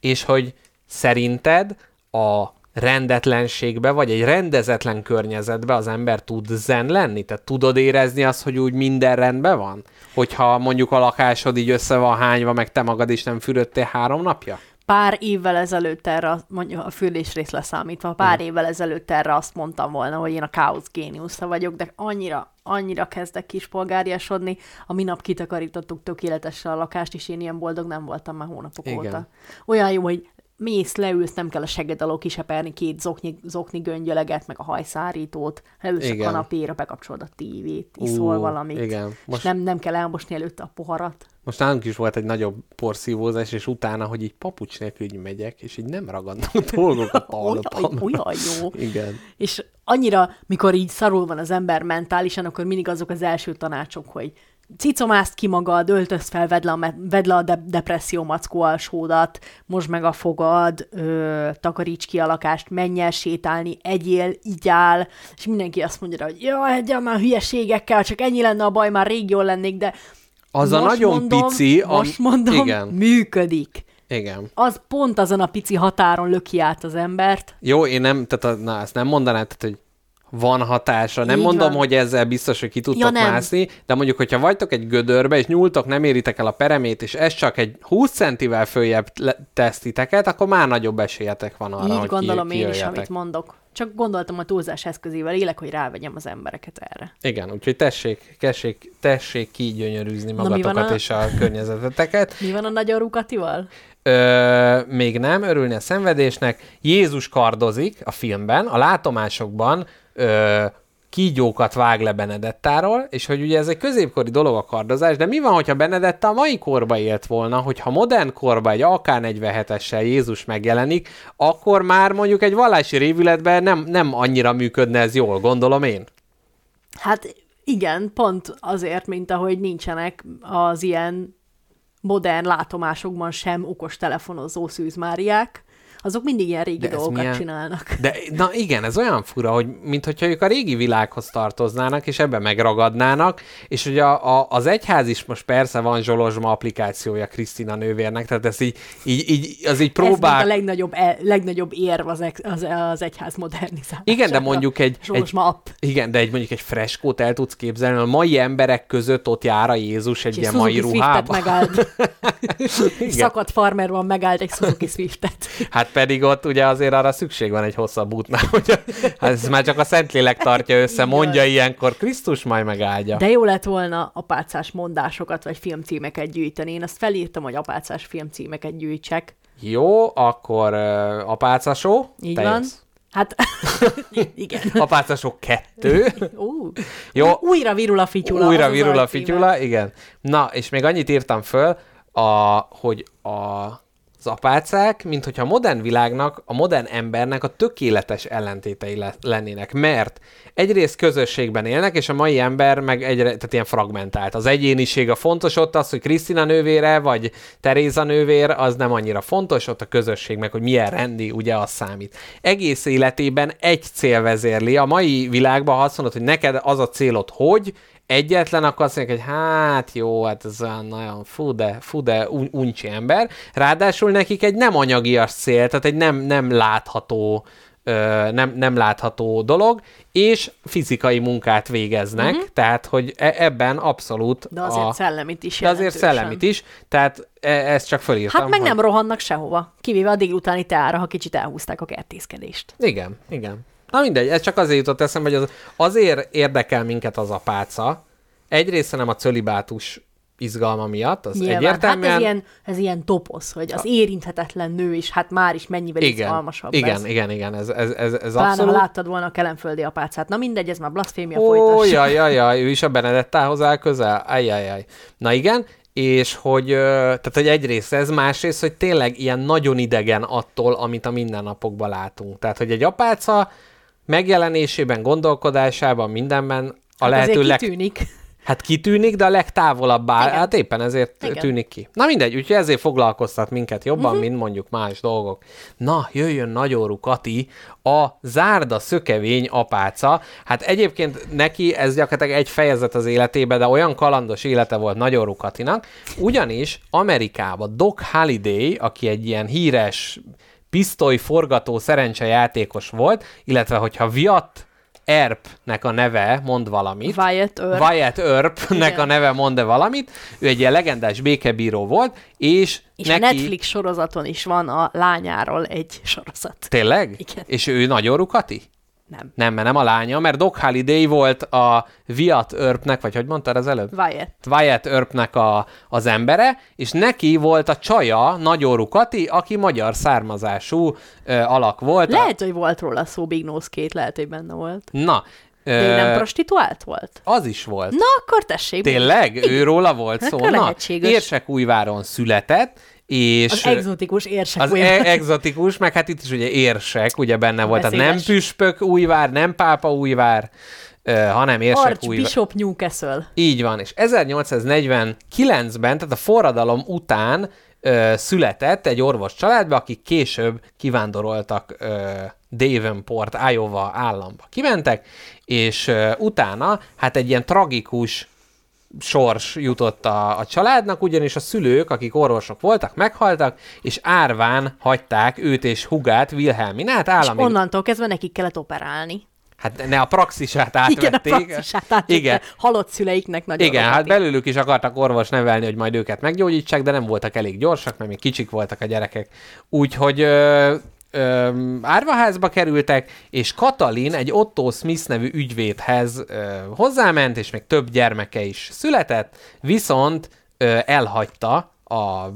és hogy szerinted a rendetlenségbe, vagy egy rendezetlen környezetbe az ember tud zen lenni? Tehát tudod érezni azt, hogy úgy minden rendben van? Hogyha mondjuk a lakásod így össze van hányva, meg te magad is nem fürödtél három napja? Pár évvel ezelőtt erre, mondjuk a fülésrész leszámítva, pár évvel ezelőtt erre azt mondtam volna, hogy én a káosz géniusza vagyok, de annyira, annyira kezdek kispolgáriasodni. A minap kitakarítottuk tökéletesen a lakást, és én ilyen boldog nem voltam már hónapok Igen. óta. Olyan jó, hogy mész, leülsz, nem kell a seged alól kiseperni két zokni, zokni göngyöleget, meg a hajszárítót, leülsz Igen. a kanapéra, bekapcsolod a tévét, iszol Ú, valamit, igen. Most... Nem, nem kell elmosni előtte a poharat. Most nálunk is volt egy nagyobb porszívózás, és utána, hogy így papucs nélkül így megyek, és így nem ragadnak dolgokat Olyan, hallottam. olyan jó. Igen. És annyira, mikor így szarul van az ember mentálisan, akkor mindig azok az első tanácsok, hogy cicomázd ki magad, öltöz fel, vedd le a, vedd le a de- depresszió mackó alsódat, most meg a fogad, ö, takaríts ki a lakást, menj el sétálni, egyél, igyál, és mindenki azt mondja, hogy jó, egyel már hülyeségekkel, csak ennyi lenne a baj, már rég jól lennék, de Az a nagyon mondom, pici, am- most mondom, igen. működik. Igen. Az pont azon a pici határon löki át az embert. Jó, én nem, tehát a, na, ezt nem mondanám, tehát, hogy van hatása. Nem Így mondom, van. hogy ezzel biztos, hogy ki tudtok Ja, nem. mászni, de mondjuk, hogyha vagytok egy gödörbe, és nyúltok, nem éritek el a peremét, és ez csak egy 20 centivel följebb le- tesz titeket, akkor már nagyobb esélyetek van arra, Így hogy gondolom ki, én is, amit mondok. Csak gondoltam a túlzás eszközével élek, hogy rávegyem az embereket erre. Igen, úgyhogy tessék, tessék, tessék kigyönyörűzni magatokat a- és a környezeteteket. Mi van a nagyon rukatival? Ö, még nem, örülni a szenvedésnek. Jézus kardozik a filmben, a látomásokban ö, kígyókat vág le Benedettáról, és hogy ugye ez egy középkori dolog a kardozás, de mi van, hogyha Benedetta a mai korba élt volna, hogyha modern korba egy AK-47-essel Jézus megjelenik, akkor már mondjuk egy vallási révületben nem, nem annyira működne ez jól, gondolom én. Hát igen, pont azért, mint ahogy nincsenek az ilyen modern látomásokban sem okos telefonozó szűzmáriák, azok mindig ilyen régi De ez dolgokat milyen- csinálnak. De na igen, ez olyan fura, hogy mintha ők a régi világhoz tartoznának, és ebbe megragadnának, és ugye a, a, az egyház is most persze van Zsolozsma applikációja Krisztina nővérnek, tehát ez így, így, így az így Ez volt a próbál... legnagyobb, e, legnagyobb érv az, ex, az, az egyház modernizálására. Igen, de mondjuk egy, egy, Zsolozsma app. igen, de egy mondjuk egy freskót el tudsz képzelni, a mai emberek között ott jár a Jézus egy ilyen mai ruhában. megállt. Szakadt farmer van, megállt egy Suzuki Swiftet. Hát pedig ott ugye azért arra szükség van egy hosszabb útnál, hogy hát ez már csak a Szentlélek tartja össze, mondja ilyenkor, Krisztus majd megáldja. De jó lett volna apácás mondásokat vagy filmcímeket gyűjteni. Én azt felírtam, hogy apácás filmcímeket gyűjtsek. Jó, akkor uh, apácasó. Így te van. jössz. Hát, igen. Apácasó kettő. Ú, Jó, újra virul a fityula. újra virul a fityula, igen. Na, és még annyit írtam föl, a, hogy a, az apácák, mint hogyha a modern világnak, a modern embernek a tökéletes ellentétei le, lennének, mert egyrészt közösségben élnek, és a mai ember meg egyre, tehát ilyen fragmentált. Az egyéniség a fontos, ott az, hogy Krisztina nővére, vagy Teréza nővér, az nem annyira fontos, ott a közösség meg, hogy milyen rendi, ugye az számít. Egész életében egy cél vezérli. A mai világban, ha azt mondod, hogy neked az a célod, hogy, egyetlen, akkor azt mondják, hogy hát jó, hát ez olyan nagyon fú, de, fú, de un- uncsi ember. Ráadásul nekik egy nem anyagias cél, tehát egy nem, nem látható ö, nem, nem látható dolog, és fizikai munkát végeznek, uh-huh. tehát, hogy e- ebben abszolút De azért a, szellemit is de azért szellemit is, tehát e- ezt csak fölírtam. Hát meg hogy- nem rohannak sehova, kivéve a délutáni teára, ha kicsit elhúzták a kertészkedést. Igen, igen. Na mindegy, ez csak azért jutott eszembe, hogy az, azért érdekel minket az apáca. Egyrészt nem a cölibátus izgalma miatt, az Nyilván. egyértelműen... Hát ez ilyen, ez ilyen toposz, hogy az érinthetetlen nő is, hát már is mennyivel igen, izgalmasabb igen, ez. igen, igen, ez, ez, ez, ez Pláne, abszolút... ha láttad volna a kelemföldi apácát. Na mindegy, ez már blaszfémia Ó, folytass. jaj, jaj, jaj, ő is a Benedettához áll közel? Ajjajjaj. Na igen, és hogy, tehát, hogy egyrészt ez, másrészt, hogy tényleg ilyen nagyon idegen attól, amit a mindennapokban látunk. Tehát, hogy egy apáca megjelenésében, gondolkodásában, mindenben a hát lehető leg... kitűnik. Hát kitűnik, de a legtávolabb áll. Igen. Hát éppen ezért Igen. Tűnik ki. Na mindegy, úgyhogy ezért foglalkoztat minket jobban, uh-huh. mint mondjuk más dolgok. Na, jöjjön Nagyórú Kati, a zárda szökevény apáca. Hát egyébként neki ez gyakorlatilag egy fejezet az életébe, de olyan kalandos élete volt Nagyórú Katinak, ugyanis Amerikában Doc Halliday, aki egy ilyen híres pisztoly forgató szerencsejátékos volt, illetve hogyha Viat Erpnek a neve mond valamit, Wyatt Earp. Wyatt Earp-nek Igen. a neve mond-e valamit, ő egy ilyen legendás békebíró volt, és, És neki... a Netflix sorozaton is van a lányáról egy sorozat. Tényleg? Igen. És ő nagyon rukati? Nem. Nem, mert nem a lánya, mert Doc Halliday volt a Wyatt Earpnek, vagy hogy mondtad az előbb? Wyatt. Wyatt Earpnek a, az embere, és neki volt a csaja, Nagyórú Kati, aki magyar származású ö, alak volt. A, Lehet, hogy volt róla szó Big Nose Kate, lehet, hogy benne volt. na, De ő nem prostituált volt? az is volt. Na, akkor tessék. Tényleg? Ő róla volt szó? Akkor Na, lehetséges. Érsekújváron született, és... Az egzotikus érsek az e- exotikus, meg hát itt is ugye érsek, ugye benne volt, tehát nem Beszédes. püspök újvár, nem pápa újvár, ö, hanem érsek új... Archbishop Newcastle. Így van, és 1849-ben, tehát a forradalom után ö, született egy orvos családba, akik később kivándoroltak ö, Davenport, Iowa államba. Kimentek, és ö, utána hát egy ilyen tragikus sors jutott a, a családnak, ugyanis a szülők, akik orvosok voltak, meghaltak, és árván hagyták őt és hugát, Wilhelminát És állami... onnantól kezdve nekik kellett operálni. Hát ne a praxisát átvették. Igen, a praxisát átvette. Igen. Halott szüleiknek nagyon Igen, hát romantik. belőlük is akartak orvos nevelni, hogy majd őket meggyógyítsák, de nem voltak elég gyorsak, mert még kicsik voltak a gyerekek. Úgyhogy ö, ö, árvaházba kerültek, és Katalin egy Otto Smith nevű ügyvédhez ö, hozzáment, és még több gyermeke is született, viszont ö, elhagyta a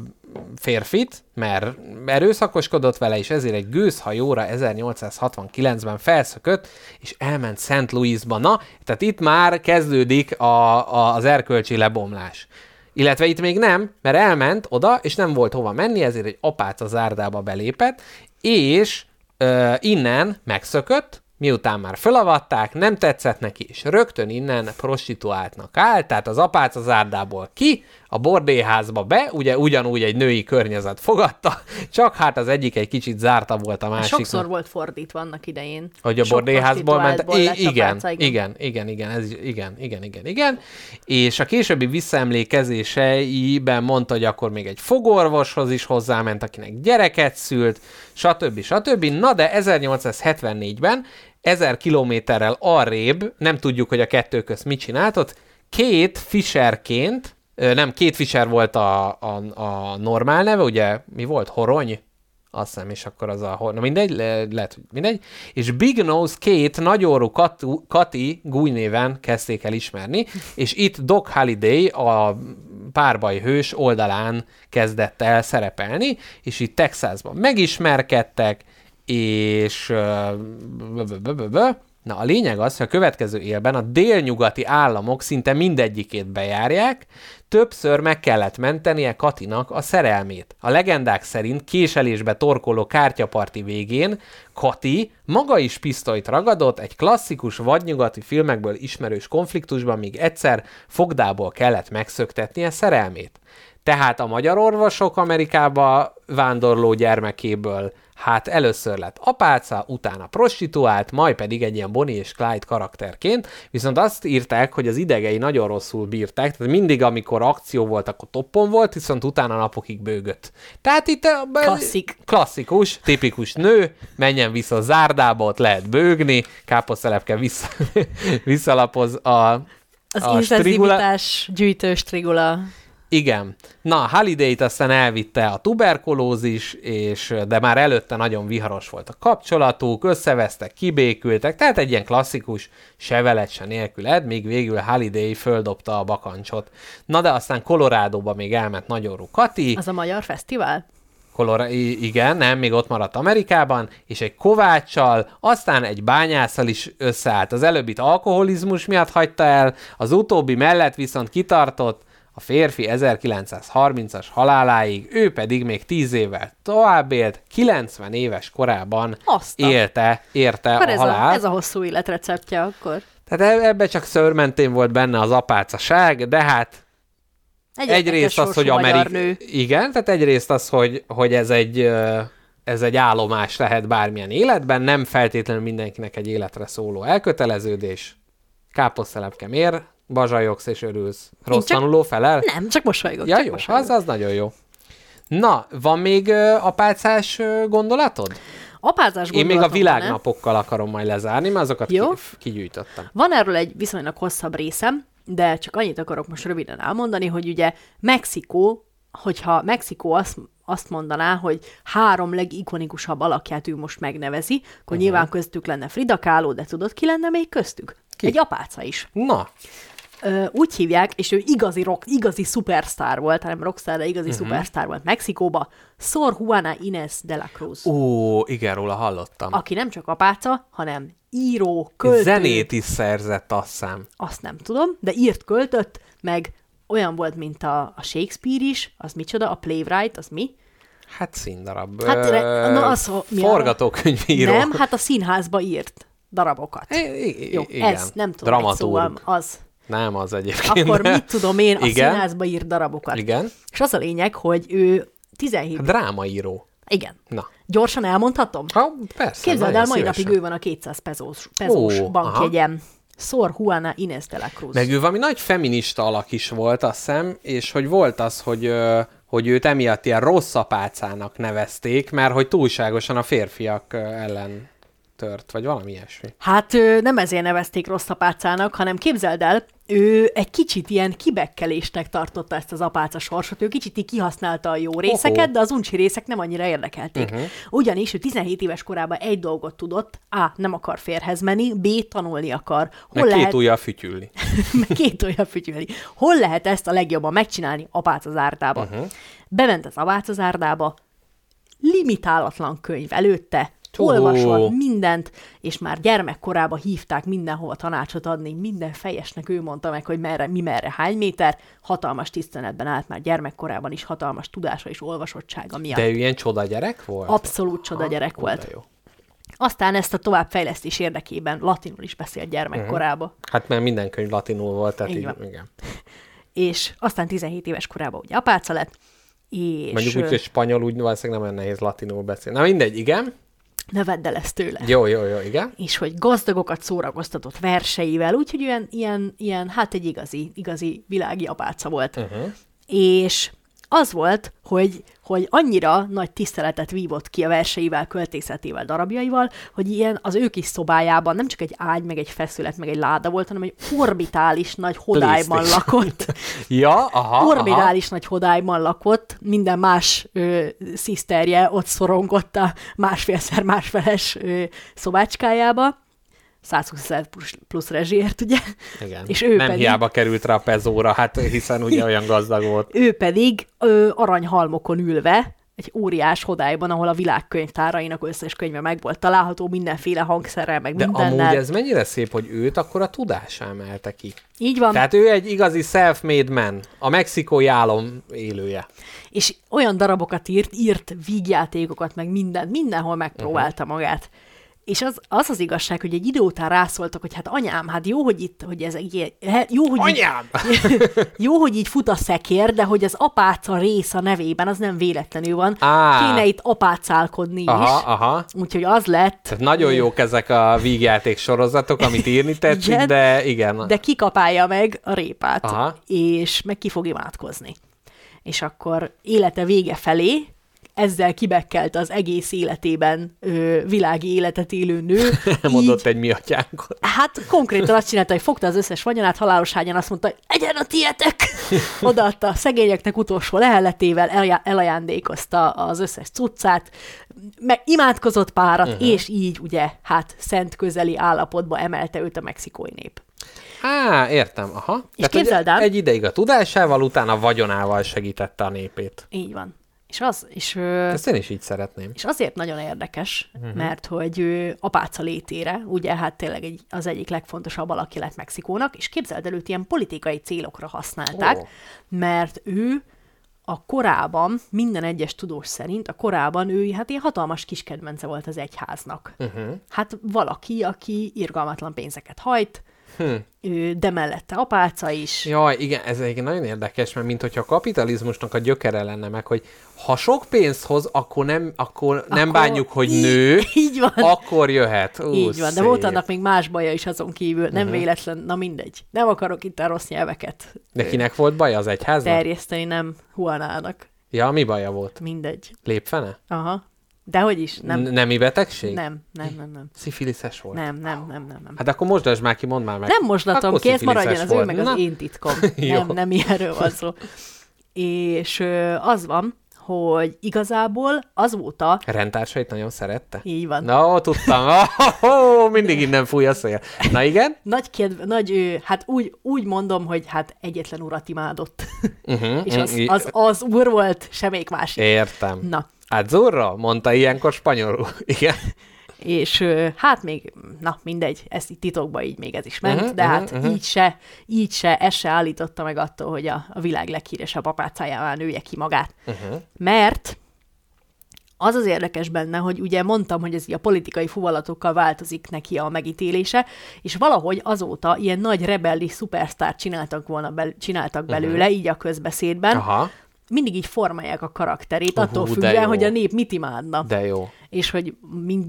férfit, mert erőszakoskodott vele, és ezért egy gőzhajóra 1869-ben felszökött, és elment St. Louisba. Na, tehát itt már kezdődik a, a, az erkölcsi lebomlás. Illetve itt még nem, mert elment oda, és nem volt hova menni, ezért egy apáca zárdába belépett, és ö, innen megszökött, miután már fölavatták, nem tetszett neki, és rögtön innen prostituáltnak állt, tehát az apáca zárdából ki, a bordéházba be, ugye ugyanúgy egy női környezet fogadta, csak hát az egyik egy kicsit zárta volt a másik. Sokszor volt fordítva annak idején. Hogy a Sok bordéházból ment. I- igen, apáca, igen, igen, igen, ez, igen, igen, igen, igen. És a későbbi visszaemlékezéseiben mondta, hogy akkor még egy fogorvoshoz is hozzáment, akinek gyereket szült, stb. stb. Na de 1874-ben, 1000 kilométerrel arrébb, nem tudjuk, hogy a kettő közt mit csináltott, két Fisherként, nem, két Fisher volt a, a, a normál neve, ugye mi volt? Horony? Azt hiszem, és akkor az a... Na mindegy, le, lehet, mindegy. És Big Nose két nagyorú Katu, Kati Gúj néven kezdték el ismerni, és itt Doc Halliday a párbaj hős oldalán kezdett el szerepelni, és itt Texasban megismerkedtek, és... Na, a lényeg az, hogy a következő élben a délnyugati államok szinte mindegyikét bejárják, többször meg kellett mentenie Katinak a szerelmét. A legendák szerint késelésbe torkoló kártyaparti végén Kati maga is pisztolyt ragadott egy klasszikus vadnyugati filmekből ismerős konfliktusban, míg egyszer fogdából kellett megszöktetnie szerelmét. Tehát a magyar orvosok Amerikába vándorló gyermekéből hát először lett apáca, utána prostituált, majd pedig egy ilyen Bonnie és Clyde karakterként, viszont azt írták, hogy az idegei nagyon rosszul bírták, tehát mindig, amikor akció volt, akkor toppon volt, viszont utána napokig bőgött. Tehát itt a- Klasszik. klasszikus, tipikus nő, menjen vissza a zárdába, ott lehet bőgni, káposztelepke vissza, visszalapoz a, Az a strigula, gyűjtő strigula. Igen. Na, Halliday-t aztán elvitte a tuberkulózis, és, de már előtte nagyon viharos volt a kapcsolatuk, összevesztek, kibékültek, tehát egy ilyen klasszikus sevelet se nélküled, míg végül Halliday földobta a bakancsot. Na de aztán Colorado-ba még elment nagyorú Kati, Az a magyar fesztivál? I- igen, nem, még ott maradt Amerikában, és egy kováccsal, aztán egy bányásszal is összeállt. Az előbbit alkoholizmus miatt hagyta el, az utóbbi mellett viszont kitartott, a férfi 1930-as haláláig, ő pedig még 10 évvel tovább élt, 90 éves korában Azt a- élte, érte Akkor a ez halál. a, ez a hosszú életreceptje akkor. Tehát e- ebbe csak szörmentén volt benne az apácaság, de hát Egy egyrészt az, hogy Amerik... Igen, tehát egyrészt az, hogy, hogy ez egy ez egy állomás lehet bármilyen életben, nem feltétlenül mindenkinek egy életre szóló elköteleződés. Káposztelepke mér, bazsajogsz és örülsz. Rossz csak- tanuló felel? Nem, csak mosolygok. Ja, csak jó, mosolygok. az, az nagyon jó. Na, van még ö, apácás ö, gondolatod? Apázás Én még a gondolatom van-e? világnapokkal akarom majd lezárni, mert azokat Jó. ki, kigyűjtöttem. Van erről egy viszonylag hosszabb részem, de csak annyit akarok most röviden elmondani, hogy ugye Mexikó, hogyha Mexikó azt, azt mondaná, hogy három legikonikusabb alakját ő most megnevezi, akkor uh-huh. nyilván köztük lenne Frida Kahlo, de tudod, ki lenne még köztük? Ki? Egy apáca is. Na, Ö, úgy hívják, és ő igazi rock, igazi szupersztár volt, nem rockstar, de igazi Mhm. uh-huh. szupersztár volt Mexikóba, Sor Juana Inés de la Cruz, ó, igen, róla hallottam. aki nem csak apáca, hanem író, költő, Zenét is szerzett, azt hiszem. azt nem tudom, de írt, költött, meg olyan volt, mint a, a Shakespeare is, az micsoda, a playwright, az mi? Hát színdarab. Hát, re- na, az mi Forgatókönyvíró. Nem, hát a színházba írt. darabokat. I- i- Jó, igen. ez nem tudom Dramaturg. szóval az. Nem az egyébként. Akkor mit tudom én, a Igen. színházba ír darabokat. Igen. És az a lényeg, hogy ő 17... A drámaíró. Igen. Na. Gyorsan elmondhatom? Ha, persze. Képzeld el, mai szívesen. napig ő van a 200 pezós, pezós Ó, bankjegyem. Sor Juana Inés de la Cruz. Meg ő valami nagy feminista alak is volt, azt hiszem, és hogy volt az, hogy, hogy őt emiatt ilyen rossz apácának nevezték, mert hogy túlságosan a férfiak ellen tört, vagy valami ilyesmi. Hát nem ezért nevezték rossz apácának, hanem képzeld el, ő egy kicsit ilyen kibekkelésnek tartotta ezt az apáca sorsot, ő kicsit így kihasználta a jó részeket, de az uncsi részek nem annyira érdekelték. Uh-huh. Ugyanis ő 17 éves korában egy dolgot tudott, A. nem akar férhez menni, B. tanulni akar. Hol Meg lehet... két ujjal fütyülni. meg két olyan fütyülni. Hol lehet ezt a legjobban megcsinálni? Apác az árdába. Uh-huh. Bement az apác az árdába, limitálatlan könyv előtte, Ó. olvasott mindent, és már gyermekkorában hívták mindenhova tanácsot adni, minden fejesnek ő mondta meg, hogy merre, mi merre, hány méter, hatalmas tiszteletben állt már gyermekkorában is, hatalmas tudása és olvasottsága miatt. De ő ilyen csoda gyerek volt? Abszolút csoda gyerek Ó, volt. jó. Aztán ezt a továbbfejlesztés érdekében latinul is beszélt gyermekkorában. Uh-huh. Hát mert minden könyv latinul volt, tehát Így így, van. igen. és aztán 17 éves korában ugye apáca lett, és Mondjuk úgy, hogy spanyol úgy valószínűleg nem olyan nehéz latinul beszélni. Na mindegy, igen. Ne vedd el ezt tőle. Jó, jó, jó, igen. És hogy gazdagokat szórakoztatott verseivel, úgyhogy ilyen, ilyen, ilyen hát egy igazi, igazi világi apáca volt. Uh-huh. És az volt, hogy, hogy annyira nagy tiszteletet vívott ki a verseivel, költészetével, darabjaival, hogy ilyen az ő kis szobájában nem csak egy ágy, meg egy feszület, meg egy láda volt, hanem egy orbitális nagy hodályban lakott. Ja, aha, aha. orbitális nagy hodályban lakott, minden más ö, sziszterje ott szorongott a másfélszer másfeles ö, szobácskájába, 120 ezer plusz, plusz rezsiért, ugye? Igen. És ő nem pedig, hiába került rá a pezóra, hát hiszen ugye olyan gazdag volt. ő pedig ö, aranyhalmokon ülve, egy óriás hodályban, ahol a világ könyvtárainak összes könyve meg volt található, mindenféle hangszerrel, meg De mindennel. amúgy ez mennyire szép, hogy őt akkor a tudása emelte ki. Így van. Tehát ő egy igazi self-made man, a mexikói álom élője. és olyan darabokat írt, írt vígjátékokat, meg mindent, mindenhol megpróbálta uh-huh. magát. És az, az az igazság, hogy egy idő után rászóltak, hogy hát anyám, hát jó, hogy itt, hogy ez egy he- jó, hogy Anyám! Így, jó, hogy így fut a szekér, de hogy az apáca rész a nevében, az nem véletlenül van. Á. Kéne itt apácálkodni Aha, is. aha. Úgyhogy az lett. Tehát nagyon jók ezek a vígjáték sorozatok, amit írni tetszik, Igen, de igen. De kikapálja meg a répát, Aha. és meg ki fog imádkozni. És akkor élete vége felé, ezzel kibekkelt az egész életében ö, világi életet élő nő. Mondott így, egy mi atyánkot. Hát konkrétan azt csinálta, hogy fogta az összes vagyonát, halálos ágyán azt mondta, hogy egyen a tietek! Odaadta a szegényeknek utolsó lehelletével, elja- elajándékozta az összes cuccát, meg imádkozott párat, uh-huh. és így ugye, hát szent közeli állapotba emelte őt a mexikói nép. Á, értem, aha. És hogy képzeld el- Egy ideig a tudásával, utána a vagyonával segítette a népét. Így van. És az, és, Ezt én is így szeretném. és azért nagyon érdekes, uh-huh. mert hogy ő apáca létére, ugye hát tényleg egy, az egyik legfontosabb alaki lett Mexikónak, és képzeld el, őt ilyen politikai célokra használták, oh. mert ő a korában, minden egyes tudós szerint, a korában ő hát ilyen hatalmas kiskedvence volt az egyháznak. Uh-huh. Hát valaki, aki irgalmatlan pénzeket hajt, hm. ő, de mellette apáca is. Jaj, igen, ez egyébként nagyon érdekes, mert mint hogyha a kapitalizmusnak a gyökere lenne meg, hogy ha sok pénzt hoz, akkor nem, akkor nem Akkor bánjuk, hogy így- nő, így van. akkor jöhet. Ú, Így van, de szép. volt annak még más baja is azon kívül, nem uh-huh. véletlen, na mindegy. Nem akarok itt a rossz nyelveket De kinek volt baj az egyháznak? terjeszteni, nem Huanának. Ja, mi baja volt? Mindegy. Lépfene? Aha. Dehogy is, nem. Nemi betegség? Nem, nem, nem, nem. Szifiliszes volt? Nem, nem, nem, nem, nem. Hát akkor mosdasd már ki, mondd már meg. Nem mosdatom ki, ez maradjon az ő meg az Na, én titkom. Nem, nem ilyenről van szó. És ö, az van, hogy igazából azóta, Rendtársait nagyon szerette? így van, Na, ó, tudtam. Oh, oh, mindig innen fúj a szél. Na igen? nagy, kedv, nagy hát úgy, úgy mondom, hogy hát egyetlen urat imádott. Uh-huh, És az, az, az úr volt, semmelyik másik. Értem. Na, Azzurro? Mondta ilyenkor spanyolul. Igen. és hát még, na mindegy, ez itt titokban így még ez is ment, uh-huh, de hát mhm. uh-huh. így se, így se, ez se állította meg attól, hogy a, a világ leghíresebb apácájává nője ki magát. Uh-huh. Mert Az az érdekes benne, hogy ugye mondtam, hogy ez a politikai fuvalatokkal változik neki a megítélése, és valahogy azóta ilyen nagy rebellis szupersztárt csináltak volna bel- csináltak belőle, uh-huh. így a közbeszédben. Aha, Mindig így formálják a karakterét, Uhú, attól függően, hogy a nép mit imádna. de jó. És hogy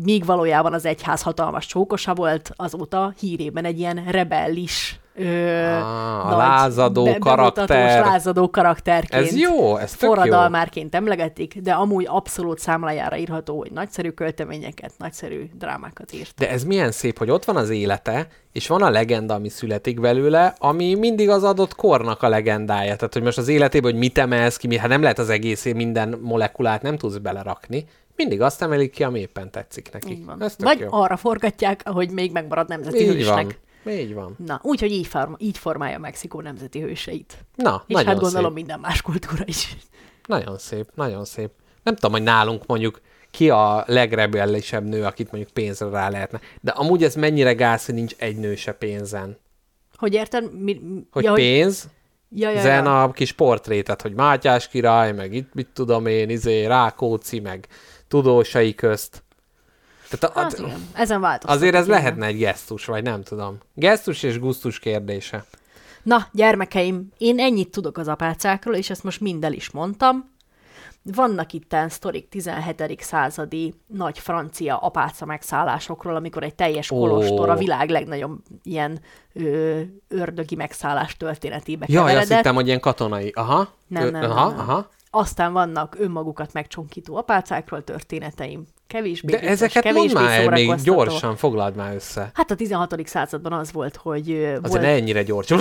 míg valójában az egyház hatalmas csókosa volt, azóta hírében egy ilyen rebellis Ö, Ah, a lázadó karakter. bemutatós lázadó karakterként. Ez jó, ez tök jó. forradalmárként emlegetik, de amúgy abszolút számlájára írható, hogy nagyszerű költeményeket, nagyszerű drámákat írt. De ez milyen szép, hogy ott van az élete, és van a legenda, ami születik belőle, ami mindig az adott kornak a legendája. Tehát, hogy most az életében, hogy mit emelsz ki, mi, hát nem lehet az egész minden molekulát nem tudsz belerakni. Mindig azt emelik ki, ami éppen tetszik neki. Így van. Vagy jó. arra forgatják, ahogy még megmarad nemzeti Így hősnek. van. Így van. Na, úgyhogy így, form, így formálja Mexikó nemzeti hőseit. Na, És nagyon hát gondolom szép. minden más kultúra is. Nagyon szép, nagyon szép. Nem tudom, hogy nálunk mondjuk ki a legrebellisebb nő, akit mondjuk pénzre rá lehetne. De amúgy ez mennyire gáz, hogy nincs egy nő se pénzen. Hogy érted? Mi, mi- Hogy ja, pénz, ja, ja, Zen ja. a kis portrétet, hogy Mátyás király, meg itt mit tudom én, izé, Rákóczi, meg tudósai közt. Tehát a, Hát igen, ezen változtatok. azért ez igen. lehetne egy gesztus, vagy nem tudom. Gesztus és gusztus kérdése. Na, gyermekeim, én ennyit tudok az apácákról, és ezt most mind el is mondtam. Vannak itten sztorik 17. századi nagy francia apáca megszállásokról, amikor egy teljes kolostor a világ legnagyobb ilyen ö, ördögi megszállás történetébe Jaj, azt keveredett. hittem, hogy ilyen katonai. Aha. Nem, nem, aha, nem, nem. aha. Aztán vannak önmagukat megcsonkító apácákról történeteim. Kevésbé De vicces, ezeket mondd kevésbé már még gyorsan, foglald már össze. Hát a 16. században az volt, hogy Azért volt, ne ennyire gyorsan.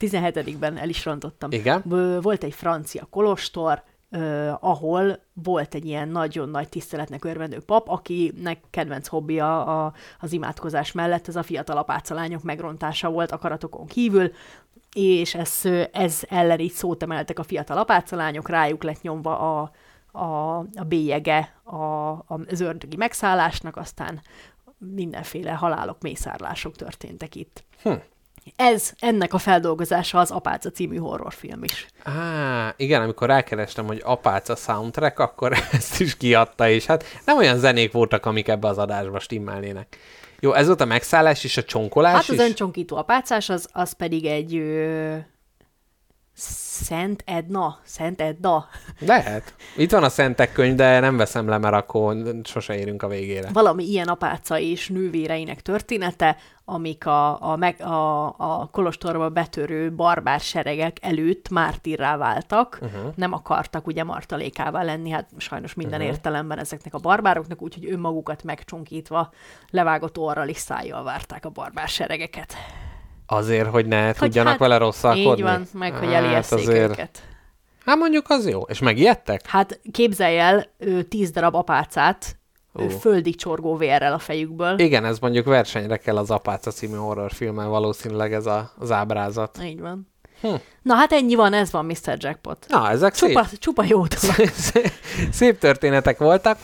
17-ben el is rontottam. Igen. Volt egy francia kolostor, ö, ahol volt egy ilyen nagyon nagy tiszteletnek örvendő pap, akinek kedvenc hobbija a, az imádkozás mellett ez a fiatal apácalányok megrontása volt akaratokon kívül, és ez, ez ellen így szót emeltek a fiatal apácalányok, rájuk lett nyomva a, a, a bélyege a, a, az ördögi megszállásnak, aztán mindenféle halálok, mészárlások történtek itt. Hm. Ez, ennek a feldolgozása az Apáca című horrorfilm is. Á, igen, amikor rákerestem, hogy apáca soundtrack, akkor ezt is kiadta, és hát nem olyan zenék voltak, amik ebbe az adásba stimmelnének. Jó, ez volt a megszállás és a csonkolás Hát is? az öncsonkító apácás, az, az pedig egy ö, Szent Edna, Szent Edda, Lehet. Itt van a szentek könyv, de nem veszem le, mert akkor sose érünk a végére. valami ilyen apáca és nővéreinek története, amik a, a, meg, a, a kolostorba betörő barbár seregek előtt mártírrá váltak, uh-huh. nem akartak ugye martalékává lenni, hát sajnos minden uh-huh. értelemben ezeknek a barbároknak, úgyhogy önmagukat megcsonkítva levágott orral és szájjal várták a barbár seregeket. Azért, hogy ne tudjanak hát vele rosszalkodni? Így van, meg hogy elijesszék azért- őket. Hát mondjuk az jó. És megijedtek? Hát képzelj el ö, tíz darab apácát Ó. földig csorgó vérrel a fejükből. Igen, ez mondjuk versenyre kell az Apáca című horrorfilmen valószínűleg ez a, az ábrázat. Így van. Hm. Na hát ennyi van, ez van Mr. Jackpot. Na, ezek Csupa, szép, csupa jó dolog. szép történetek voltak.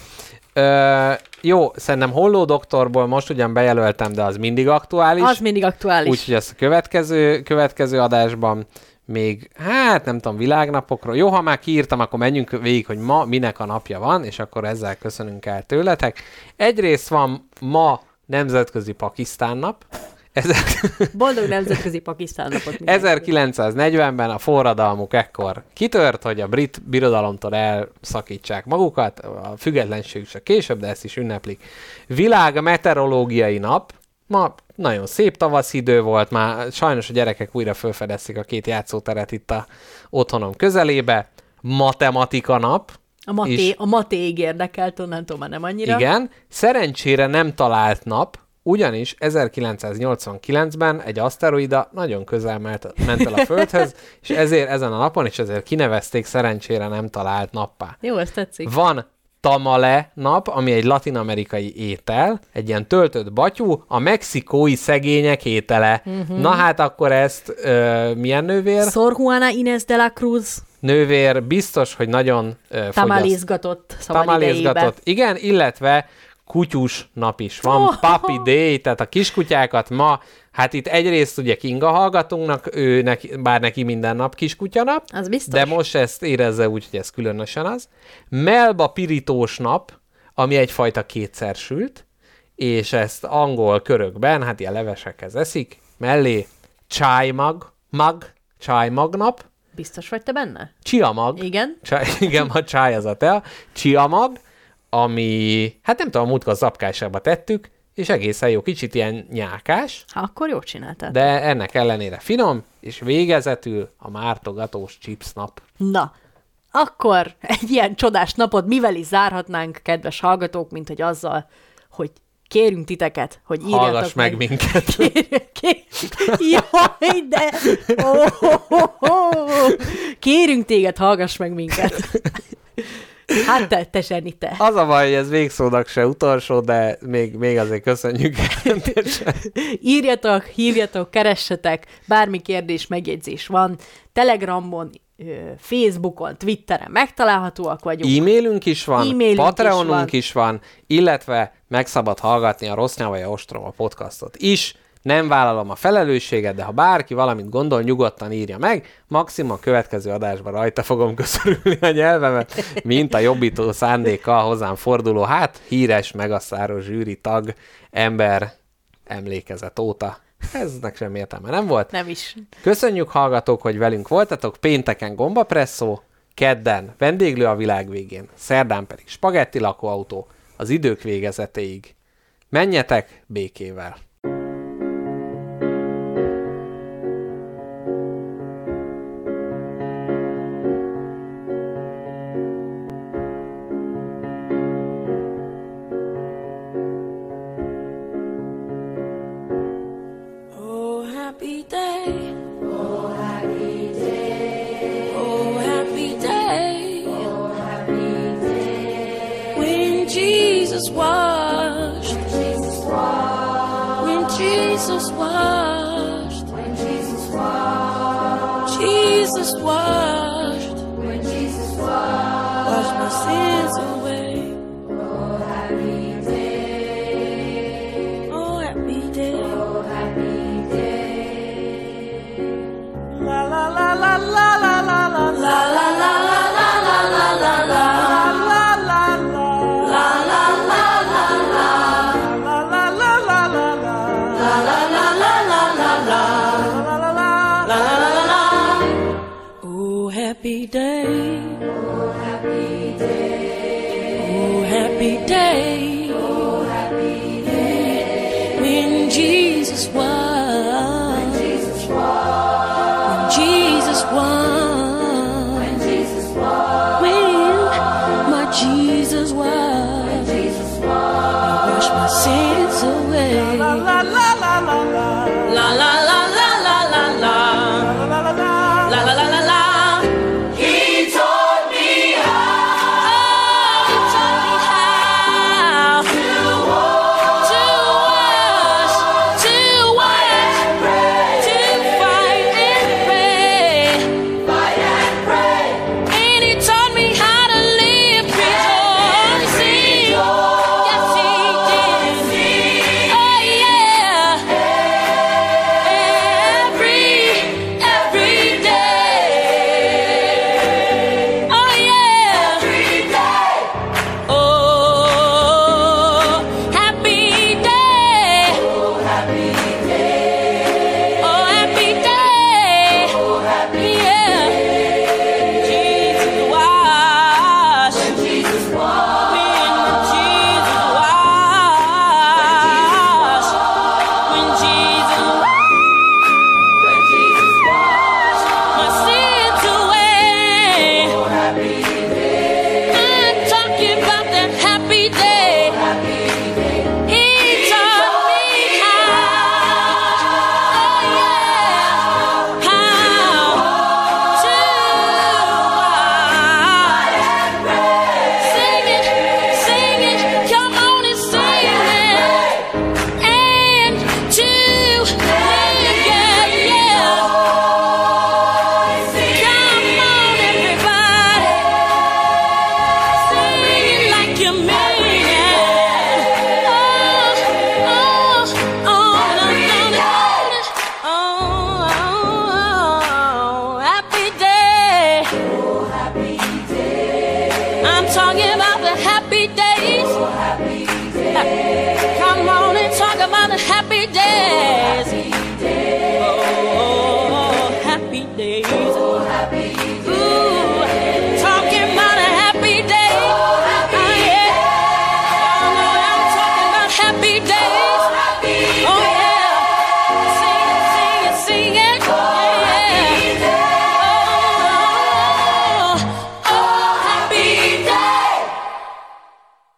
Ö, jó, szerintem Holló doktorból most ugyan bejelöltem, de az mindig aktuális. Az mindig aktuális. Úgyhogy ezt a következő, következő adásban még, hát nem tudom, világnapokról. Jó, ha már kiírtam, akkor menjünk végig, hogy ma minek a napja van, és akkor ezzel köszönünk el tőletek. Egyrészt van ma Nemzetközi Pakisztán nap. Ezek, Boldog nemzetközi Pakisztán napot mindenkinek. 1940-ben a forradalmuk ekkor kitört, hogy a brit birodalomtól elszakítsák magukat, a függetlenség csak később, de ezt is ünneplik. Világ meteorológiai nap, ma nagyon szép tavasz idő volt, már sajnos a gyerekek újra felfedezték a két játszóteret itt a otthonom közelébe. Matematika nap, A maté, is. a matéig érdekelt, onnantól már nem annyira. igen, szerencsére nem talált nap, ugyanis 1989-ben egy aszteroida nagyon közel ment, el a Földhöz, és ezért ezen a napon, és ezért kinevezték szerencsére nem talált nappá. Jó, ez tetszik. Van tamale nap, ami egy latinamerikai étel, egy ilyen töltött batyú, a mexikói szegények étele. Uh-huh. Na hát akkor ezt ö, milyen nővér? Sor Juana Inés de la Cruz Nővér biztos, hogy nagyon ö, idejébe. Tamálézgatott. Igen, illetve kutyus nap is van, Oh. Puppy Day, tehát a kiskutyákat ma, hát itt egyrészt ugye Kinga hallgatunknak, ő neki, bár neki minden nap kiskutya nap, Az biztos. de most ezt érezze úgy, hogy ez különösen az. Melba pirítós nap, ami egyfajta kétszer sült, és ezt angol körökben, hát ilyen levesekhez eszik, mellé csájmag, mag, csájmag nap, Biztos vagy te benne? csiamag, Igen. Csaj, igen, a csáj az a tea, csiamag, ami, hát nem tudom, múltkor zapkásába tettük, és egészen jó, kicsit ilyen nyákás, Ha, akkor jól csináltad. de ennek ellenére finom, és végezetül a mártogatós chips nap. Na, akkor egy ilyen csodás napot mivel is zárhatnánk, kedves hallgatók, mint hogy azzal, hogy kérünk titeket, hogy írjatok Hallgass meg minket. Kér, kér, jaj, de... Oh, oh, oh, oh. Kérünk téged, hallgass meg minket. Hát te, te zseni, te. Az a baj, hogy ez végszónak se utolsó, de még, még azért köszönjük. Írjatok, hívjatok, keressetek, bármi kérdés, megjegyzés van. Telegramon, Facebookon, Twitteren megtalálhatóak vagyunk. E-mailünk is van, E-mailünk Patreonunk is van. is van, illetve meg szabad hallgatni a Rossz Nyavaja Ostroma podcastot is. Nem vállalom a felelősséget, de ha bárki valamit gondol, nyugodtan írja meg. Maximum a következő adásban rajta fogom köszörülni a nyelvemet, mint a jobbító szándékkal hozzám forduló, hát híres megaszáros zsűri tag, ember emlékezet óta. Eznek sem értelme nem volt. Nem is. Köszönjük hallgatók, hogy velünk voltatok. Pénteken gombapresszó, kedden vendéglő a világ végén, szerdán pedig spagetti lakóautó az idők végezetéig. Menjetek békével!